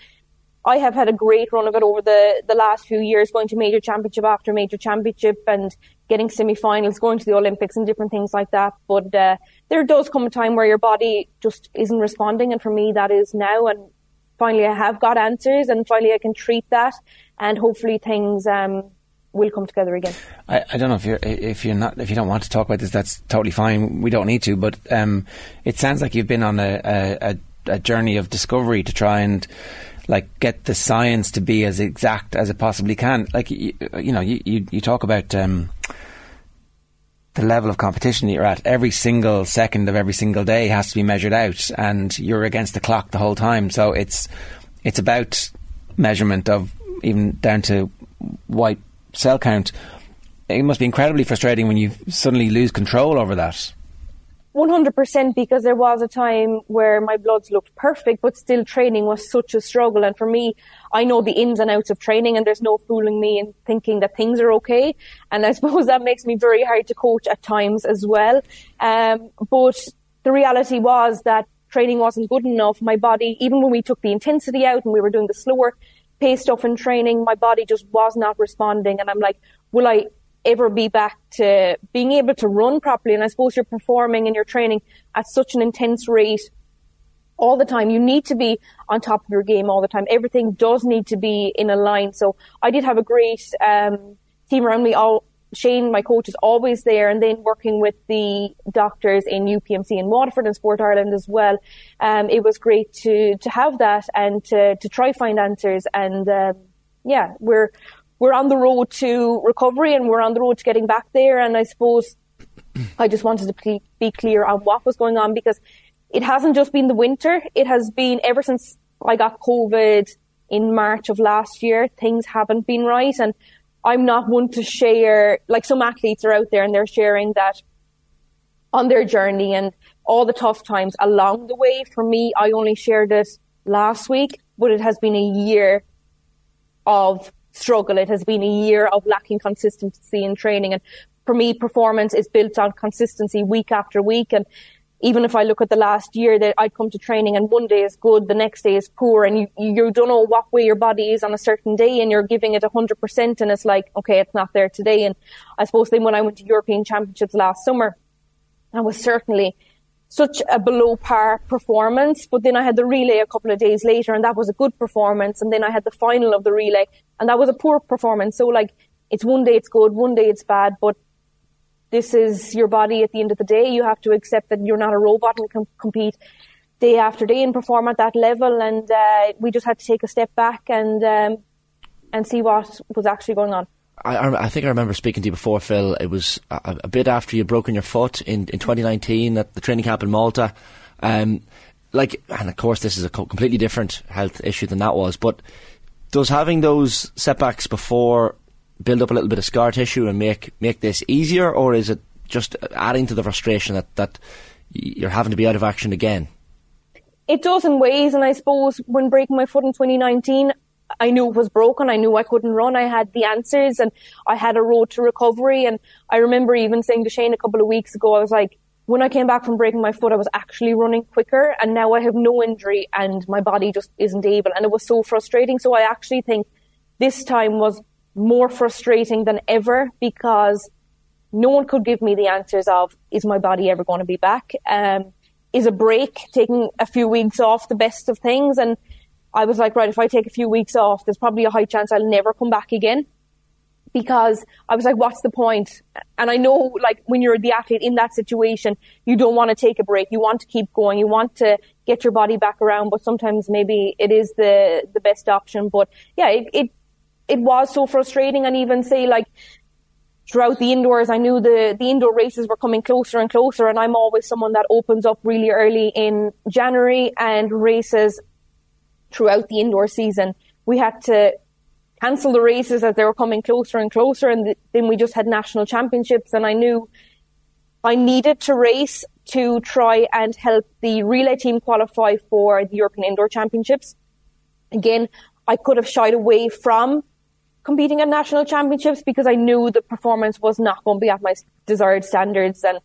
I have had a great run of it over the, the last few years, going to major championship after major championship and getting semi-finals, going to the Olympics and different things like that. But uh, there does come a time where your body just isn't responding, and for me, that is now. And finally, I have got answers, and finally, I can treat that, and hopefully, things um, will come together again. I, I, don't know if you're if you're not if you don't want to talk about this, that's totally fine. We don't need to, but um, it sounds like you've been on a, a, a journey of discovery to try and like get the science to be as exact as it possibly can. Like you, you know, you, you, you talk about um, the level of competition that you're at. Every single second of every single day has to be measured out, and you're against the clock the whole time. So it's it's about measurement of even down to white cell count. It must be incredibly frustrating when you suddenly lose control over that. 100% because there was a time where my bloods looked perfect, but still training was such a struggle. And for me, I know the ins and outs of training and there's no fooling me in thinking that things are okay. And I suppose that makes me very hard to coach at times as well. Um, but the reality was that training wasn't good enough. My body, even when we took the intensity out and we were doing the slower pace stuff in training, my body just was not responding. And I'm like, will I ever be back to being able to run properly. And I suppose you're performing and you're training at such an intense rate all the time. You need to be on top of your game all the time. Everything does need to be in a line. So I did have a great um, team around me. All Shane, my coach, is always there, and then working with the doctors in UPMC in Waterford and Sport Ireland as well. Um, it was great to to have that and to to try find answers. And um, yeah, we're we're on the road to recovery and we're on the road to getting back there. And I suppose I just wanted to be clear on what was going on because it hasn't just been the winter. It has been ever since I got COVID in March of last year. Things haven't been right. And I'm not one to share, like some athletes are out there and they're sharing that on their journey and all the tough times along the way. For me, I only shared it last week, but it has been a year of struggle. It has been a year of lacking consistency in training. And for me, performance is built on consistency week after week. And even if I look at the last year that I'd come to training and one day is good, the next day is poor and you, you don't know what way your body is on a certain day and you're giving it a hundred percent and it's like, okay, it's not there today. And I suppose then when I went to European championships last summer, I was certainly such a below par performance. But then I had the relay a couple of days later and that was a good performance. And then I had the final of the relay and that was a poor performance. So like it's one day it's good, one day it's bad, but this is your body at the end of the day. You have to accept that you're not a robot and can compete day after day and perform at that level. And uh, we just had to take a step back and um, and see what was actually going on. I, I, think I remember speaking to you before, Phil. It was a, a, bit after you'd broken your foot in, in 2019 at the training camp in Malta. Um, like, and of course, this is a completely different health issue than that was. But does having those setbacks before build up a little bit of scar tissue and make make this easier, or is it just adding to the frustration that that you're having to be out of action again. It does in ways, and I suppose when breaking my foot in 2019, I knew it was broken. I knew I couldn't run. I had the answers and I had a road to recovery. And I remember even saying to Shane a couple of weeks ago, I was like, when I came back from breaking my foot, I was actually running quicker and now I have no injury and my body just isn't able. And it was so frustrating. So I actually think this time was more frustrating than ever because no one could give me the answers of, is my body ever going to be back? Um, is a break, taking a few weeks off the best of things? And I was like, right, if I take a few weeks off, there's probably a high chance I'll never come back again. Because I was like, what's the point? And I know, like, when you're the athlete in that situation, you don't want to take a break. You want to keep going. You want to get your body back around, but sometimes maybe it is the, the best option. But yeah, it, it, it was so frustrating. And even say, like, throughout the indoors, I knew the, the indoor races were coming closer and closer. And I'm always someone that opens up really early in January and races throughout the indoor season. We had to cancel the races as they were coming closer and closer. And th- then we just had national championships. And I knew I needed to race to try and help the relay team qualify for the European Indoor Championships. Again, I could have shied away from competing at national championships because I knew the performance was not going to be at my desired standards. And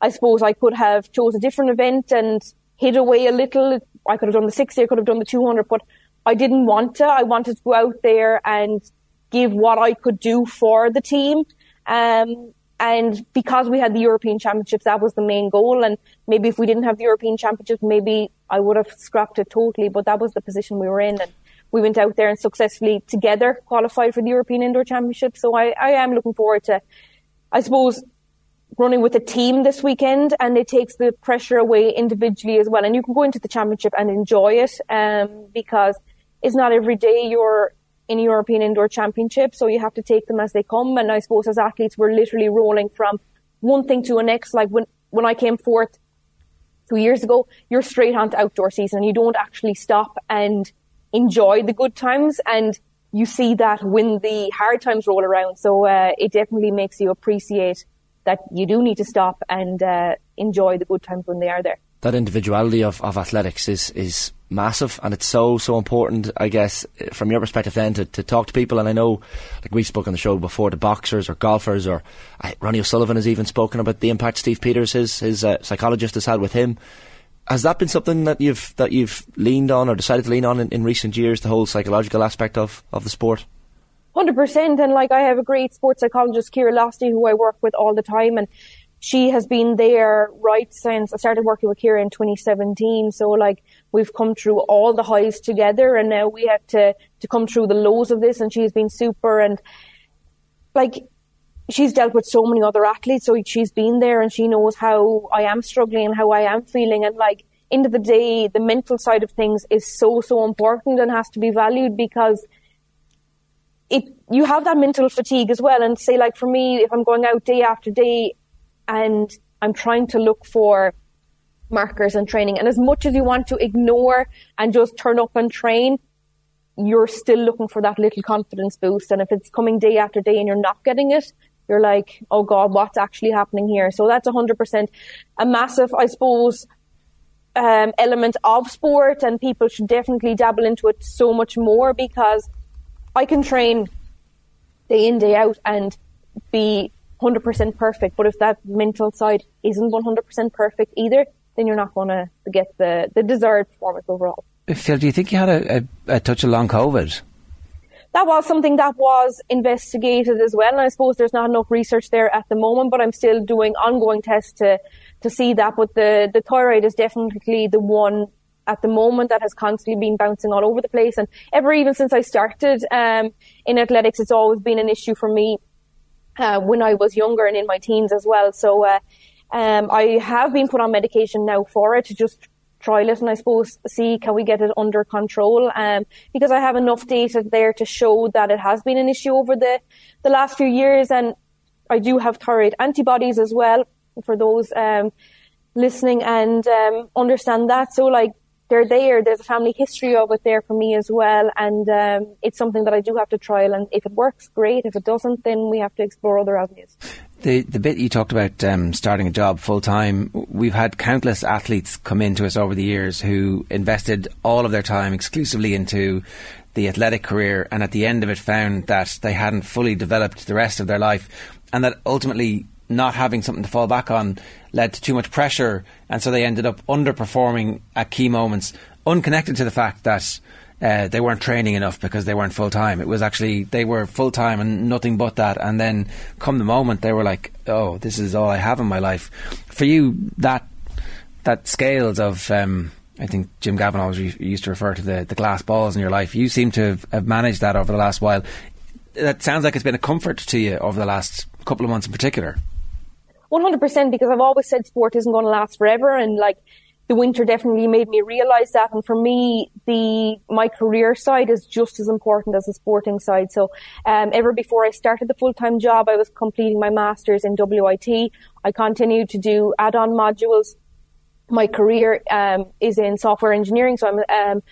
I suppose I could have chose a different event and hid away a little. I could have done the 60, I could have done the 200, but I didn't want to. I wanted to go out there and give what I could do for the team. Um, and because we had the European Championships, that was the main goal. And maybe if we didn't have the European Championships, maybe I would have scrapped it totally. But that was the position we were in. And we went out there and successfully together qualified for the European Indoor Championship. So I, I am looking forward to, I suppose, running with a team this weekend and it takes the pressure away individually as well. And you can go into the championship and enjoy it, um, because it's not every day you're in a European Indoor Championship. So you have to take them as they come. And I suppose as athletes, we're literally rolling from one thing to the next. Like when, when I came forth two years ago, you're straight on to outdoor season. and You don't actually stop and enjoy the good times and you see that when the hard times roll around. So uh, it definitely makes you appreciate that you do need to stop and uh, enjoy the good times when they are there. That individuality of, of athletics is, is massive and it's so, so important, I guess, from your perspective then to, to talk to people. And I know, like we spoke on the show before, the boxers or golfers or uh, Ronnie O'Sullivan has even spoken about the impact Steve Peters, his, his uh, psychologist, has had with him has that been something that you've that you've leaned on or decided to lean on in, in recent years? The whole psychological aspect of, of the sport. Hundred percent, and like I have a great sports psychologist, Ciara Losty, who I work with all the time, and she has been there right since I started working with Kira in 2017. So like we've come through all the highs together, and now we have to to come through the lows of this, and she's been super and like she's dealt with so many other athletes, so she's been there and she knows how I am struggling and how I am feeling. And like, end of the day, the mental side of things is so, so important and has to be valued because it, you have that mental fatigue as well. And say, like, for me, if I'm going out day after day and I'm trying to look for markers and training, and as much as you want to ignore and just turn up and train, you're still looking for that little confidence boost. And if it's coming day after day and you're not getting it, you're like, oh God, what's actually happening here? So that's 100% a massive, I suppose, um, element of sport and people should definitely dabble into it so much more because I can train day in, day out and be 100% perfect. But if that mental side isn't 100% perfect either, then you're not going to get the, the desired performance overall. Phil, do you think you had a, a, a touch of long COVID? That was something that was investigated as well. And I suppose there's not enough research there at the moment, but I'm still doing ongoing tests to, to see that. But the, the thyroid is definitely the one at the moment that has constantly been bouncing all over the place. And ever even since I started um, in athletics, it's always been an issue for me uh, when I was younger and in my teens as well. So uh, um, I have been put on medication now for it to just trial it and I suppose see can we get it under control? Um, because I have enough data there to show that it has been an issue over the, the last few years and I do have thyroid antibodies as well for those um, listening and um, understand that. So like they're there. There's a family history of it there for me as well and um, it's something that I do have to trial and if it works great. If it doesn't then we have to explore other avenues The the bit you talked about um, starting a job full time, we've had countless athletes come into us over the years who invested all of their time exclusively into the athletic career, and at the end of it found that they hadn't fully developed the rest of their life, and that ultimately not having something to fall back on led to too much pressure, and so they ended up underperforming at key moments, unconnected to the fact that uh, they weren't training enough because they weren't full time. It was actually they were full time and nothing but that. And then come the moment, they were like, "Oh, this is all I have in my life." For you, that that scales of um, I think Jim Gavin always re- used to refer to the, the glass balls in your life. You seem to have, managed that over the last while. That sounds like it's been a comfort to you over the last couple of months in particular. 100% because I've always said sport isn't going to last forever and like the winter definitely made me realize that. And for me, the my career side is just as important as the sporting side. So, um, ever before I started the full time job, I was completing my masters in WIT. I continued to do add on modules. My career um, is in software engineering, so I'm um,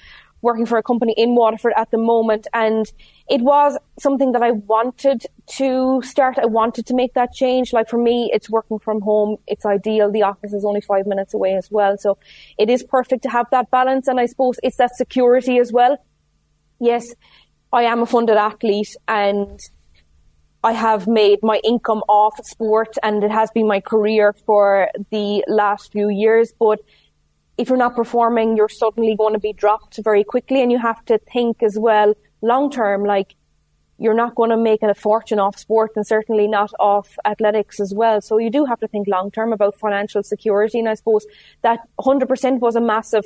working for a company in Waterford at the moment, and it was something that I wanted to start. I wanted to make that change. Like for me, it's working from home. It's ideal. The office is only five minutes away as well. So it is perfect to have that balance. And I suppose it's that security as well. Yes, I am a funded athlete and I have made my income off sport and it has been my career for the last few years. But if you're not performing, you're suddenly going to be dropped very quickly and you have to think as well long term, like you're not going to make a fortune off sport and certainly not off athletics as well. So you do have to think long term about financial security. And I suppose that 100% was a massive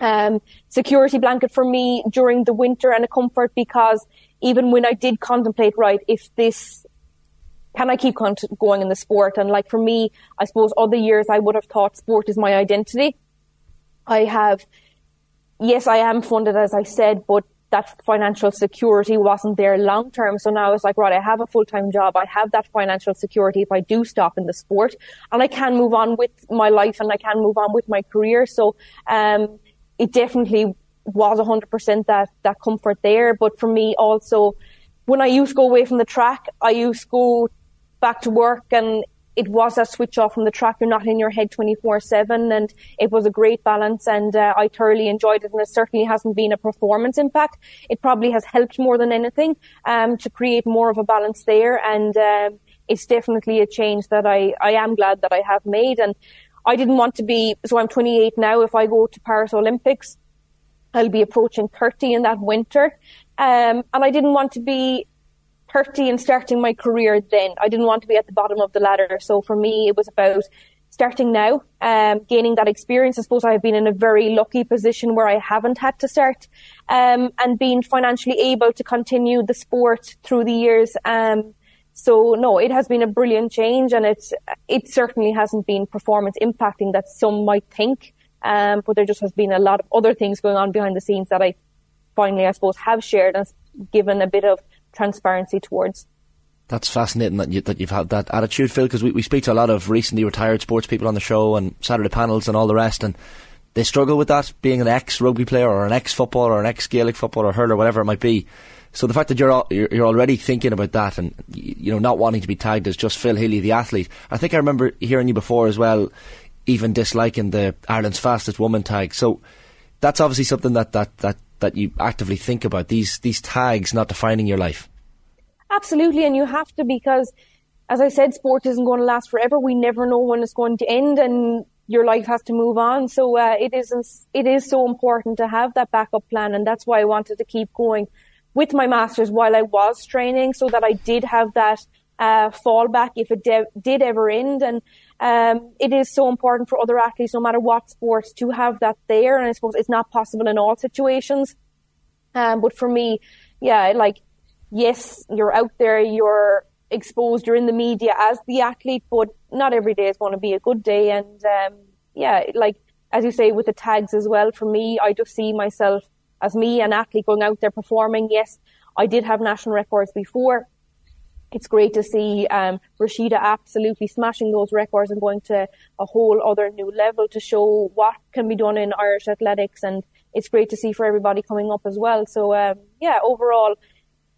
um, security blanket for me during the winter and a comfort because even when I did contemplate, right, if this, can I keep going in the sport? And like for me, I suppose other years I would have thought sport is my identity. I have, yes, I am funded as I said, but that financial security wasn't there long term. So now it's like, right, I have a full time job. I have that financial security if I do stop in the sport and I can move on with my life and I can move on with my career. So, um, it definitely was 100% that, that comfort there. But for me also, when I used to go away from the track, I used to go back to work and it was a switch off from the track. You're not in your head 24 7 and it was a great balance and uh, I thoroughly enjoyed it and it certainly hasn't been a performance impact. It probably has helped more than anything um, to create more of a balance there and um, it's definitely a change that I, I am glad that I have made and I didn't want to be, so I'm 28 now. If I go to Paris Olympics, I'll be approaching 30 in that winter. Um, and I didn't want to be 30 and starting my career then. I didn't want to be at the bottom of the ladder. So for me, it was about starting now, um, gaining that experience. I suppose I've been in a very lucky position where I haven't had to start, um, and being financially able to continue the sport through the years. Um, so no, it has been a brilliant change and it's, it certainly hasn't been performance impacting that some might think. Um, but there just has been a lot of other things going on behind the scenes that I finally, I suppose, have shared and given a bit of transparency towards. That's fascinating that, you, that you've had that attitude, Phil, because we, we speak to a lot of recently retired sports people on the show and Saturday panels and all the rest, and they struggle with that, being an ex-rugby player or an ex-footballer or an ex-Gaelic footballer, or hurler, whatever it might be. So the fact that you're, you're already thinking about that and you know not wanting to be tagged as just Phil Healy, the athlete. I think I remember hearing you before as well, even disliking the Ireland's fastest woman tag. So that's obviously something that, that, that that you actively think about these these tags not defining your life. Absolutely, and you have to because, as I said, sport isn't going to last forever. We never know when it's going to end, and your life has to move on. So uh, it is it is so important to have that backup plan, and that's why I wanted to keep going with my masters while I was training, so that I did have that uh, fallback if it de- did ever end. And um, it is so important for other athletes, no matter what sports, to have that there. And I suppose it's not possible in all situations. Um, but for me, yeah, like, yes, you're out there, you're exposed, you're in the media as the athlete, but not every day is going to be a good day. And, um, yeah, like, as you say, with the tags as well, for me, I just see myself as me, an athlete going out there performing. Yes, I did have national records before it's great to see um, Rhasidat absolutely smashing those records and going to a whole other new level to show what can be done in Irish athletics. And it's great to see for everybody coming up as well. So, um, yeah, overall,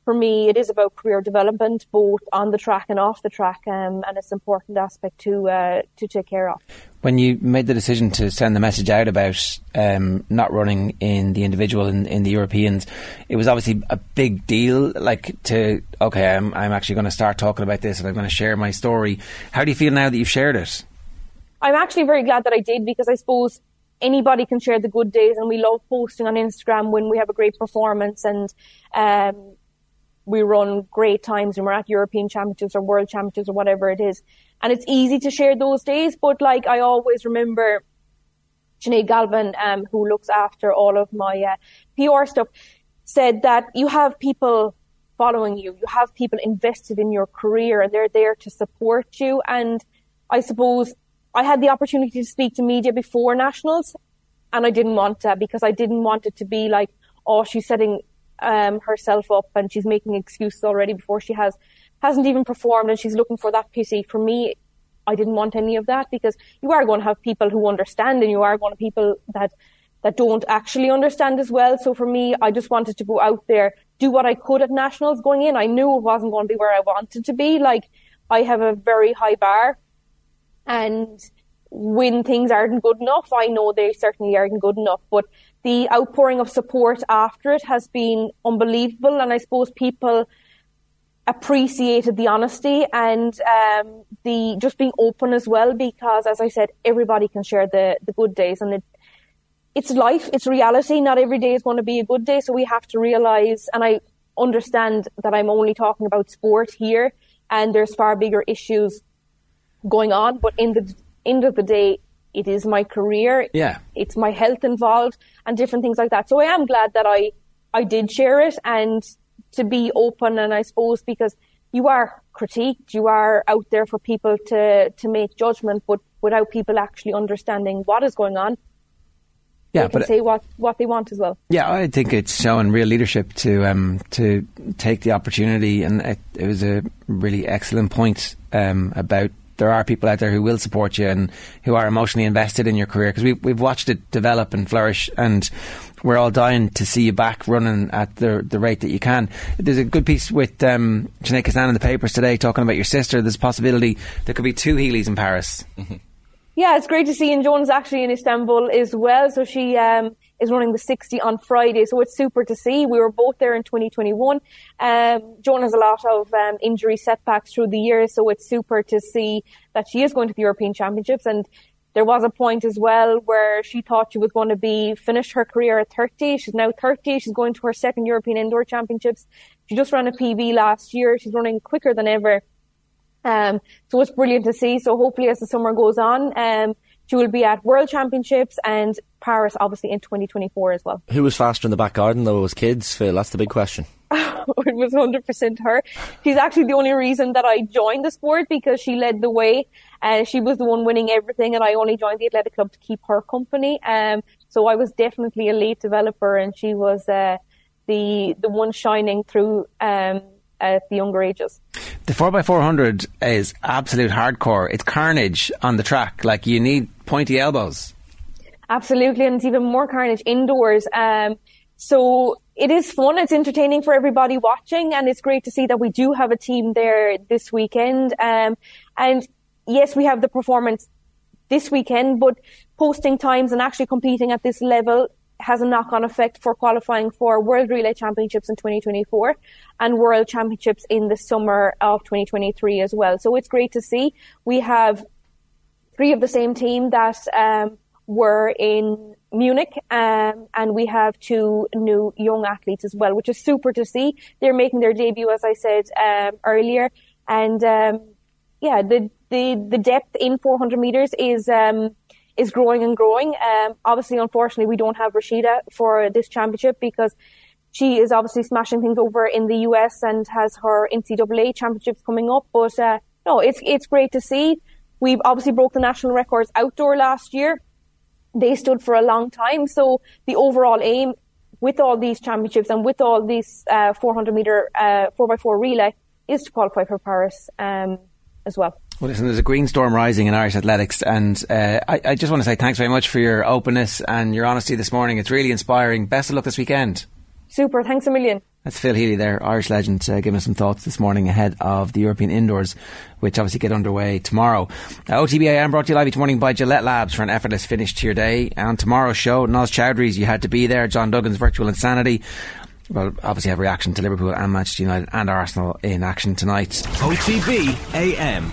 for me, it is about career development, both on the track and off the track, um, and it's an important aspect to uh, to take care of. When you made the decision to send the message out about um, not running in the individual in, in, the Europeans, it was obviously a big deal. Like to okay, I'm I'm actually going to start talking about this and I'm going to share my story. How do you feel now that you've shared it? I'm actually very glad that I did because I suppose anybody can share the good days, and we love posting on Instagram when we have a great performance and. Um, we run great times and we're at European championships or world championships or whatever it is. And it's easy to share those days, but like I always remember Sinead Galvin, um, who looks after all of my uh, PR stuff, said that you have people following you, you have people invested in your career and they're there to support you. And I suppose I had the opportunity to speak to media before nationals and I didn't want to because I didn't want it to be like, oh, she's setting um, herself up and she's making excuses already before she has hasn't even performed and she's looking for that pity. For me, I didn't want any of that because you are going to have people who understand and you are going to people that that don't actually understand as well. So for me, I just wanted to go out there, do what I could at nationals going in. I knew it wasn't going to be where I wanted to be. Like I have a very high bar and when things aren't good enough, I know they certainly aren't good enough, but the outpouring of support after it has been unbelievable. And I suppose people appreciated the honesty and um, the just being open as well, because as I said, everybody can share the, the good days and it, it's life, it's reality. Not every day is going to be a good day. So we have to realize, and I understand that I'm only talking about sport here and there's far bigger issues going on. But in the end of the day, it is my career. Yeah. It's my health involved and different things like that. So I am glad that I, I did share it and to be open. And I suppose because you are critiqued, you are out there for people to, to make judgment, but without people actually understanding what is going on. Yeah, but say what, what they want as well. Yeah, I think it's showing real leadership to um, to take the opportunity, and it, it was a really excellent point um, about there are people out there who will support you and who are emotionally invested in your career because we've, we've watched it develop and flourish and we're all dying to see you back running at the the rate that you can. There's a good piece with um, Sinead Kissane in the papers today talking about your sister. There's a possibility there could be two Healy's in Paris. Mm-hmm. Yeah, it's great to see. And Joan's actually in Istanbul as well. So she um, is running the 60 on Friday. So it's super to see. We were both there in 2021. Um, Joan has a lot of um, injury setbacks through the year. So it's super to see that she is going to the European Championships. And there was a point as well where she thought she was going to be finished her career at 30. She's now 30. She's going to her second European Indoor Championships. She just ran a PB last year. She's running quicker than ever. Um, so it's brilliant to see. So hopefully as the summer goes on, um, she will be at World Championships and Paris obviously in 2024 as well. Who was faster in the back garden though? It was kids, Phil. That's the big question. it was 100% her. She's actually the only reason that I joined the sport because she led the way. and uh, she was the one winning everything and I only joined the athletic club to keep her company. Um, so I was definitely a late developer and she was, uh, the, the one shining through, um, at the younger ages. The 4x400 is absolute hardcore. It's carnage on the track. Like you need pointy elbows. Absolutely, and it's even more carnage indoors. Um, so it is fun. It's entertaining for everybody watching, and it's great to see that we do have a team there this weekend. Um, and yes, we have the performance this weekend, but posting times and actually competing at this level has a knock-on effect for qualifying for World Relay Championships in 2024 and World Championships in the summer of 2023 as well. So it's great to see. We have three of the same team that um, were in Munich, um, and we have two new young athletes as well, which is super to see. They're making their debut, as I said um, earlier, and um, yeah, the the the depth in 400 meters is um, is growing and growing. Um, obviously, unfortunately, we don't have Rhasidat for this championship because she is obviously smashing things over in the US and has her NCAA championships coming up. But uh, no, it's it's great to see. We've obviously broke the national records outdoor last year. They stood for a long time. So the overall aim with all these championships and with all these uh, 400 meter uh, 4x4 relay is to qualify for Paris um, as well. Well, listen, there's a green storm rising in Irish athletics, and uh, I, I, just want to say thanks very much for your openness and your honesty this morning. It's really inspiring. Best of luck this weekend. Super. Thanks a million. That's Phil Healy there, Irish legend, uh, giving us some thoughts this morning ahead of the European indoors, which obviously get underway tomorrow. Uh, OTB AM brought to you live each morning by Gillette Labs for an effortless finish to your day. And tomorrow's show, Noz Choudry's You Had to Be There, John Duggan's Virtual Insanity. Well, obviously have reaction to Liverpool and Manchester United and Arsenal in action tonight. OTB AM